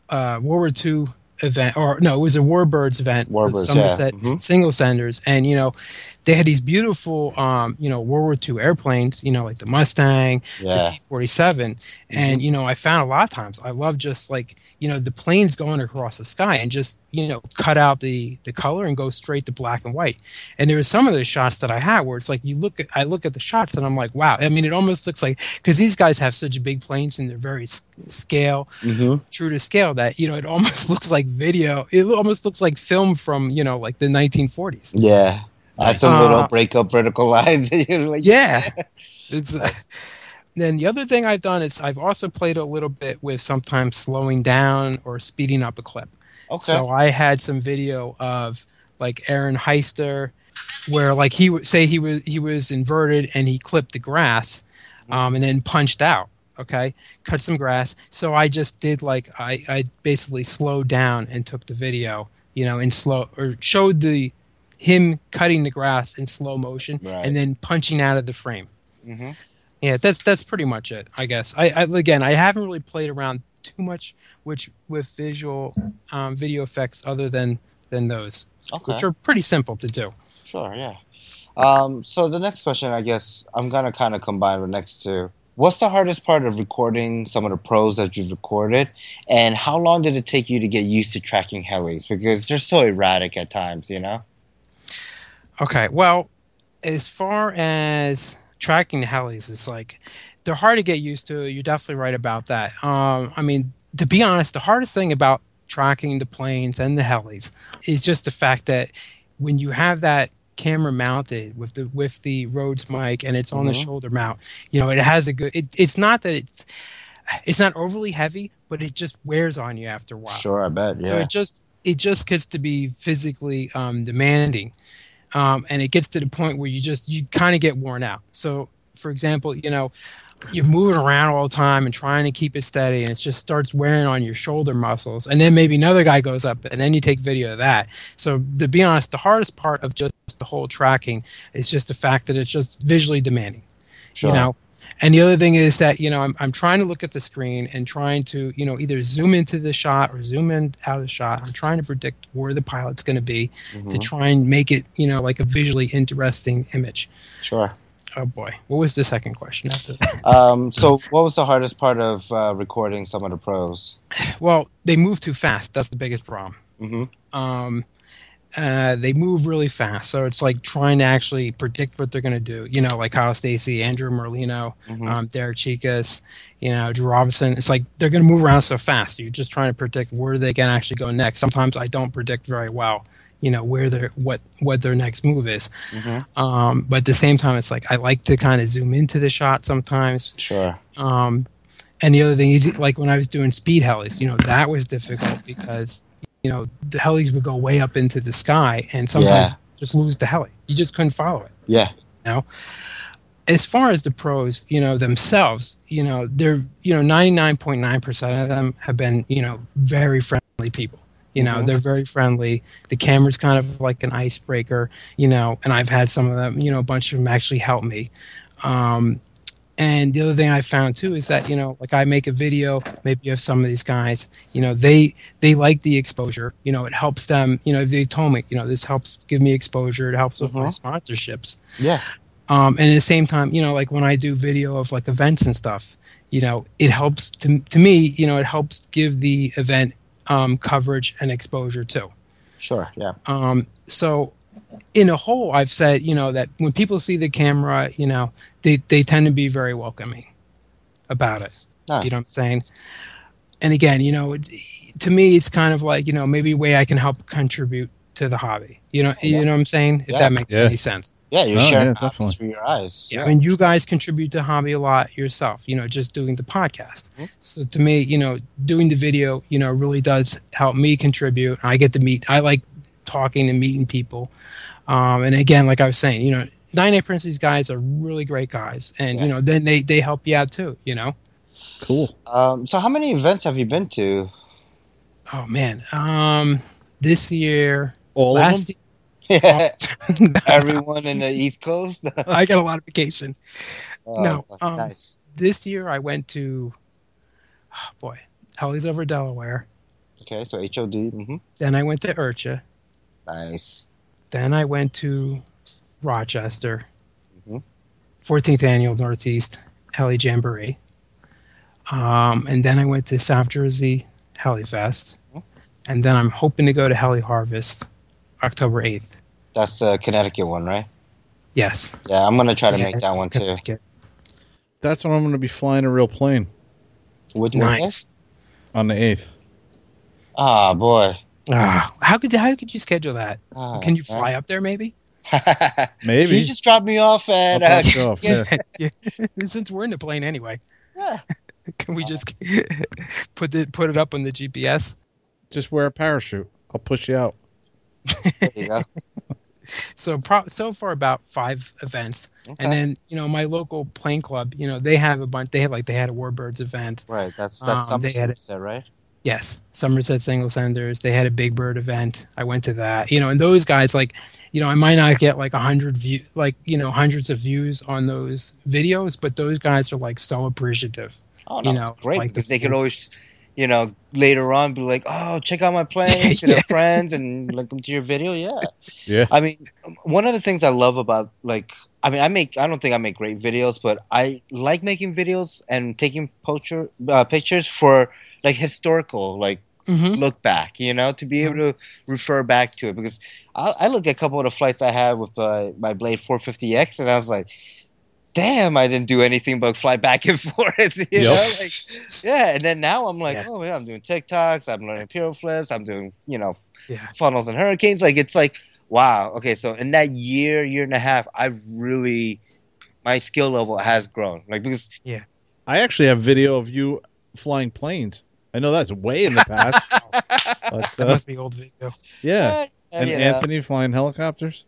uh, World War II event or no it was a Warbirds event with Warbirds, Somerset yeah. Mhm. single senders and you know they had these beautiful um, you know World War II airplanes you know like the Mustang Yeah. the P-47, and you know I found a lot of times I love just like you know the planes going across the sky and just you know cut out the the color and go straight to black and white. And there were some of the shots that I had where it's like you look at I look at the shots and I'm like wow I mean it almost looks like because these guys have such big planes and they're very scale hmm true to scale that you know it (laughs) almost looks like video it almost looks like film from you know like the 1940s. Yeah. I have some Uh, little break up vertical (laughs) lines. like, Yeah. it's uh, then the other thing I've done is I've also played a little bit with sometimes slowing down or speeding up a clip. Okay. So I had some video of like Aaron Heister where like he would say he was he was inverted and he clipped the grass um, and then punched out okay cut some grass so i just did like i i basically slowed down and took the video you know in slow or showed the him cutting the grass in slow motion Right. and then punching out of the frame hmm yeah that's that's pretty much it i guess i, I again i haven't really played around too much which with visual um, video effects other than than those Okay. which are pretty simple to do Sure, yeah. Um, so the next question, I guess, I'm gonna kind of combine with next two. What's the hardest part of recording some of the pros that you've recorded, and how long did it take you to get used to tracking helis? Because they're so erratic at times, you know. Okay, well, as far as tracking the helis, it's like they're hard to get used to. You're definitely right about that. Um, I mean, to be honest, the hardest thing about tracking the planes and the helis is just the fact that when you have that camera mounted with the with the Rhodes mic and it's on the Mhm. shoulder mount, you know, it has a good. It, it's not that it's it's not overly heavy, but it just wears on you after a while. Sure, I bet. Yeah. So it just it just gets to be physically um, demanding, um, and it gets to the point where you just you kind of get worn out. So, for example, you know, you're moving around all the time and trying to keep it steady, and it just starts wearing on your shoulder muscles. And then maybe another guy goes up, and then you take video of that. So, to be honest, the hardest part of just the whole tracking is just the fact that it's just visually demanding sure. you know and the other thing is that you know I'm, I'm trying to look at the screen and trying to you know either zoom into the shot or zoom in out of the shot i'm trying to predict where the pilot's going to be to Mhm. try and make it you know like a visually interesting image Sure. oh boy what was the second question after that (laughs) Um, so, what was the hardest part of uh, recording some of the pros? well they move too fast that's the biggest problem Mm-hmm. um, uh, they move really fast, so it's like trying to actually predict what they're going to do. You know, like Kyle Stacy, Andrew Merlino, Mhm. um, Derek Chicas, you know, Drew Robinson. It's like they're going to move around so fast. You're just trying to predict where they can actually go next. Sometimes I don't predict very well. You know where their what what their next move is. Mm-hmm. Um, but at the same time, it's like I like to kind of zoom into the shot sometimes. Sure. Um, and the other thing is, like when I was doing speed helis, you know, that was difficult because you know the helis would go way up into the sky, and sometimes Yeah. just lose the heli. You just couldn't follow it. Yeah. You Now as far as the pros, you know themselves, you know they're you know ninety nine point nine percent of them have been you know very friendly people. You know, Mhm. they're very friendly. The camera's kind of like an icebreaker, you know, and I've had some of them, you know, a bunch of them actually help me. Um, and the other thing I found too is that, you know, like I make a video, maybe you have some of these guys, you know, they they like the exposure. You know, it helps them, you know, they told me, you know, this helps give me exposure, it helps with my Mhm. sponsorships. Yeah. Um, and at the same time, you know, like when I do video of like events and stuff, you know, it helps to to me, you know, it helps give the event um, coverage and exposure too. Sure. Yeah. Um, so, in a whole, I've said, you know, that when people see the camera, you know, they they tend to be very welcoming about it. Nice. You know what I'm saying? And again, you know, it, to me, it's kind of like you know maybe a way I can help contribute to the hobby. You know, Yeah. you know what I'm saying? If Yeah. that makes Yeah. any sense. Yeah, you're Oh, sharing yeah, options for your eyes. Yeah, I mean, you guys contribute to hobby a lot yourself. You know, just doing the podcast. Mhm. So to me, you know, doing the video, you know, really does help me contribute. I get to meet. I like talking and meeting people. Um, and again, like I was saying, you know, Nine Eight Prince, these guys are really great guys, and Yeah. you know, then they they help you out too. You know. Cool. Um, so how many events have you been to? Oh man, um, this year, All of last them. (laughs) Yeah, (laughs) everyone in the East Coast. (laughs) I got a lot of vacation. Oh, No, um, nice. This year, I went to, oh boy, Heli's over Delaware. Okay, so HOD. hmm Then I went to IRCHA. Nice. Then I went to Rochester, Mhm. 14th annual Northeast Heli Jamboree. Um, and then I went to South Jersey Heli Fest. And then I'm hoping to go to Heli Harvest October 8th. That's the Connecticut one, right? Yes. Yeah, I'm gonna try to Yeah, make that one too. That's when I'm going to be flying a real plane Which? Nice. on the eighth. Ah, boy. Ah, how could how could you schedule that? Ah, Can you fly up there maybe? Can (laughs) Maybe. you just drop me off at? Uh, off, yeah. (laughs) yeah. Since we're in the plane anyway, yeah. (laughs) can we just put it put it up on the GPS? Just wear a parachute. I'll push you out. There you go. So pro- so far about five events, Okay. and then you know my local plane club, you know they have a bunch. They had like they had a Warbirds event. right. That's that's Um, they had it- said, right? Yes, Somerset Single Senders. They had a Big Bird event. I went to that. You know, and those guys like, you know, I might not get like a hundred view, like you know, hundreds of views on those videos, but those guys are like so appreciative. Oh no, you know, great like the because they can always, you know, later on be like, "Oh, check out my plane" to their friends and link them to your video. Yeah, Yeah. I mean, one of the things I love about like, I mean, I make, I don't think I make great videos, but I like making videos and taking poacher, uh, pictures for like historical, like Mm-hmm. look back, you know, to be able to refer back to it. Because I, I look at a couple of the flights I had with uh, my Blade 450X, and I was like, damn, I didn't do anything but fly back and (laughs) forth. You Yep. know, like, yeah. And then now I'm like, Yeah. oh yeah, I'm doing tic-tocs, I'm learning imperial flips, I'm doing, you know, Yeah. funnels and hurricanes. Like it's like, wow. Okay, so in that year, year and a half, I've really my skill level has grown. Like because Yeah. I actually have video of you flying planes. I know that's way in the past. (laughs) but, That uh, must be old video. yeah. And you know, Anthony flying helicopters.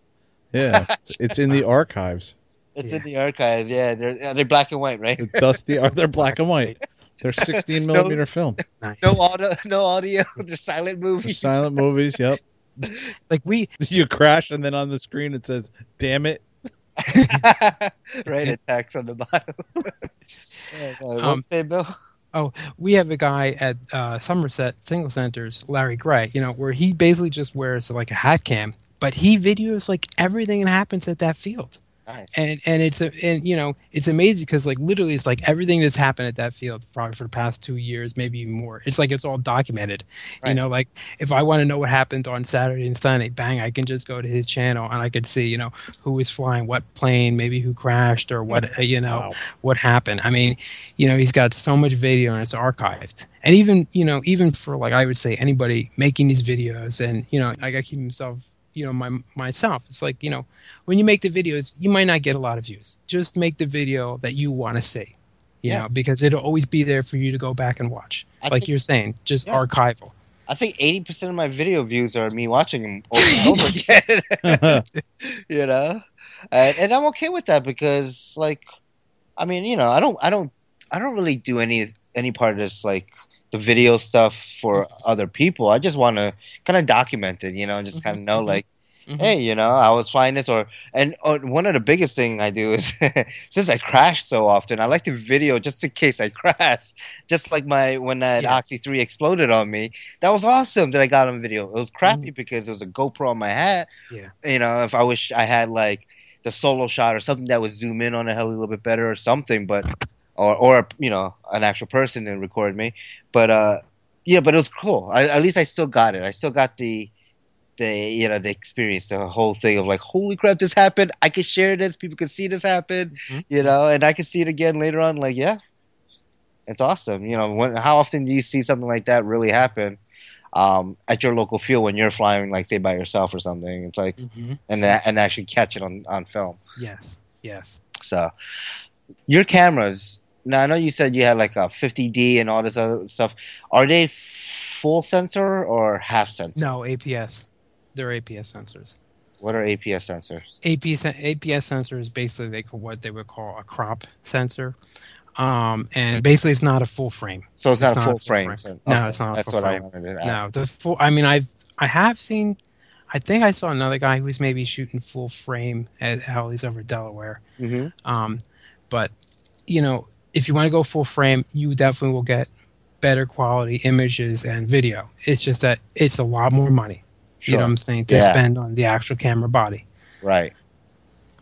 Yeah. It's, it's in the (laughs) archives. It's Yeah. in the archives. Yeah, they're they're black and white, right? Dusty are they're black and white. (laughs) They're 16 millimeter film. Nice. No audio, no audio. (laughs) They're silent They're movies. silent movies. Yep. (laughs) Like we, You crash and then on the screen it says, "Damn it." right, attacks on the bottom. yeah, what Um, say, Bill? Oh, we have a guy at uh, Somerset Single Senders, Larry Gray, you know, where he basically just wears like a hat cam, but he videos like everything that happens at that field. Nice. And and it's a, and you know it's amazing because like literally it's like everything that's happened at that field probably for the past two years maybe even more it's like it's all documented you know like if I want to know what happened on Saturday and Sunday bang I can just go to his channel and I could see you know who was flying what plane maybe who crashed or what uh, you know Wow. what happened. I mean, you know, he's got so much video and it's archived. And even, you know, even for like I would say anybody making these videos and, you know, I gotta keep himself, you know, my myself. It's like, you know, when you make the videos, you might not get a lot of views. Just make the video that you want to see. You Yeah. know, because it'll always be there for you to go back and watch. I like think, you're saying, just Yeah. archival. I think eighty percent of my video views are me watching them over and (laughs) over again. (laughs) you know, and, and I'm okay with that because, like, I mean, you know, I don't, I don't, I don't really do any any part of this like the video stuff for other people. I just want to kind of document it, you know, and just kind of know Mhm. like, Mhm. hey, you know, I was flying this, or and uh, one of the biggest thing I do is (laughs) since I crash so often, I like to video just in case I (laughs) crash. Just like my when that Yeah. Oxy Three exploded on me, that was awesome that I got on video. It was crappy because there was a GoPro on my hat. Yeah. you know, if I wish I had like the solo shot or something that would zoom in on a heli a little bit better or something, but or or you know an actual person and record me, but uh yeah, but it was cool. I, at least I still got it. I still got the the you know the experience, the whole thing of like holy crap, this happened. I can share this. People can see this happen. Mhm. You know, and I can see it again later on. Like yeah, it's awesome. You know, when how often do you see something like that really happen? Um, at your local field when you're flying, like say by yourself or something, it's like Mhm. and and actually catch it on on film. Yes. Yes. So, your cameras. Now I know you said you had like a 50D and all this other stuff. Are they full sensor or half sensor? No APS. They're APS sensors. What are APS sensors? APS APS sensor is basically they call what they would call a crop sensor, um, and basically it's not a full frame. So it's not It's a not full a full frame. frame. sen- No, it's not a That's full what I wanted to ask. No, the full. I mean, I've I have seen. I think I saw another guy who was maybe shooting full frame at Heli's over Delaware. hmm Um, but you know, if you want to go full frame, you definitely will get better quality images and video. It's just that it's a lot more money. Sure. You know what I'm saying to Yeah. spend on the actual camera body. Right.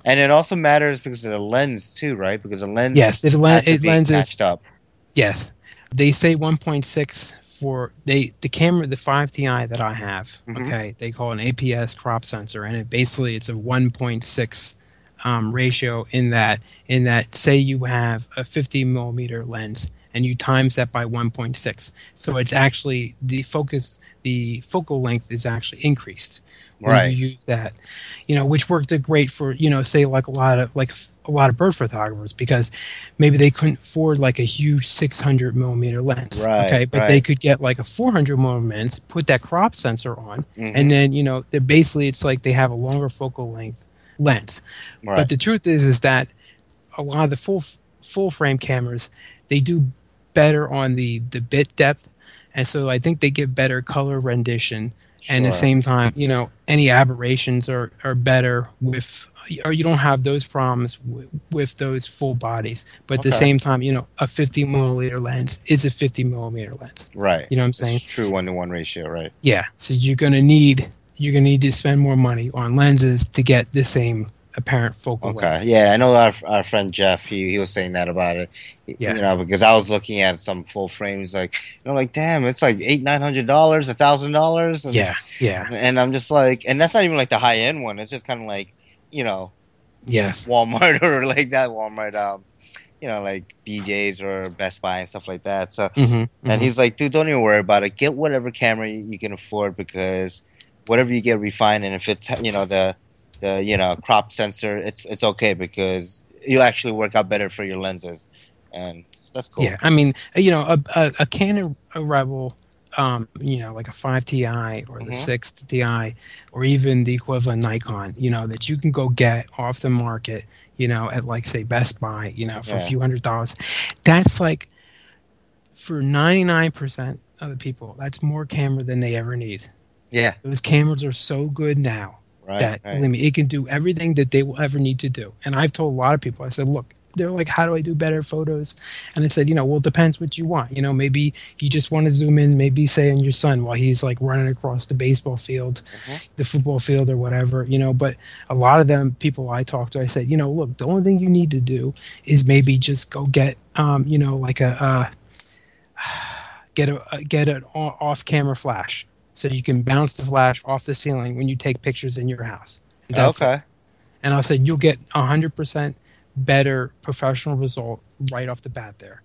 And it also matters because of the lens too, right? Because the lens Yes, it, has len- to it be lenses. up. Yes, they say 1.6 for they the camera the 5 Ti that I have. Mhm. Okay, they call an APS crop sensor, and it basically it's a 1.6 um, ratio in that in that say you have a 50 millimeter lens and you times that by 1.6, so it's actually the focus the focal length is actually increased when Right. you use that you know which worked great for you know say like a lot of like a lot of bird photographers because maybe they couldn't afford like a huge 600 millimeter lens Right, okay but they could get like a 400 millimeter lens put that crop sensor on Mhm. and then you know basically it's like they have a longer focal length lens. Right. but the truth is is that a lot of the full full frame cameras they do better on the the bit depth. And so i think they give better color rendition. And at the same time you know any aberrations are are better with or you don't have those problems with, with those full bodies. But at the same time you know a 50 millimeter lens is a 50 millimeter lens. Right. you know what i'm It's saying? true one to one ratio, right? yeah. So you're going to need you're going to need to spend more money on lenses to get the same apparent focal length Okay, yeah, I know our our friend Jeff. He he was saying that about it. Yeah. you know, because I was looking at some full frames, like you know, like damn, it's like eight nine hundred dollars, a thousand dollars. yeah yeah and I'm just like, and that's not even like the high end one. It's just kind of like, you know, yes Walmart (laughs) or like that Walmart, um, you know, like BJ's or Best Buy and stuff like that. So, mm-hmm, and he's like, dude, don't even worry about it. Get whatever camera you, you can afford because whatever you get refined, and if it's you know the the you know crop sensor, it's it's okay because you actually work out better for your lenses, and that's cool. Yeah, I mean, you know, a, a, a Canon a Rebel, um, you know, like a 5 Ti or the Mhm. 6 Ti, or even the equivalent Nikon, you know, that you can go get off the market, you know, at like say Best Buy, you know, for a few hundred dollars. That's like for 99% of the people, that's more camera than they ever need. Yeah, Those cameras are so good now right. that right. believe me, it can do everything that they will ever need to do. And I've told a lot of people, I said, look, they're like, how do I do better photos? And I said, you know, well, it depends what you want. You know, maybe you just want to zoom in, maybe say on your son while he's like running across the baseball field, Mhm. the football field, or whatever. You know, but a lot of them people I talk to, I said, you know, look, the only thing you need to do is maybe just go get, um, you know, like a, uh, (sighs) get a uh, get an off-camera flash so you can bounce the flash off the ceiling when you take pictures in your house. And that's it. okay. And I said you'll get a hundred percent better professional result right off the bat there.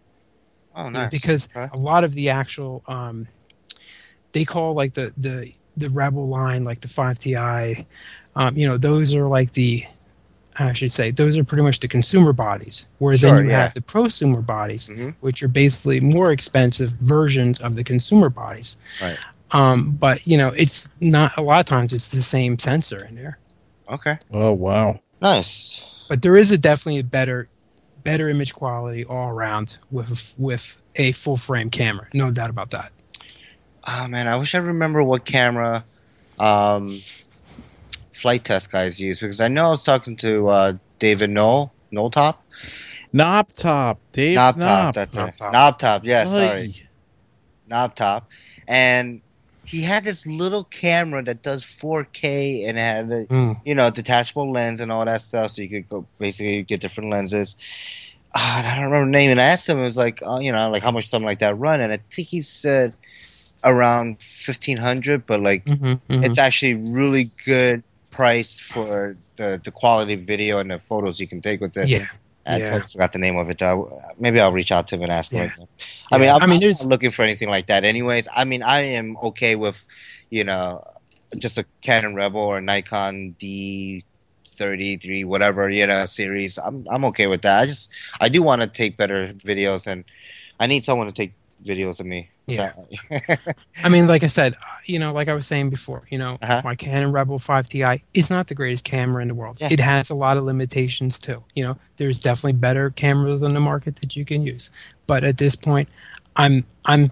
Oh, nice. Because Okay. a lot of the actual um, they call like the the the Rebel line, like the five Ti, um, you know, those are like the I should say those are pretty much the consumer bodies. Whereas Sure, then you yeah. have the prosumer bodies, Mhm. which are basically more expensive versions of the consumer bodies. Right. Um, but you know, it's not a lot of times it's the same sensor in there. Okay. Oh wow. Nice. But there is a definitely a better better image quality all around with with a full frame camera. No doubt about that. Oh man, I wish I remember what camera um, Flite Test guys use because I know I was talking to uh, David Knoll, Knoll Top, Knob top, Dave Knob Knob. Top. That's Knob it. Top. Knob Top. Yeah, sorry, Ay. Knob Top, and he had this little camera that does 4K and had a Mm. you know detachable lens and all that stuff, so you could go basically get different lenses. And I don't remember the name, and I asked him, it was like, oh, you know, like how much something like that run, and I think he said around fifteen hundred, but like Mhm, mhm. it's actually really good price for the the quality of video and the photos you can take with it. yeah. I yeah. totally forgot the name of it. Uh, maybe I'll reach out to him and ask him. Yeah. I mean, Yeah. I'm, I mean, there's- not looking for anything like that. Anyways, I mean, I am okay with, you know, just a Canon Rebel or Nikon D. 33 whatever you know series i'm i'm okay with that i just i do want to take better videos and i need someone to take videos of me Yeah. I mean, like I said, you know, like I was saying before, you know, Uh-huh. my Canon Rebel 5 Ti is not the greatest camera in the world. Yeah. It has a lot of limitations too. You know, there's definitely better cameras on the market that you can use. But at this point, I'm I'm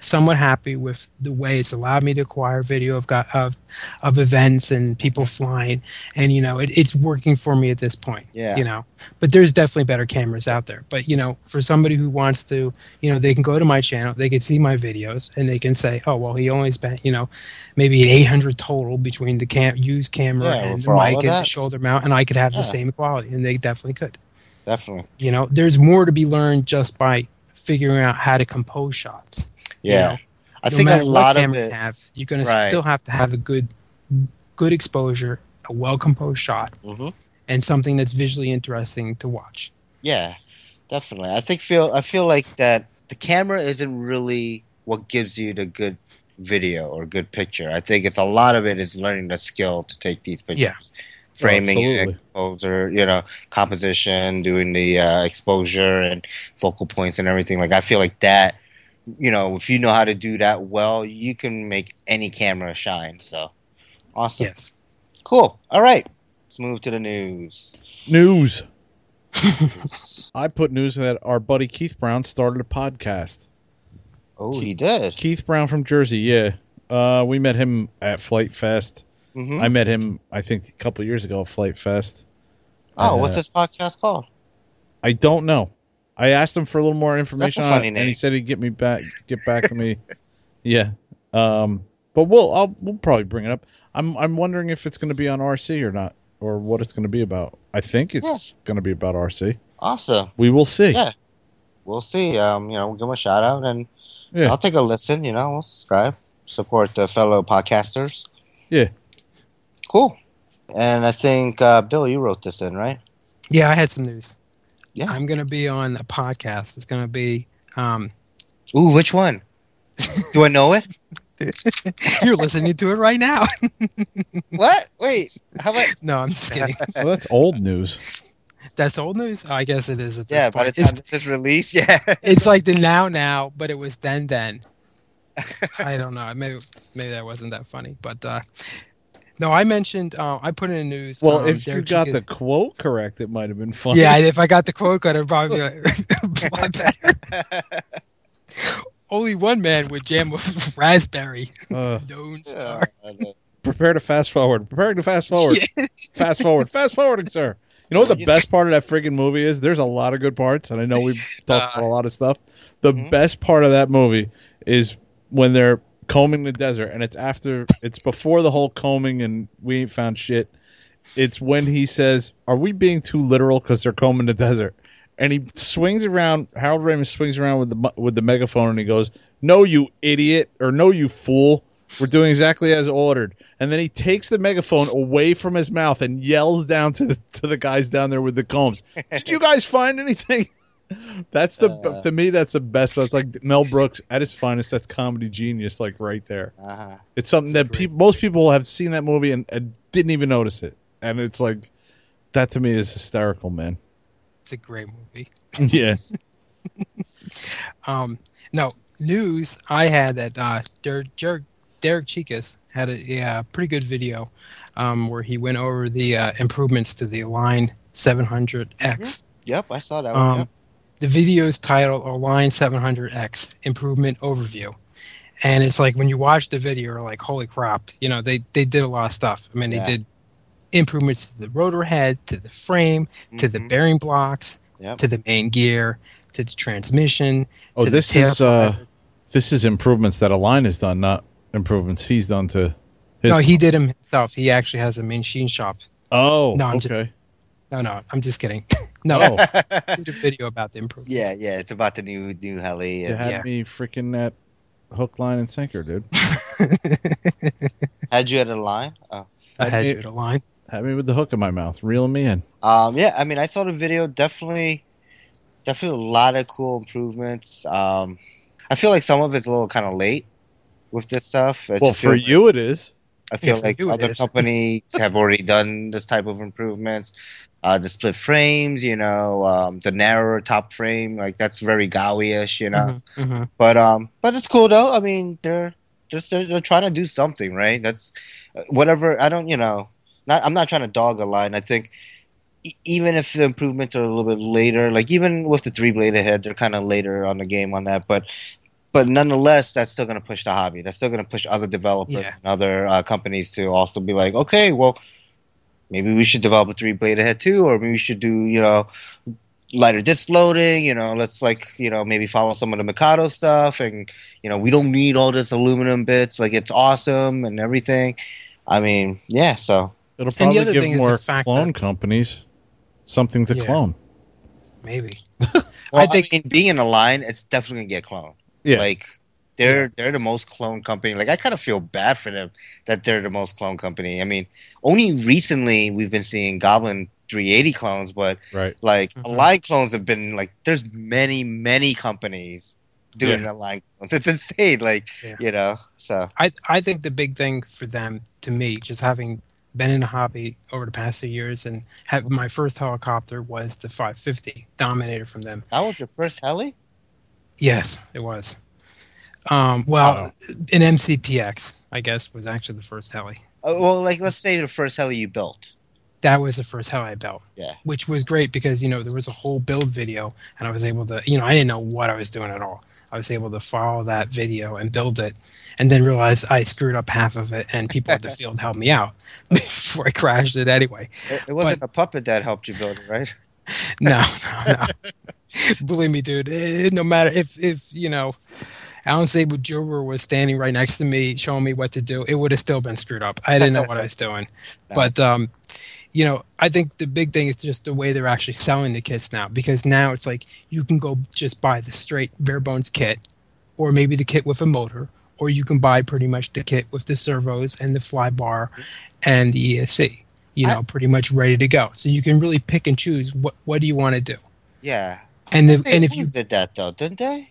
somewhat happy with the way it's allowed me to acquire video of got of of events and people flying, and you know, it, it's working for me at this point. Yeah. You know, but there's definitely better cameras out there. But you know, for somebody who wants to, you know, they can go to my channel, they can see my videos, and they can say, oh well, he only spent, you know, maybe an 800 total between the cam used camera Yeah, and the mic and the shoulder mount, and I could have Yeah. the same quality, and they definitely could. definitely You know, there's more to be learned just by figuring out how to compose shots. You yeah know? i no think a lot of it you have, you're going Right. to still have to have a good, good exposure, a well composed shot, Mhm. and something that's visually interesting to watch. Yeah, definitely. I think feel I feel like that the camera isn't really what gives you the good video or good picture. I think it's a lot of it is learning the skill to take these pictures. Yeah. Framing, absolutely. exposure, you know, composition, doing the uh, exposure and focal points and everything. Like I feel like that, you know, if you know how to do that well, you can make any camera shine. So, awesome, Yes. cool. All right, let's move to the news. News. (laughs) I put news that our buddy Keith Brown started a podcast. Oh, he did. Keith Brown from Jersey, yeah. Uh, we met him at Flite Fest. hmm I met him, I think, a couple years ago at Flite Fest. Oh, what's Uh, this podcast called? I don't know. I asked him for a little more information That's a on funny it, and he said he'd get me back, get back to me. (laughs) Yeah. Um, but we'll, I'll, we'll probably bring it up. I'm, I'm wondering if it's going to be on RC or not, or what it's going to be about. I think it's Yeah. going to be about RC. Awesome. We will see. Yeah. We'll see. Um, you know, we'll give him a shout out and Yeah. I'll take a listen, you know, we'll subscribe, support the fellow podcasters. Yeah. Cool. And I think uh, Bill, you wrote this in, right? Yeah, I had some news. Yeah. I'm going to be on a podcast. It's going to be. Um, Ooh, which one? Do I know it? (laughs) you're listening to it right now. (laughs) what? Wait. How about no, I'm just kidding. (laughs) Well, that's old news. That's old news. I guess it is at this Yeah, by the time It's, this is released, yeah. it's like the now now, but it was then then. I don't know. Maybe maybe that wasn't that funny, but uh, no, I mentioned. Uh, I put in the news. Well, um, if you got Chicken- the quote correct, it might have been funny. yeah, if I got the quote, card, it'd probably be a lot better. Only one man would jam with (laughs) raspberry. Uh, Lone Yeah, Star. I prepare to fast forward. Preparing to fast forward. (laughs) Yeah. Fast forward. Fast forwarding, sir. You know what the (laughs) best part of that friggin' movie is? There's a lot of good parts, and I know we've talked Uh, about a lot of stuff. The Mhm. best part of that movie is when they're combing the desert, and it's after, it's before the whole combing, and we ain't found shit. It's when he says, "Are we being too literal because they're combing the desert?" And he swings around. Harold Ramis swings around with the with the megaphone, and he goes, "No, you idiot!" or "No, you fool! We're doing exactly as ordered." And then he takes the megaphone away from his mouth and yells down to the to the guys down there with the combs. Did you guys find anything? That's the Uh. to me. That's the best. That's like Mel Brooks at his finest. That's comedy genius, like right there. Uh-huh. It's something that people, most people have seen that movie and, and didn't even notice it. And it's like that to me is hysterical, man. It's a great movie. (laughs) yeah. (laughs) Um, no news. I had that uh, Derek, Derek, Derek Chikas had a, yeah, pretty good video um, where he went over the uh, improvements to the Align 700X. Yep, I saw that one. Um, yep. The video is titled Align 700X Improvement Overview. And it's like when you watch the video, you're like, holy crap, you know, they, they did a lot of stuff. I mean, Yeah. they did improvements to the rotor head, to the frame, to the Mhm. bearing blocks, Yep. to the main gear, to the transmission. Oh, this is uh, this is improvements that Align has done, not improvements he's done to. His no, he did them himself. He actually has a machine shop. Oh, No, I'm just- okay. No, no, I'm just kidding. (laughs) no, Oh, did a video about the improvements. yeah, yeah, it's about the new new heli. you had Yeah. me freaking at hook, line, and sinker, dude. (laughs) Had you at a line? Oh. I had It- you at a line. Had me with the hook in my mouth, reeling me in. Um, yeah, I mean, I saw the video. Definitely, definitely a lot of cool improvements. Um, I feel like some of it's a little kind of late with this stuff. It well, for feels like- you, it is. I feel Yeah, like other (laughs) companies have already done this type of improvements. Uh, the split frames, you know, um, the narrower top frame, like that's very Gaui-ish, you know. Mhm, mhm. But um, but it's cool though. I mean, they're just they're, they're trying to do something, right? That's whatever. I don't, you know, not I'm not trying to dog Align. I think e- even if the improvements are a little bit later, like even with the three bladed head, they're kind of later on the game on that. But but nonetheless, that's still going to push the hobby. That's still going to push other developers Yeah. and other uh, companies to also be like, okay, well, maybe we should develop a three blade head too, or maybe we should do, you know, lighter disc loading. You know, let's like, you know, maybe follow some of the Mikado stuff, and you know, we don't need all this aluminum bits. Like, it's awesome and everything. I mean, yeah. So It'll probably give thing is the more fact clone that- companies something to Yeah. clone. Maybe. (laughs) well, I I think- mean, being in a line, it's definitely gonna get cloned. Yeah. Like they're they're the most clone company. Like I kind of feel bad for them that they're the most clone company. I mean, only recently we've been seeing Goblin 380 clones, but Right. like Mhm. line clones have been like there's many many companies doing Yeah. the line clones. It's insane. Like Yeah. you know, so I I think the big thing for them, to me, just having been in the hobby over the past few years and have my first helicopter was the 550 Dominator from them. that was your first heli. Yes, it was. Um, well, Wow. an MCPX, I guess, was actually the first heli. Uh, well, like let's say the first heli you built. That was the first heli I built. Yeah. Which was great because you know there was a whole build video, and I was able to, you know, I didn't know what I was doing at all. I was able to follow that video and build it, and then realize I screwed up half of it, and people at the (laughs) field helped me out (laughs) before I crashed it anyway. It, it wasn't a puppet that helped you build it, right? (laughs) No, no, no. Believe me, dude. eh, no matter if if you know, Alan Szabo Jr. was standing right next to me, showing me what to do, it would have still been screwed up. I didn't know what I was doing. (laughs) But um, you know, I think the big thing is just the way they're actually selling the kits now, because now it's like you can go just buy the straight bare bones kit, or maybe the kit with a motor, or you can buy pretty much the kit with the servos and the fly bar and the ESC. You I- know, pretty much ready to go. So you can really pick and choose what what do you want to do. Yeah. And the, and if you did that though, didn't they?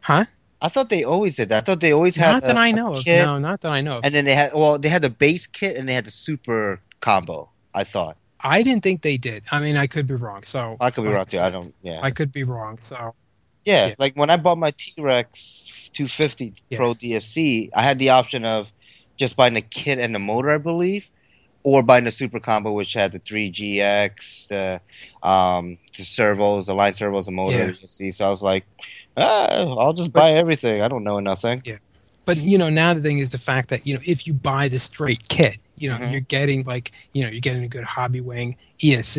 huh? I thought they always did that. I thought they always had Not that I know of. No, not that I know of. And then they had well, they had the base kit and they had the super combo. I thought I didn't think they did. I mean, I could be wrong. So I could be wrong too. I don't. Yeah, I could be wrong. So yeah, yeah. Like when I bought my T Rex 250 Yeah. Pro DFC, I had the option of just buying the kit and the motor, I believe, or buying the super combo, which had the 3GX, the um, the servos, the line servos, the motor. Yeah. You can see. So I was like, ah, I'll just buy everything. I don't know nothing. Yeah. but you know now the thing is the fact that you know if you buy the straight kit you know Mhm. you're getting like you know you're getting a good hobby wing esc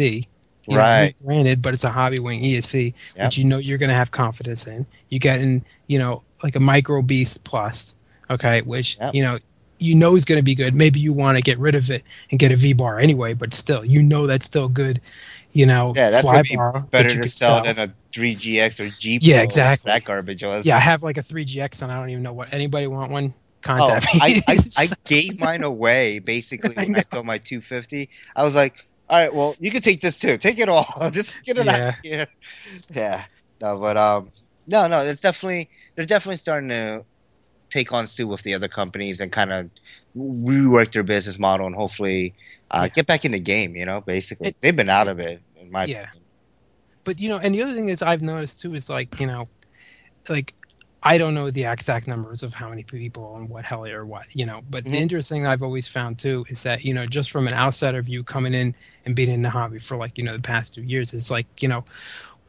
you know, Right. granted but it's a hobby wing esc Yep. which you know you're going to have confidence in you getting you know like a micro beast plus okay which Yep. you know you know is going to be good maybe you want to get rid of it and get a v bar anyway but still you know that's still good you know Yeah, that's fly be bar Better to could sell than a 3GX or G. Yeah, exactly. That garbage was. yeah i have like a 3gx and i don't even know what anybody want one. contact me I, I, (laughs) I gave mine away basically (laughs) when I, know. sold my 250. I was like, all right, well, you can take this too. Take it all. (laughs) Just get it out Yeah. of here. Yeah. No, but um, no, no, it's definitely they're definitely starting to take on suit with the other companies and kind of rework their business model and hopefully uh, Yeah. get back in the game. You know, basically It- they've been out of it in my Yeah. opinion. but you know, and the other thing is I've noticed too is like you know, like I don't know the exact numbers of how many people and what heli or what you know, but Mhm. the interesting thing I've always found too is that you know just from an outsider view coming in and being in the hobby for like you know the past two years is like you know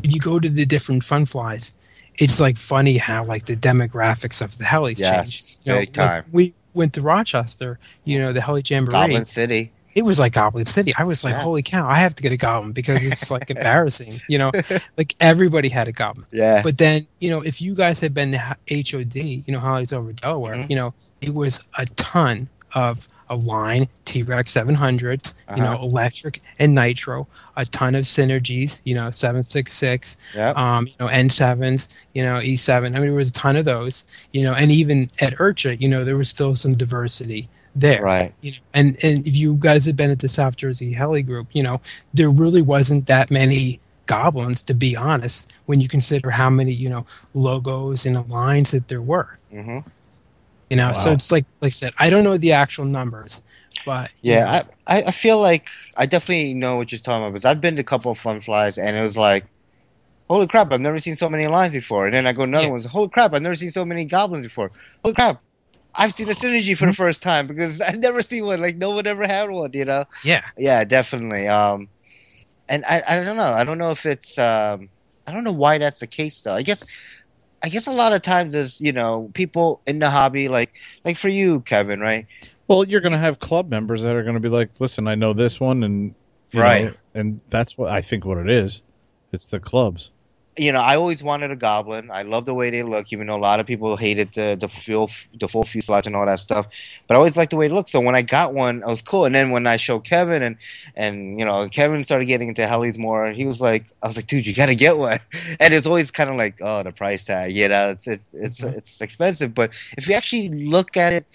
you go to the different fun flies, it's like funny how like the demographics of the helis Yes, change. You know, big like, time. we went to Rochester, you know, the heli jamboree. Goblin City. It was like Goblin City. I was like, Yeah. holy cow, I have to get a goblin because it's like (laughs) embarrassing. You know, (laughs) like everybody had a goblin. Yeah. But then, you know, if you guys had been to HOD, you know, Heli's over Delaware, Mhm. you know, it was a ton of Align T Rex 700s, you know, Uh-huh. electric and nitro, a ton of synergies, you know, 766, yeah. um, you know, N7s, you know, E7. I mean, there was a ton of those, you know, and even at IRCHA, you know, there was still some diversity there Right. you know and and if you guys had been at the south jersey heli group you know there really wasn't that many goblins to be honest when you consider how many you know logos and lines that there were hmm you know so it's like like i said i don't know the actual numbers but you know, Yeah, I, I feel like I definitely know what you're talking about because I've been to a couple of fun flies and it was like, holy crap, I've never seen so many lines before. And then I go to another Yeah. one, holy crap, I've never seen so many goblins before. Holy crap, I've seen a synergy for the Mm-hmm. first time because (laughs) I've never seen one. Like no one ever had one, you know? yeah Yeah, definitely. Um, and I, I don't know. I don't know if it's um, I don't know why that's the case though. I guess I guess a lot of times as you know people in the hobby like like for you Kevin right Well, you're going to have club members that are going to be like, "Listen, I know this one," and Right. know, and that's what I think. What it is, it's the clubs. You know, I always wanted a goblin. I love the way they look, even though a lot of people hated the the full the full fuselage and all that stuff. But I always liked the way it looked. So when I got one, it was cool. And then when I showed Kevin and and you know Kevin started getting into helis more, he was like, I was like, dude, you got to get one. (laughs) And it's always kind of like, oh, the price tag. You know, it's it's it's Mhm. it's expensive. But if you actually look at it,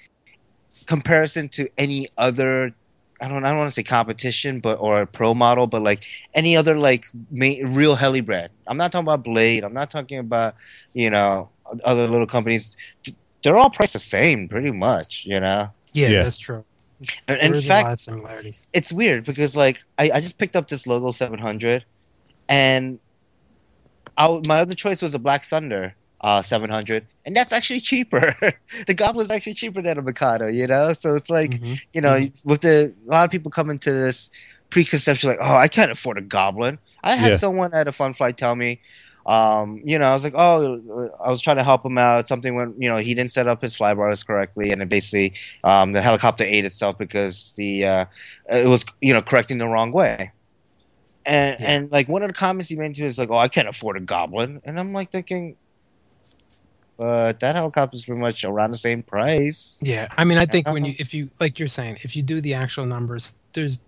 comparison to any other. I don't. I don't want to say competition, but or a pro model, but like any other like ma- real heli brand. I'm not talking about Blade. I'm not talking about you know other little companies. They're all priced the same, pretty much. You know, yeah, Yeah. that's true and There in is a fact, lot of similarities it's weird because like I, I just picked up this logo 700, and I, my other choice was a Black Thunder uh, 700, and that's actually cheaper. (laughs) the Goblin's actually cheaper than a Mikado, you know. So it's like Mhm. you know, with the a lot of people come into this preconception like, oh, I can't afford a goblin. I had Yeah. someone at a fun flight tell me, um, you know, I was like, oh, I was trying to help him out. Something went, you know, he didn't set up his fly bars correctly, and it basically, um, the helicopter ate itself because the uh, it was, you know, correcting the wrong way. And Yeah. and like one of the comments he made to me is like, oh, I can't afford a goblin, and I'm like thinking. But that helicopter's pretty much around the same price. yeah i mean i think when you (laughs) if you like you're saying if you do the actual numbers there's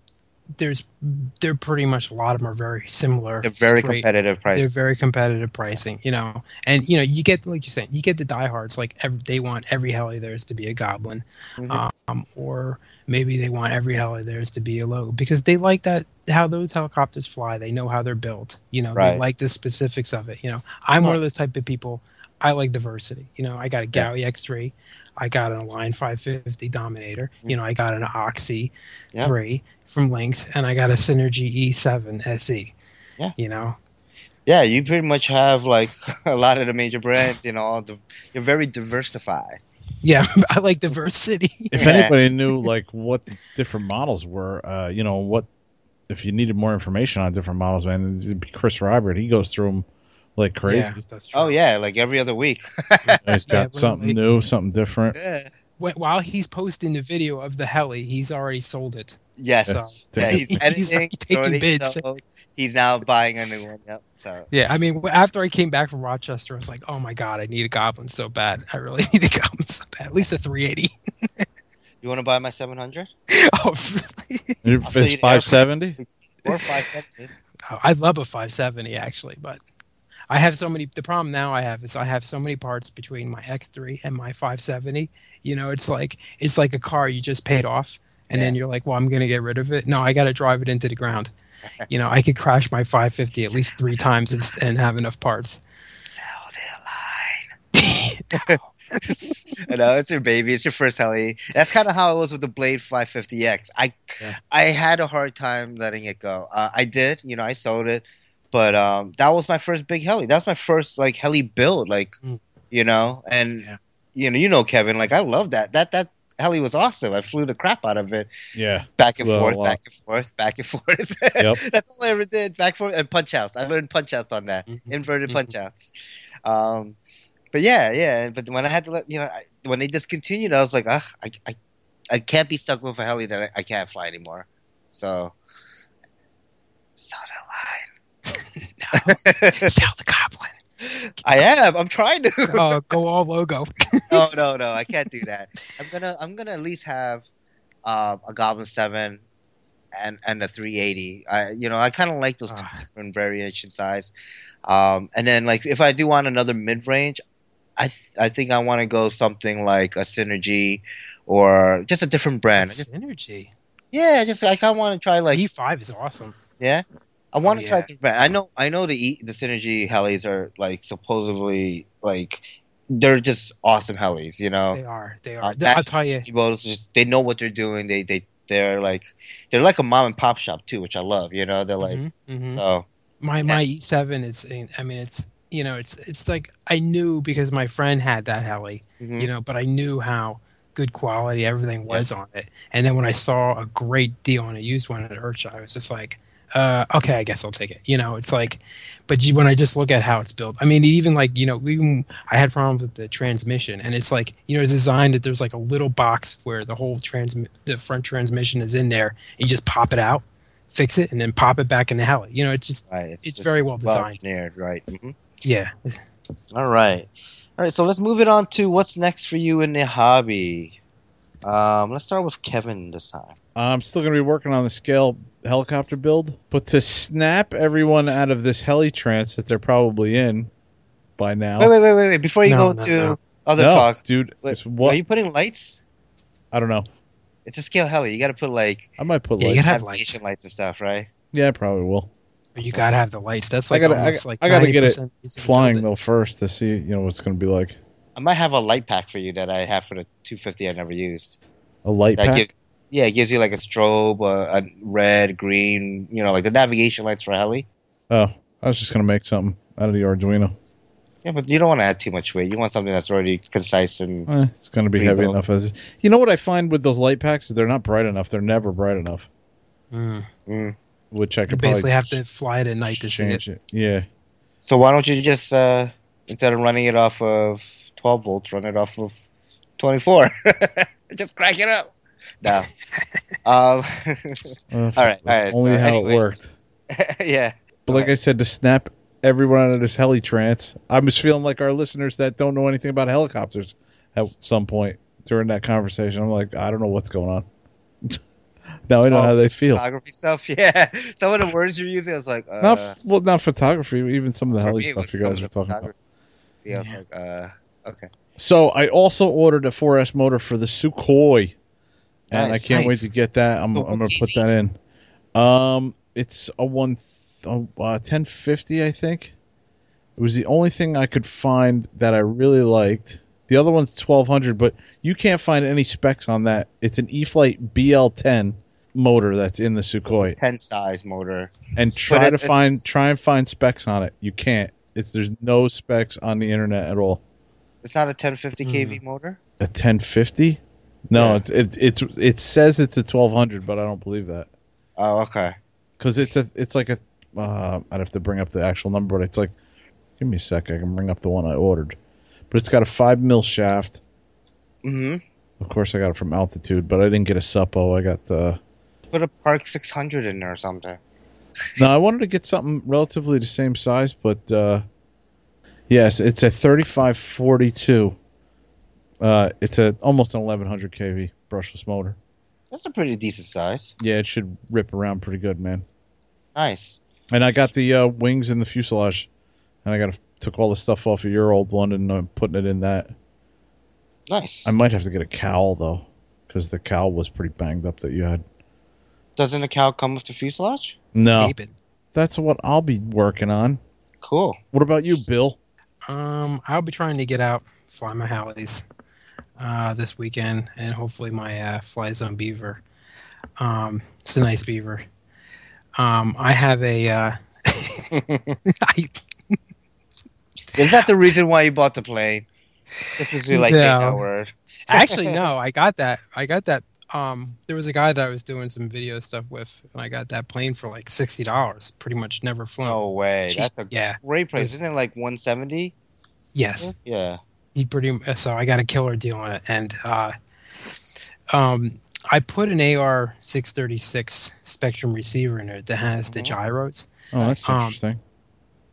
there's they're pretty much a lot of them are very similar They're very straight- competitive price. They're very competitive pricing, you know, and you know you get like you're saying, you get the diehards like every, they want every heli theirs to be a goblin, Mhm. um, or maybe they want every heli theirs to be a logo because they like that how those helicopters fly. They know how they're built, you know, Right. they like the specifics of it. You know, I'm one of those type of people. I like diversity. You know, I got a Yeah. X3, I got an Align 550 Dominator. You know, I got an Oxy Yeah. 3 from Lynx, and I got a Synergy E7 SE. Yeah. You know, Yeah, you pretty much have like (laughs) a lot of the major brands. You know, all the, you're very diversified. Yeah, (laughs) I like diversity. If anybody knew like what the different models were, uh, you know what, if you needed more information on different models, man, it'd be Chris Robert. He goes through them like crazy. Yeah, that's true. Oh yeah, like every other week. (laughs) He's got Yeah, something really. new, something different. yeah. While he's posting the video of the heli, he's already sold it. Yes. So- yeah, he's (laughs) He's editing. already taking bids. sold. He's now buying a new one. Yep. So Yeah, I mean, after I came back from Rochester, I was like, oh my god, I need a goblin so bad. I really (laughs) need a goblin so bad. At least a 380. you want to buy my 700 oh, really? If I'll tell you it's five seventy, or 570? Oh, I love a 570 actually, but I have so many. The problem now I have is I have so many parts between my X3 and my 570. You know, it's like it's like a car you just paid off, and then you're like, well, I'm gonna get rid of it. No, I got to drive it into the ground. (laughs) You know, I could crash my 550 at least three times and, and have enough parts. Sell the Align. (laughs) I know it's your baby. It's your first heli. That's kind of how it was with the Blade 550X. I Yeah. I had a hard time letting it go. Uh, I did, you know, I sold it, but um, that was my first big heli. That's my first like heli build, like Mm. you know, and Yeah. you know, you know, Kevin, like I love that. That that heli was awesome. I flew the crap out of it, Yeah. back and forth, back and forth, back and forth. (laughs) Yep. That's all I ever did. Back and forth and punch outs. I learned punch outs on that. Mhm. Inverted Mhm. punch outs. Um, but yeah, yeah. But when I had to let you know, I, when they discontinued, I was like, ah, I, I, I can't be stuck with a heli that I, I can't fly anymore. So, sell that Align. (laughs) Sell the goblin. I am. I'm trying to. (laughs) Oh, go (laughs) all logo. no, no, no. I can't do that. I'm gonna, I'm gonna at least have um, a Goblin Seven and and a 380. I, you know, I kind of like those two Ah. different variation size. Um, and then like if I do want another mid range, I th- I think I want to go something like a Synergy or just a different brand. Just, Synergy. yeah, just I kind of want to try like E5 is awesome. yeah. I want to try Yeah. different brand. I know I know the E- the Synergy helis are like supposedly like they're just awesome helis. You know. They are. They are. Uh, Th- I'll tell you. Just they know what they're doing. They they they're like they're like a mom and pop shop too, which I love. You know, they're like Mhm, mhm. so My my E7 is. I mean, it's you know, it's it's like I knew because my friend had that heli, mhm. you know, but I knew how good quality everything was on it. And then when I saw a great deal on a used one at IRCHA, I was just like, uh, okay, I guess I'll take it. You know, it's like, but you, when I just look at how it's built, I mean, even like you know, even I had problems with the transmission, and it's like you know, designed that there's like a little box where the whole transmit, the front transmission is in there. And you just pop it out, fix it, and then pop it back in the heli. You know, it's just right, it's very well designed. engineered, right? hmm yeah. All right, all right. So let's move it on to what's next for you in the hobby. Um, let's start with Kevin this time. I'm still going to be working on the scale helicopter build, but to snap everyone out of this heli trance that they're probably in by now. Wait, wait, wait, wait, wait. Before you No, go no, to no. other no, talk, dude. wait, what are you putting lights? I don't know. It's a scale heli. You got to put like I might put Yeah, you lights. gotta have navigation lights and stuff, right? Yeah, I probably will. You gotta have the lights. That's I like gotta- I- like I gotta get it 90% reason to Flying build though first to see you know what it's going to be like. I might have a light pack for you that I have for the 250 I never used. A light That pack. gives, yeah, it gives you like a strobe, uh, a red, green, you know, like the navigation lights for heli. oh, I was just going to make something out of the Arduino. Yeah, but you don't want to add too much weight. You want something that's already concise and Eh, it's going to be heavy well. enough as. You know what I find with those light packs? They're not bright enough. They're never bright enough. Mm. mm. Which I You basically have to fly it at night to see it. change it. Yeah. So why don't you just uh, instead of running it off of 12 volts, run it off of 24? (laughs) just crank it up. No. (laughs) um, Uh, (laughs) All right, all right, Only so how anyways. it worked. (laughs) yeah. But like I said, to snap everyone out of this heli trance, I was feeling like our listeners that don't know anything about helicopters at some point during that conversation. I'm like, I don't know what's going on. now I know Oh, how they feel. Photography stuff. Yeah. Some of the words you're using, I was like, uh, not well, not photography, even some of the heli stuff you guys of were talking about. Yeah, I was Yeah. like, uh, okay. So I also ordered a 4S motor for the Sukhoi, and Nice. I can't wait to get that. I'm, So I'm going to what put that in. Um, it's a one uh, 1050, I think. It was the only thing I could find that I really liked. The other one's 1200, but you can't find any specs on that. It's an E-flite BL10 motor that's in the Sukhoi, Pen size motor. and try to find try and find specs on it. You can't. It's there's no specs on the internet at all. It's not a 1050 Hmm. kV motor. A 1050? No, Yeah. it's it, it's it says it's a 1200, but I don't believe that Oh, okay. because it's a it's like a uh, I'd have to bring up the actual number, but it's like give me a sec, I can bring up the one I ordered, but it's got a five mil shaft. hmm Of course, I got it from Altitude, but I didn't get a suppo. I got uh, Put a Park 600 in there or something. (laughs) no, I wanted to get something relatively the same size, but uh, yes, it's a 3542. Uh, it's a almost an 1100 kV brushless motor. That's a pretty decent size. Yeah, it should rip around pretty good, man. Nice. And I got the uh, wings and the fuselage, and I got took all the stuff off of your old one and I'm putting it in that. Nice. I might have to get a cowl though, because the cowl was pretty banged up that you had. Doesn't the cow come with the fuselage? No, Tape it. that's what I'll be working on. Cool. What about you, Bill? Um, I'll be trying to get out, fly my Hallies uh, this weekend, and hopefully my uh, Fly Zone Beaver. Um, it's a nice beaver. Um, I have a. Uh, (laughs) I, Is that the reason why you bought the plane? This was like No. saying that word. Actually, no, (laughs) I got that. I got that. Um, there was a guy that I was doing some video stuff with, and I got that plane for like sixty dollars. Pretty much never flown. No way. Cheap. That's a yeah. great price. Isn't it like 170? Yes. Yeah. He pretty so I got a killer deal on it, and uh, um, I put an AR six thirty six Spektrum receiver in it that has the Mhm. gyros. Oh, that's Um, interesting.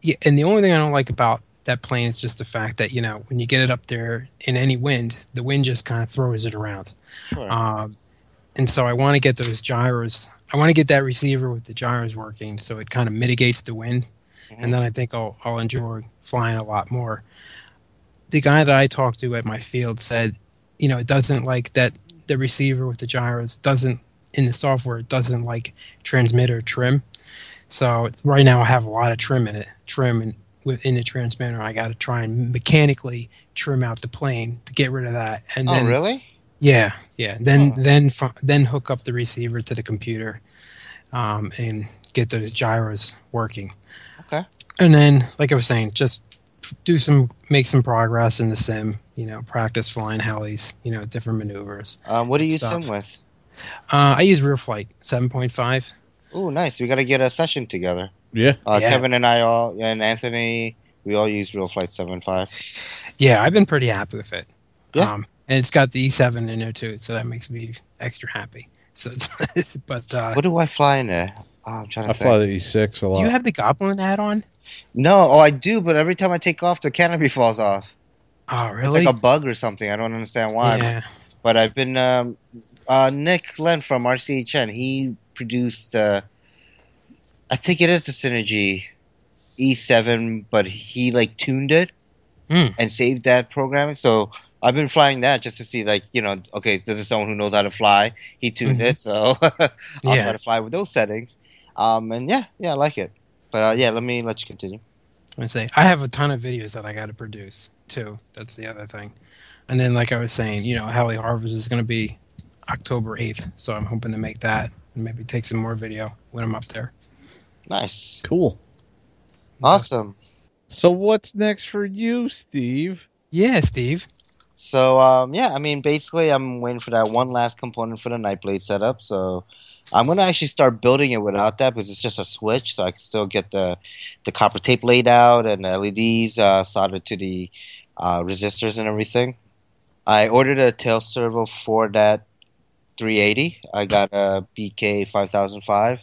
Yeah, and the only thing I don't like about that plane is just the fact that you know when you get it up there in any wind, the wind just kind of throws it around. Sure. Um, and so I want to get those gyros. I want to get that receiver with the gyros working, so it kind of mitigates the wind, Mhm. and then I think I'll I'll enjoy flying a lot more. The guy that I talked to at my field said, you know, it doesn't like that the receiver with the gyros doesn't in the software it doesn't like transmitter trim. So it's, right now I have a lot of trim in it, trim and within the transmitter. I got to try and mechanically trim out the plane to get rid of that, and oh, then really? yeah, yeah. Then Huh. then then hook up the receiver to the computer, um, and get those gyros working. Okay. And then, like I was saying, just do some make some progress in the sim. You know, practice flying helis. You know, different maneuvers. Um, what do you Stuff. sim with? Uh, I use Real Flight seven point five. Oh, nice. We got to get a session together. Yeah. Uh, Yeah. Kevin and I all, and Anthony, we all use Real Flight 75. Yeah, I've been pretty happy with it. Yeah. Um, and it's got the E7 in there too, so that makes me extra happy. So, it's, (laughs) but uh, What do I fly in there? Oh, I'm trying to I think. fly the E6 a lot. do you have the Goblin add-on? No, oh, I do, but every time I take off, the canopy falls off. Oh, really? It's like a bug or something. I don't understand why. Yeah. But I've been um, uh, Nick Len from RCHN. He produced. Uh, I think it is the Synergy E7, but he like tuned it Hmm. and saved that program. So I've been flying that just to see, like, you know, okay, this is someone who knows how to fly. He tuned Mhm. it, so (laughs) I'll Yeah. try to fly with those settings. Um, and yeah, yeah, I like it. But uh, yeah, let me let you continue. I say I have a ton of videos that I got to produce too. That's the other thing. And then, like I was saying, you know, Heli Harvest is going to be October eighth, so I'm hoping to make that and maybe take some more video when I'm up there. Nice, Cool. awesome. So what's next for you, Steve? Yeah, Steve. So um, yeah, I mean, basically, I'm waiting for that one last component for the Nightblade setup. So I'm gonna actually start building it without that because it's just a switch, so I can still get the the copper tape laid out and the LEDs uh, soldered to the uh, resistors and everything. I ordered a tail servo for that 380. I got a BK 5005.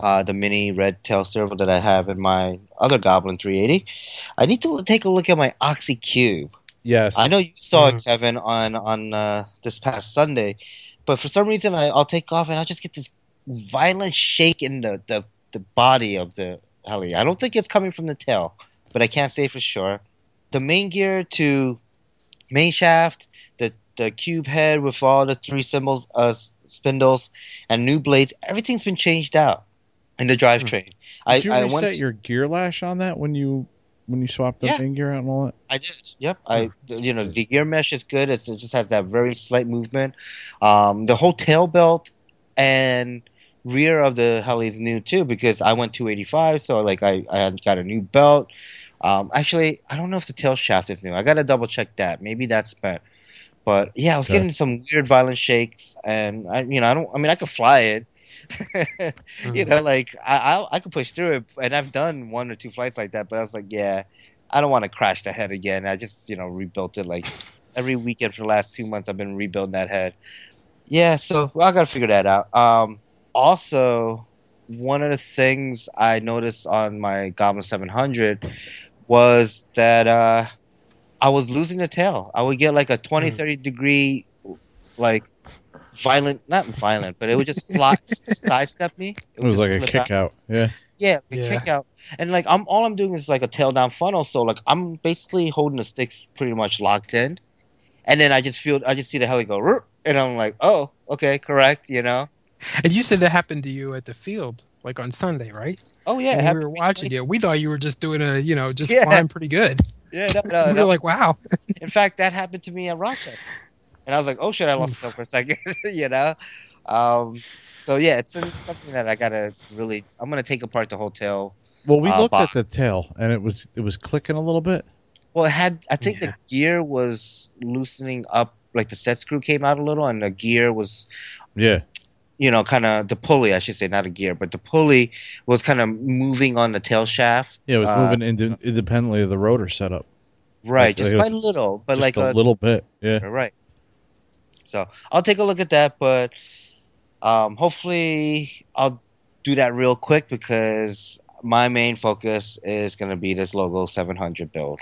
Uh, the mini red tail servo that I have in my other Goblin 380. I need to take a look at my Oxy Cube. Yes. I know you saw Mhm. it, Kevin, on on uh, this past Sunday, but for some reason I, I'll take off and I'll just get this violent shake in the, the, the body of the heli. I don't think it's coming from the tail, but I can't say for sure. The main gear to main shaft, the the cube head with all the three symbols, uh, spindles, and new blades. Everything's been changed out in the drivetrain. I, Did you I reset went. your gear lash on that when you when you swap the Yeah. main gear out and all that? I did. Yep. I Oh, that's you know the gear mesh is good. It's, it just has that very slight movement. Um, the whole tail belt and rear of the heli is new too because I went 285, so like I I had got a new belt. Um, actually, I don't know if the tail shaft is new. I gotta double check that. Maybe that's bent. But yeah, I was Okay. getting some weird violent shakes, and I you know I don't. I mean I could fly it. (laughs) you know, like I, I I could push through it, and I've done one or two flights like that. But I was like, yeah, I don't want to crash the head again. I just you know rebuilt it like every weekend for the last two months. I've been rebuilding that head. Yeah, so well, I gotta figure that out. Um, also, one of the things I noticed on my Goblin 700 was that uh, I was losing the tail. I would get like a 20, Mhm. 30 degree, like violent, not violent, but it would just slide, (laughs) sidestep me. It was like a flip out. kick out. Yeah. Yeah, like a Yeah. kick out. And like I'm all I'm doing is like a tail down funnel, so like I'm basically holding the sticks pretty much locked in. And then I just feel I just see the heli go and I'm like, Oh, okay, correct, you know? And you said that happened to you at the field, like on Sunday, right? Oh yeah, it we were to me watching you. We thought you were just doing a, you know, just Yeah. flying pretty good. Yeah, no, no, (laughs) we no. were like, wow. In fact, that happened to me at Rochester. And I was like, Oh shit, I lost myself for a second, (laughs) you know? Um so yeah, it's something that I gotta really I'm gonna take apart the whole tail. Well, we Uh, looked box. at the tail and it was it was clicking a little bit. Well it had I think Yeah. the gear was loosening up like the set screw came out a little, and the gear was Yeah. you know, kind of the pulley, I should say, not a gear, but the pulley was kind of moving on the tail shaft. Yeah, it was Uh, moving ind- independently of the rotor setup. Right, Like, just it by a little, but Just like a a, little bit. Yeah. right. So I'll take a look at that, but um, hopefully I'll do that real quick because my main focus is going to be this Logo 700 build.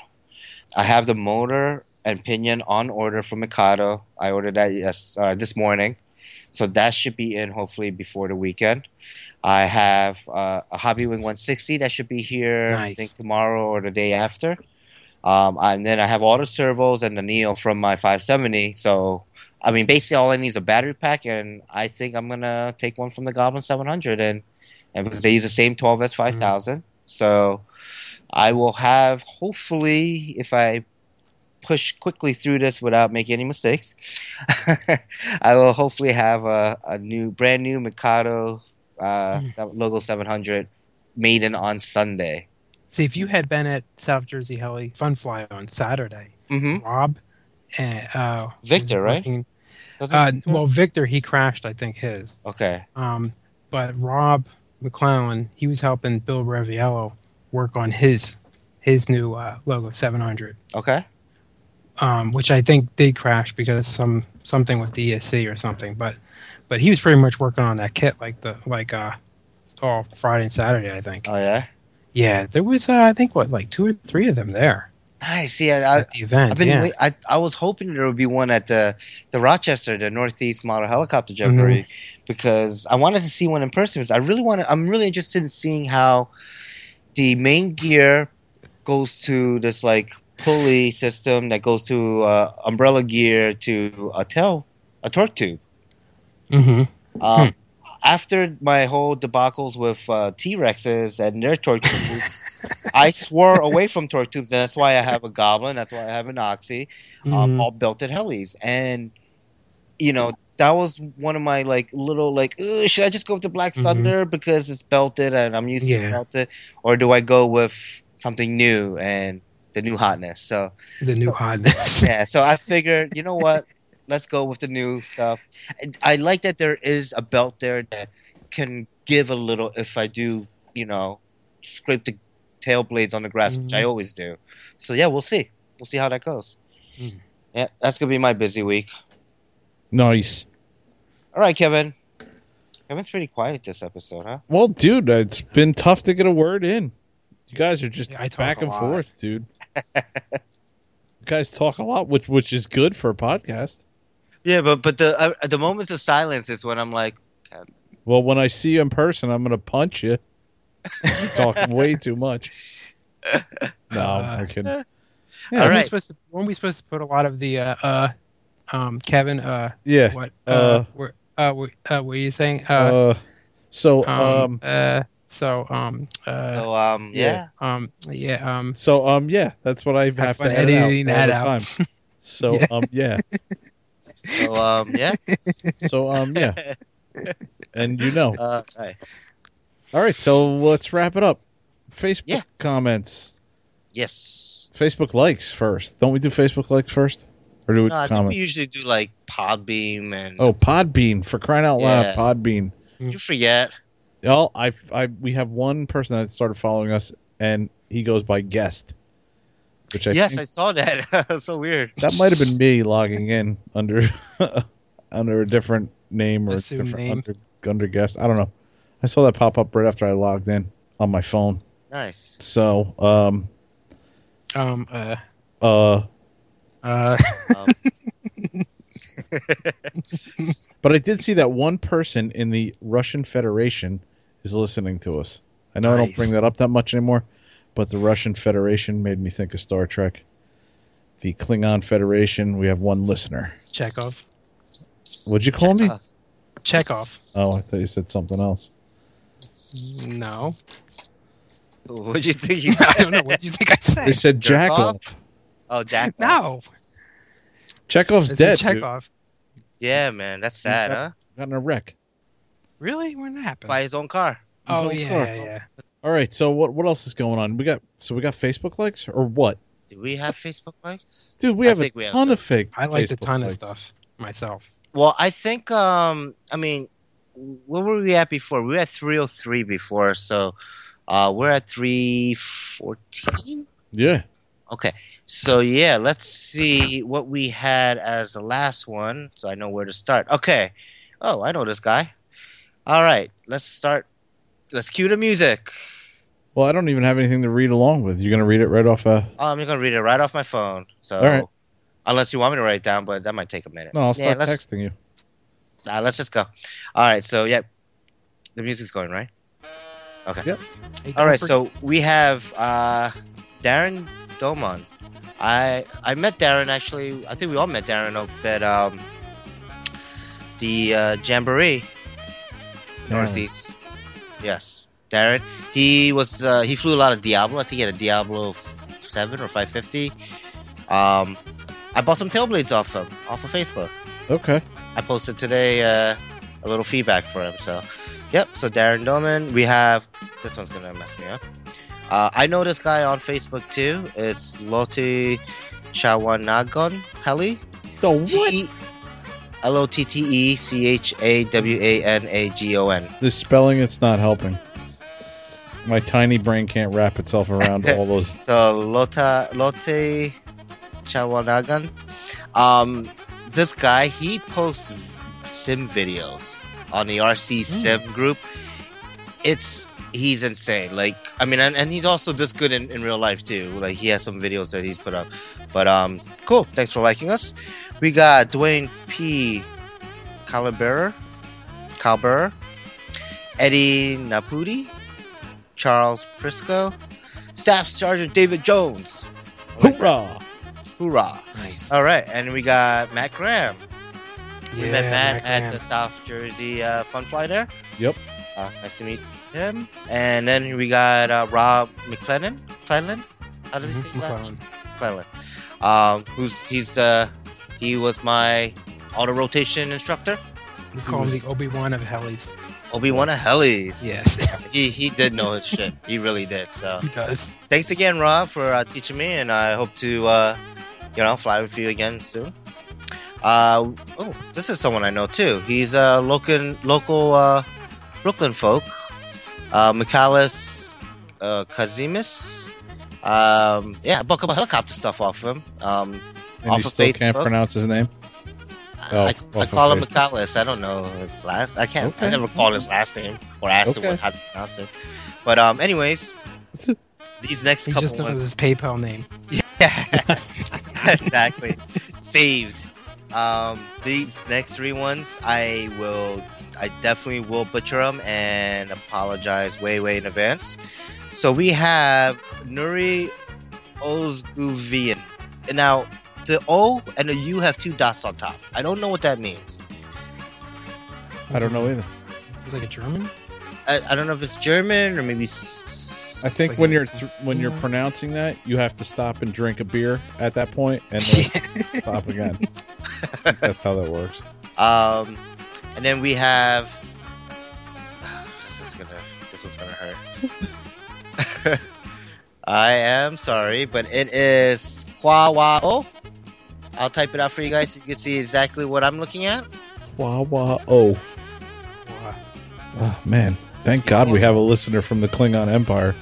I have the motor and pinion on order from Mikado. I ordered that yes uh, this morning, so that should be in hopefully before the weekend. I have uh, a Hobby Wing 160 that should be here I think tomorrow or the day after. Um, and then I have all the servos and the Neo from my 570. So I mean, basically all I need is a battery pack, and I think I'm gonna take one from the Goblin 700, and and because they use the same 12s 5000, so I will have hopefully if I push quickly through this without making any mistakes, (laughs) I will hopefully have a, a new, brand new Mikado uh, Mm. logo 700 maiden on Sunday. See, if you had been at South Jersey Heli Fun Fly on Saturday, Mm-hmm. Rob, uh, Victor, right? working- Uh, well, Victor, he crashed, I think his. okay. Um, but Rob McClellan, he was helping Bill Reviello work on his his new uh, logo 700, Okay. um, which I think did crash because some something with the ESC or something. But but he was pretty much working on that kit like the like uh all Friday and Saturday, I think. Oh yeah. yeah, there was uh, I think what like two or three of them there Nice. Yeah. I, at the event. I've been. yeah. I I was hoping there would be one at the the Rochester, the Northeast Model Helicopter Mm-hmm. Because I wanted to see one in person. I really want to. I'm really interested in seeing how the main gear goes to this like pulley system that goes to uh, umbrella gear to a tail, a torque tube. hmm Um, After my whole debacles with uh, T Rexes and their torque tubes, I swore away from torque tubes. And that's why I have a Goblin. That's why I have an Oxy Mm-hmm. um, all built at helis and you know that was one of my like little like "Ugh, should i just go with the black Mhm. thunder because it's belted and i'm used to Yeah. belted or do i go with something new and the new hotness so the new hotness. (laughs) yeah so i figured you know what let's go with the new stuff And i like that there is a belt there that can give a little if i do you know scrape the tail blades on the grass which i Mhm. always do so yeah we'll see we'll see how that goes Mhm. yeah that's gonna be my busy week Nice. all right kevin kevin's pretty quiet this episode huh Well, dude, it's been tough to get a word in. You guys are just Yeah, I talk back and lot. forth, dude. (laughs) you guys talk a lot, which which is good for a podcast. yeah but but the uh, the moments of silence is when i'm like Well, when I see you in person, I'm gonna punch you. (laughs) You talk way too much. (laughs) No, Uh, I'm kidding. All Weren't we supposed to, weren't we supposed to put a lot of the uh, uh um Kevin uh Yeah. what Uh, uh, were uh, were, uh were you saying uh, Uh, so um, um, uh so um uh so um yeah, yeah. um yeah um so um, yeah, that's what I have, to fun edit out editing all that the out. time. So (laughs) Yeah. um, yeah. so um yeah So um, yeah, and you know. uh, all right. All right, so let's wrap it up. Facebook Yeah. comments. yes Facebook likes first. Don't we do Facebook likes first? Or do we no, i think we usually do like Podbean and Oh, Podbean for crying out loud! Yeah. Podbean. you forget Oh, I, I, we have one person that started following us, and he goes by guest. Which I yes think, i saw that (laughs) so weird that might have been me logging in under (laughs) under a different name or Assumed different name. under under guest. I don't know. I saw that pop up right after I logged in on my phone. nice So, um, um uh uh, uh um, (laughs) But I did see that one person in the Russian Federation is listening to us. I know I don't bring that up that much anymore, but the Russian Federation made me think of Star Trek. The Klingon Federation, we have one listener. Chekov What'd you call me? Uh, Chekov Oh, I thought you said something else. No what'd you think (laughs) you I don't know what do you think I said? They said said Jerk oh jack no Chekov's I said dead. dude. Chekov yeah man that's sad huh Got in a wreck. really when that happened by his own car His oh own yeah car. yeah yeah All right, so what what else is going on? We got so we got Facebook likes or what? Do we have Facebook likes? Dude, we I have a we ton some. of fake. I liked a Facebook ton of stuff myself. Well, I think um I mean where were we at before? We were at 303 before, so uh we're at 314. Yeah. Okay. So yeah, let's see what we had as the last one so I know where to start. Okay. Oh, I know this guy. All right, let's start. Let's cue the music. Well, I don't even have anything to read along with. You're gonna read it right off. Uh, Oh, I'm gonna read it right off my phone. So, All right. unless you want me to write it down, but that might take a minute. no, I'll Yeah, start let's- texting you. Nah, let's just go. All right. So, yeah, the music's going right. Okay. Yep. Hey, All don't right. forget- So we have uh, Darren Domon. I I met Darren actually. I think we all met Darren up at um, the uh, Jamboree Northeast. Yes, Darren. He was uh, he flew a lot of Diablo. I think he had a Diablo seven or five fifty. Um, I bought some tailblades off him off of Facebook. Okay. I posted today uh, a little feedback for him. So, yep. So Darren Doman, we have this one's gonna mess me up. Uh, I know this guy on Facebook too. It's Lotte Chawanagon Heli. The what? L O T T E C H A W A N A G O N. The spelling, it's not helping. My tiny brain can't wrap itself around all (laughs) those. So Lotte Lotte Chawanagon. Um, this guy he posts sim videos on the RC Sim group. It's he's insane. Like I mean, and, and he's also this good in, in real life too. Like he has some videos that he's put up. But um, cool. Thanks for liking us. We got Dwayne P. Calibera, Calber, Eddie Napudi, Charles Prisco, Staff Sergeant David Jones. Hoorah! Hoorah! nice. All right, and we got Matt Graham. we met Matt Matt at the South Jersey uh, Fun Fly there. Yep. Uh, nice to meet him. And then we got uh, Rob McClellan. McClellan? How does he say his last name? McClellan. McClellan. Um, who's he's the he was my auto rotation instructor. We call him the Obi Wan of helis. Obi Wan of Helis. Yes, (laughs) He he did know his shit. He really did. So he does. thanks again, Rob, for uh, teaching me, and I hope to, uh, you know, fly with you again soon. Uh, oh, this is someone I know too. He's a local local uh, Brooklyn folk, uh, Michalis uh, Kazimis. Um, yeah, I bought a couple helicopter stuff off him. Um, And Off you of still can't Facebook? pronounce his name? Oh, I, I call him Facebook. Michalis. I don't know his last. I can't. I never called his last name or asked him Okay. what, how to pronounce it. But um, anyways, (laughs) these next He couple just knows ones. his PayPal name. (laughs) Yeah, (laughs) (laughs) exactly. Saved. Um, these next three ones, I will, I definitely will butcher them and apologize way, way in advance. So we have Nuri Ozguvian. And now, the O and the U have two dots on top. I don't know what that means. I don't know either. He's like a German. I, I don't know if it's German or maybe. S- I think like when you're th- when you're pronouncing that, you have to stop and drink a beer at that point, and then (laughs) stop again. (laughs) That's how that works. Um, and then we have. (sighs) This is gonna. This one's gonna hurt. (laughs) I am sorry, but it is Kwawao. I'll type it out for you guys so you can see exactly what I'm looking at. Wah wah oh. Oh man, thank God we have a listener from the Klingon Empire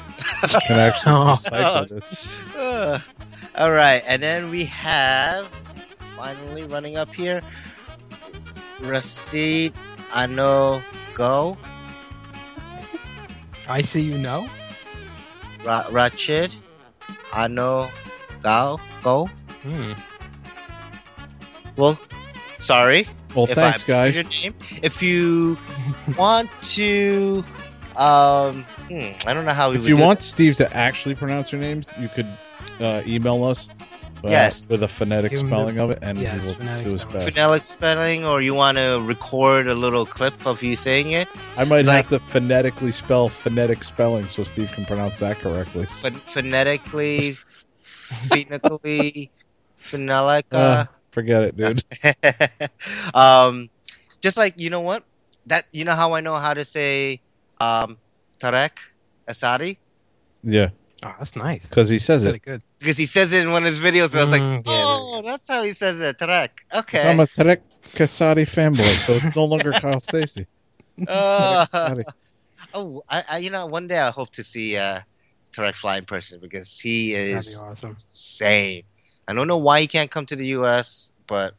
can actually Oh. (laughs) this. Uh, all right, and then we have finally running up here. Receipt Ano Go I see you know. Ra- Rachid Ano Go Go. Hmm. Well, sorry Well, if thanks, I guys. your name. If you (laughs) want to, um, hmm, I don't know how we If you do want Steve to actually pronounce your names, you could uh, email us. uh, Yes. with a phonetic Give him spelling of it, and yes, he will phonetic do his spelling. best. phonetic spelling, or you want to record a little clip of you saying it, I might like- have to phonetically spell phonetic spelling so Steve can pronounce that correctly. Ph- phonetically, (laughs) phonetically, phonetic. Uh, forget it, dude. (laughs) um, just like you know what that you know how I know how to say um Tarek Alsaadi. Yeah. Oh, that's nice. because he says Said it. it good. because he says it in one of his videos. And I was like, Mm, yeah, oh, that's how he says it. Tarek. Okay. I'm a Tarek Kasadi fanboy, so it's no longer (laughs) Kyle Stacey. Uh, oh, I, I, you know, one day I hope to see uh, Tarek fly in person because he is be awesome. insane. I don't know why he can't come to the U.S., but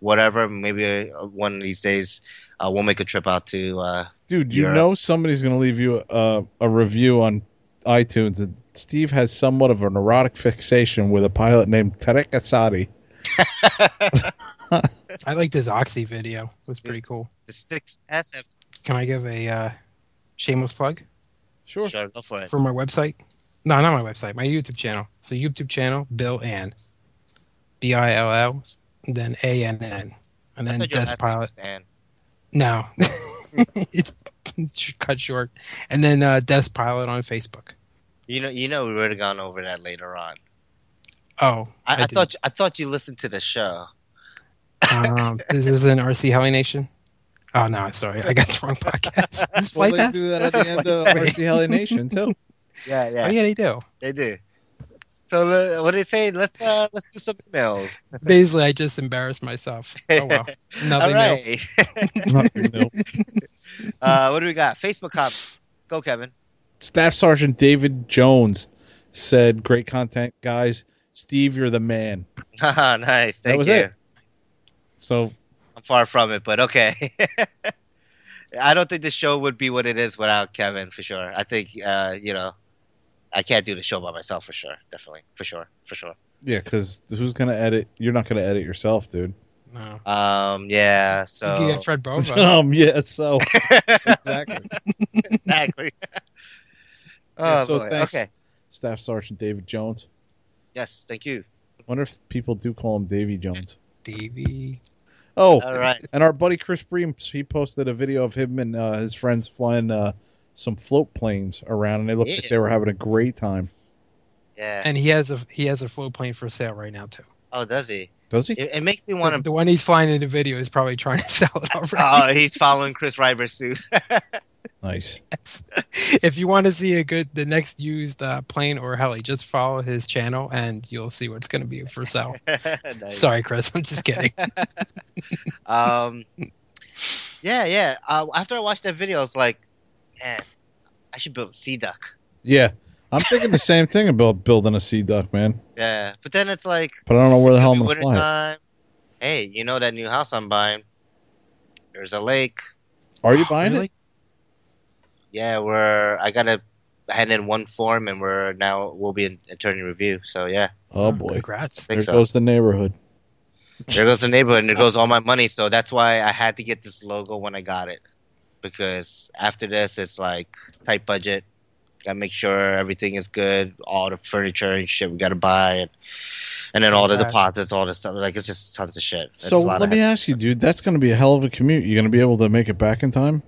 whatever. Maybe uh, one of these days uh, we'll make a trip out to. Uh, Dude, you Europe. know somebody's going to leave you a, a review on iTunes. And Steve has somewhat of an erotic fixation with a pilot named Tarek Kasadi. (laughs) I liked his Oxy video. It was pretty cool. the six SF. Can I give a uh, shameless plug Sure. Sure, go for it. for my website? No, not my website. My YouTube channel. So YouTube channel, Bill Ann, B I L L, then A N N, and then thought Desk Pilot. was Ann. No, it's, (laughs) it's cut short. And then uh, Desk Pilot on Facebook. You know, you know, we would have gone over that later on. Oh, I, I, didn't. thought, I thought you listened to the show. um, (laughs) this is an RC Heli Nation. Oh no, sorry, I got the wrong podcast. This (laughs) Well, they do that at the end of RC Heli Nation, too. Yeah, yeah, Oh yeah, they do. they do. So uh, what do they say? Let's uh, let's do some emails. (laughs) Basically, I just embarrassed myself. Oh well, (laughs) nothing new. right. (laughs) Nothing new. uh, what do we got? Facebook comments. Go, Kevin. Staff Sergeant David Jones said, Great content, guys. Steve, you're the man. Haha, nice. Thank was you. it. So, I'm far from it, but okay. I don't think the show would be what it is without Kevin for sure. I think uh, you know, I can't do the show by myself for sure. Definitely, for sure, for sure. yeah, because who's going to edit? You're not going to edit yourself, dude. No, Um, yeah. you So can get Fred Bova. (laughs) um, yeah, so. (laughs) exactly. exactly. oh so boy. thanks. Okay. Staff Sergeant David Jones. Yes. Thank you. wonder if people do call him Davy Jones. DV. Oh, All right. and our buddy Chris Breams, he posted a video of him and uh, his friends flying uh, some float planes around, and they looked like they were having a great time. Yeah. And he has a he has a float plane for sale right now too. Oh, does he? Does he? It, it makes me want to. the one he's flying in the video is probably trying to (laughs) sell it already. Oh, he's following Chris Ryber's suit. (laughs) Nice. if you want to see a good the next used uh, plane or heli, just follow his channel and you'll see what's going to be for sale. (laughs) Nice. Sorry, Chris. I'm just kidding. Um, yeah, yeah. Uh, after I watched that video, I was like, man, I should build a sea duck. Yeah, I'm thinking the same thing about building a sea duck, man. Yeah, but then it's like, But I don't know where the hell I'm gonna gonna fly. it. wintertime. Hey, you know that new house I'm buying? There's a lake. Are you (gasps) buying Really? it? Yeah, we're. I gotta hand in one form, and we're now we'll be in attorney review. So yeah, Oh hmm, boy, Congrats. there so. goes the neighborhood. there goes the neighborhood, and there (laughs) oh. goes all my money. So that's why I had to get this logo when I got it, because after this, it's like tight budget. Gotta make sure everything is good, all the furniture and shit we gotta buy, and and then all the deposits, all this stuff. Like it's just tons of shit. It's So let me ask you, dude. That's going to be a hell of a commute. You're going to be able to make it back in time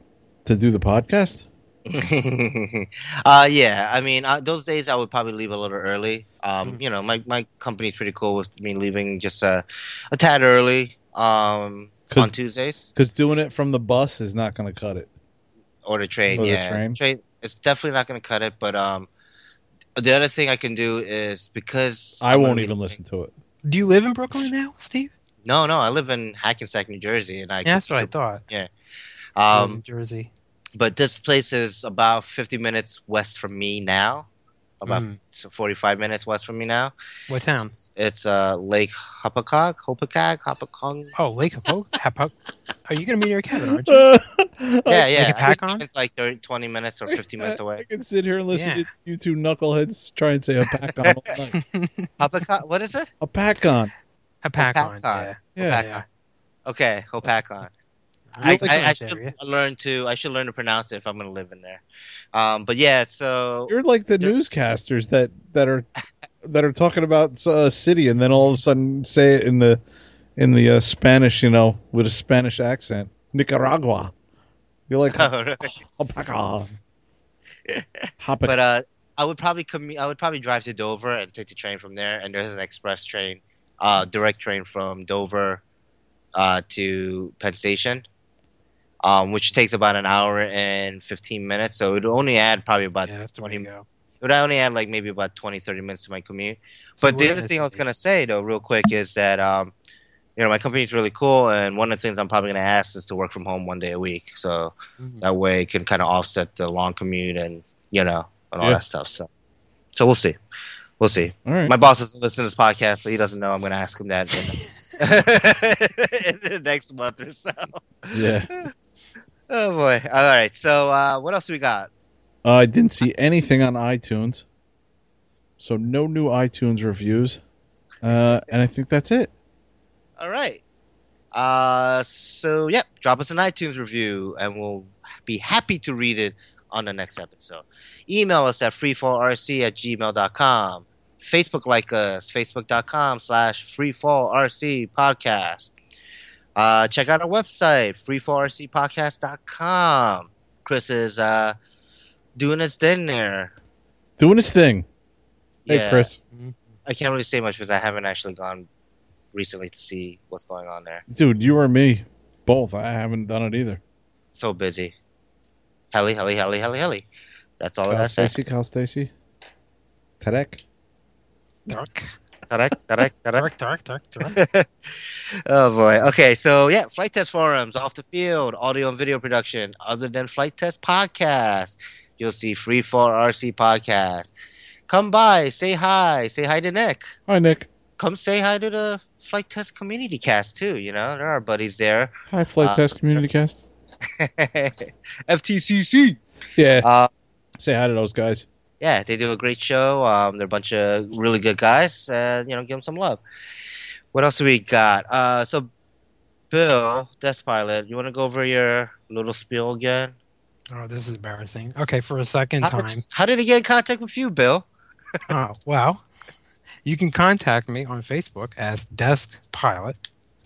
to do the podcast? (laughs) uh, yeah, I mean, uh, those days I would probably leave a little early. Um, Mhm. You know, my, my company's pretty cool with me leaving just a, a tad early um, on Tuesdays Because doing it from the bus is not going to cut it. or the train. Or the yeah, train. It's definitely not going to cut it. But um, the other thing I can do is because I I'm won't even listen to it. Do you live in Brooklyn now, Steve? No, no, I live in Hackensack, New Jersey, and I. Yeah, that's what I thought. Yeah, um, New Jersey. but this place is about 50 minutes west from me now. About Mhm. 45 minutes west from me now. What town? It's, it's uh, Lake Hopakog, Hopakog, Hopakong. Oh, Lake Happo. (laughs) Happo. Are you going to meet your cabin, aren't you? (laughs) Yeah, yeah. a pack on? It's like 30, 20 minutes or 15 minutes away. I can sit here and listen Yeah. to you two knuckleheads try and say a pack on all (laughs) night. Hopakog, what is it? A pack on. Hapakon. Hapakon. Yeah. Yeah. Yeah. Okay, Hopakon. I, I, I, I should learn to I should learn to pronounce it if I'm gonna live in there. Um, but yeah, so You're like the newscasters that that are that are talking about a city and then all of a sudden say it in the in the uh, Spanish, you know, with a Spanish accent. Nicaragua. You're like (laughs) Oh, really? a pack on. Hop but uh, I would probably commu- I would probably drive to Dover and take the train from there. And there's an express train, uh, direct train from Dover uh, to Penn Station, um, which takes about an hour and 15 minutes. So it would only add probably about Yeah, that's 20 to go. But I only add like maybe about 20, 30 minutes to my commute. So But the other thing I was gonna say though, real quick, is that um, you know my company's really cool, and one of the things I'm probably gonna ask is to work from home one day a week, so Mhm. that way it can kind of offset the long commute and you know and all Yeah. that stuff. So, so we'll see, we'll see. Right. My boss doesn't listen to this podcast, so he doesn't know. I'm gonna ask him that in, (laughs) (laughs) in the next month or so. yeah. (laughs) Oh boy! All right, so uh, what else we got? Uh, I didn't see anything on iTunes, so no new iTunes reviews, uh, and I think that's it. All right. Uh, so yep, drop us an iTunes review, and we'll be happy to read it on the next episode. Email us at freefallrc at gmail.com. Facebook like us, facebook.com slash freefallrc podcast. Uh, check out our website, freefallrcpodcast.com. Chris is uh, doing his thing there. Doing his thing. Hey, Yeah. Chris. I can't really say much because I haven't actually gone recently to see what's going on there. Dude, you or me, both. I haven't done it either. so busy. Helly, helly, helly, helly, helly. That's all I gotta say. Stacey, Kyle Stacey. Tarek. Dark, Correct, correct, correct. dark, dark, dark, dark. oh boy. Okay, so yeah, Flite Test forums, off the field, audio and video production. Other than Flite Test podcast, you'll see Free Fall RC podcast. Come by, say hi, say hi to Nick. Hi, Nick. Come say hi to the Flite Test community cast too. You know, there are buddies there. Hi, Flite Uh, Test Community Cast. (laughs) FTCC. Yeah. Uh, Say hi to those guys. Yeah, they do a great show. Um, they're a bunch of really good guys, and you know, give them some love. What else do we got? Uh, so, Bill, Desk Pilot, you want to go over your little spiel again? Oh, this is embarrassing. Okay, for a second How, time. how did he get in contact with you, Bill? Oh, (laughs) well, you can contact me on Facebook as Desk Pilot,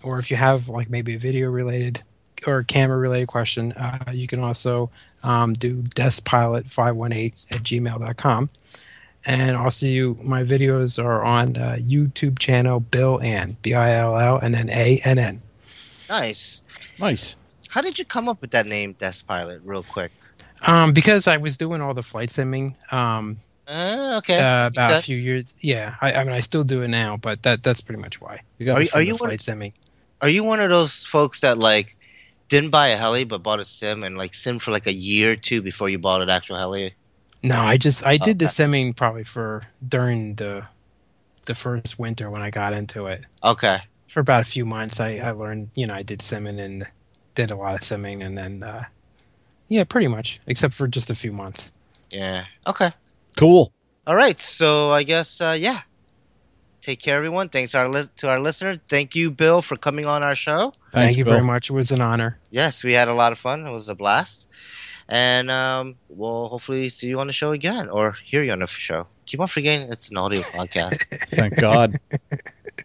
or if you have like maybe a video related or camera related question, uh, you can also um, do deskpilot518 at gmail.com. And also, you, my videos are on uh, YouTube channel Bill Ann, B I L L, and then A N N. Nice. Nice. How did you come up with that name, Desk Pilot, real quick? Um, because I was doing all the flight simming um, Uh, okay. uh, Makes about a few years. Yeah, I, I mean, I still do it now, but that that's pretty much why. You got Are you- are you flight- Flight simming. Are you one of those folks that like didn't buy a heli but bought a sim and like sim for like a year or two before you bought an actual heli? No, I just I did the Okay. simming probably for during the the first winter when I got into it. Okay. For about a few months, I I learned you know I did simming and did a lot of simming, and then uh, yeah, pretty much, except for just a few months. Yeah. Okay. Cool. All right. So I guess uh, yeah. Take care, everyone. Thanks our li- to our listener. Thank you, Bill, for coming on our show. Thank you Bill. very much. It was an honor. Yes, we had a lot of fun. It was a blast, and um, we'll hopefully see you on the show again or hear you on the show. Keep on forgetting it's an audio podcast. (laughs) Thank God. (laughs)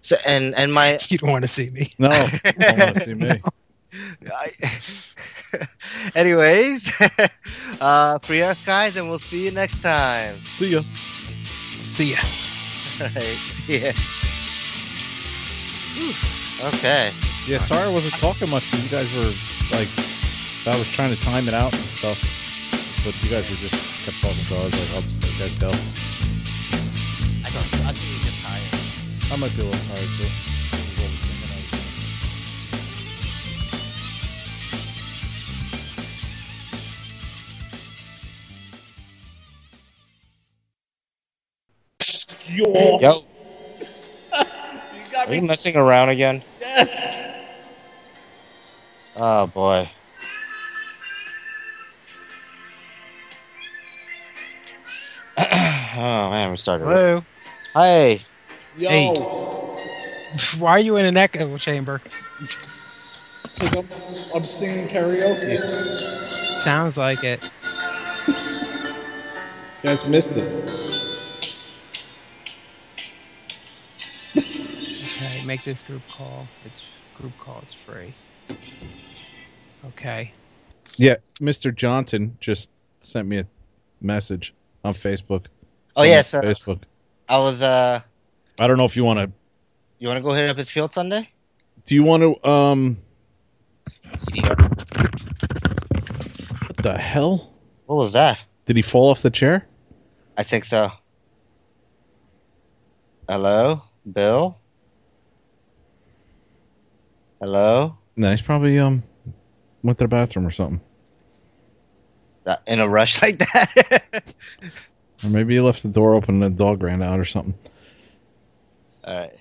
So and and my (laughs) You don't want to see me. No, you don't want to see me. I, anyways, uh, free our skies, and we'll see you next time. See ya. See ya. All right, see ya. Whew. Okay. Yeah, sorry I wasn't talking much you guys were like, I was trying to time it out and stuff, but you guys were just kept talking, so I was like, I'll just let you guys go. I think, I think you're just tired. I might be a little tired too. Yo. (laughs) Are you messing around again? Yes. Oh boy. (clears throat) oh man, we started. Hello. Hey, Yo. Hey. Why are you in an echo chamber? Because I'm, I'm singing karaoke. Sounds like it. You guys missed it. Okay, make this group call. It's group call. It's free. Okay. Yeah, Mr. Johnson just sent me a message on Facebook. Oh, Sent me yes, on uh, Facebook. I was. uh I don't know if you want to. You want to go hit up his field Sunday? Do you want to? Um, what the hell? What was that? Did he fall off the chair? I I think so. Hello, Bill. Hello. No, he's probably um went to the bathroom or something, Uh, In a rush (laughs) like that. or maybe he left the door open and the dog ran out or something. All right.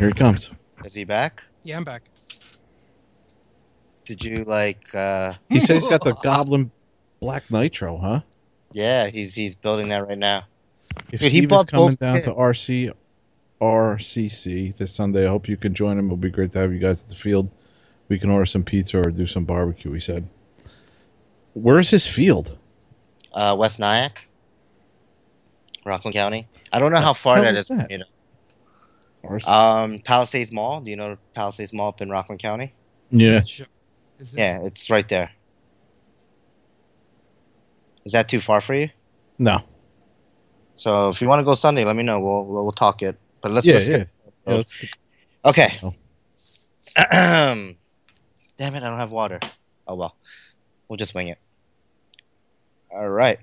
Here he comes. Is he back? Yeah, I'm back. Did you like? uh He says he's got the Goblin Black Nitro, huh? Yeah, he's he's building that right now. If Dude, he Steve bought coming both down to. RC RCC this Sunday, I hope you can join him. It'll be great to have you guys at the field. We can order some pizza or do some barbecue. He said. Where's his field? Uh, West Nyack, Rockland County. I don't know how far that is is. that? You know. Um, Palisades Mall. Do you know Palisades Mall up in Rockland County? yeah, Is this- Yeah, it's right there. Is that too far for you? no, So if you want to go Sunday, let me know. We'll we'll, we'll talk it. But let's Yeah, just skip. yeah, let's get- Okay. Oh. Damn it! I don't have water. Oh well, we'll just wing it. All right.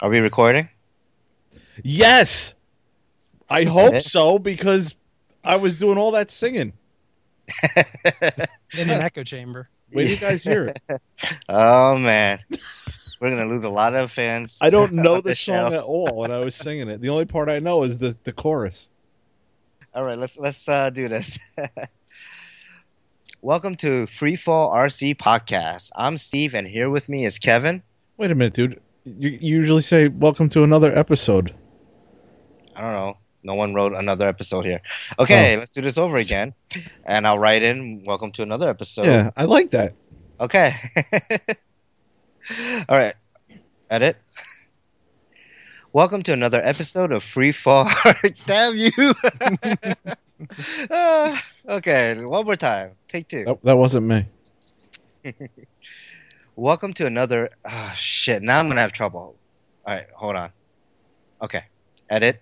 Are we recording? yes. I hope Okay. so because I was doing all that singing. (laughs) in an (laughs) echo chamber. Wait till you guys hear it. (laughs) oh man, we're gonna lose a lot of fans. I don't (laughs) know the song show. at all and I was singing it. The only part I know is the, the chorus. All right, let's let's uh, do this. (laughs) Welcome to Freefall RC Podcast. I'm Steve, and here with me is Kevin. Wait a minute, dude. You, you usually say "Welcome to another episode." I don't know. No one wrote another episode here. Okay, let's do this over again, and I'll write in. Welcome to another episode. yeah, I like that. Okay. (laughs) All right. Edit. Welcome to another episode of Free Fall. (laughs) Damn you. (laughs) Okay, one more time. Take two. That, that wasn't me. (laughs) Welcome to another. Ah, shit. Now I'm gonna have trouble. All right, hold on. Okay. Edit.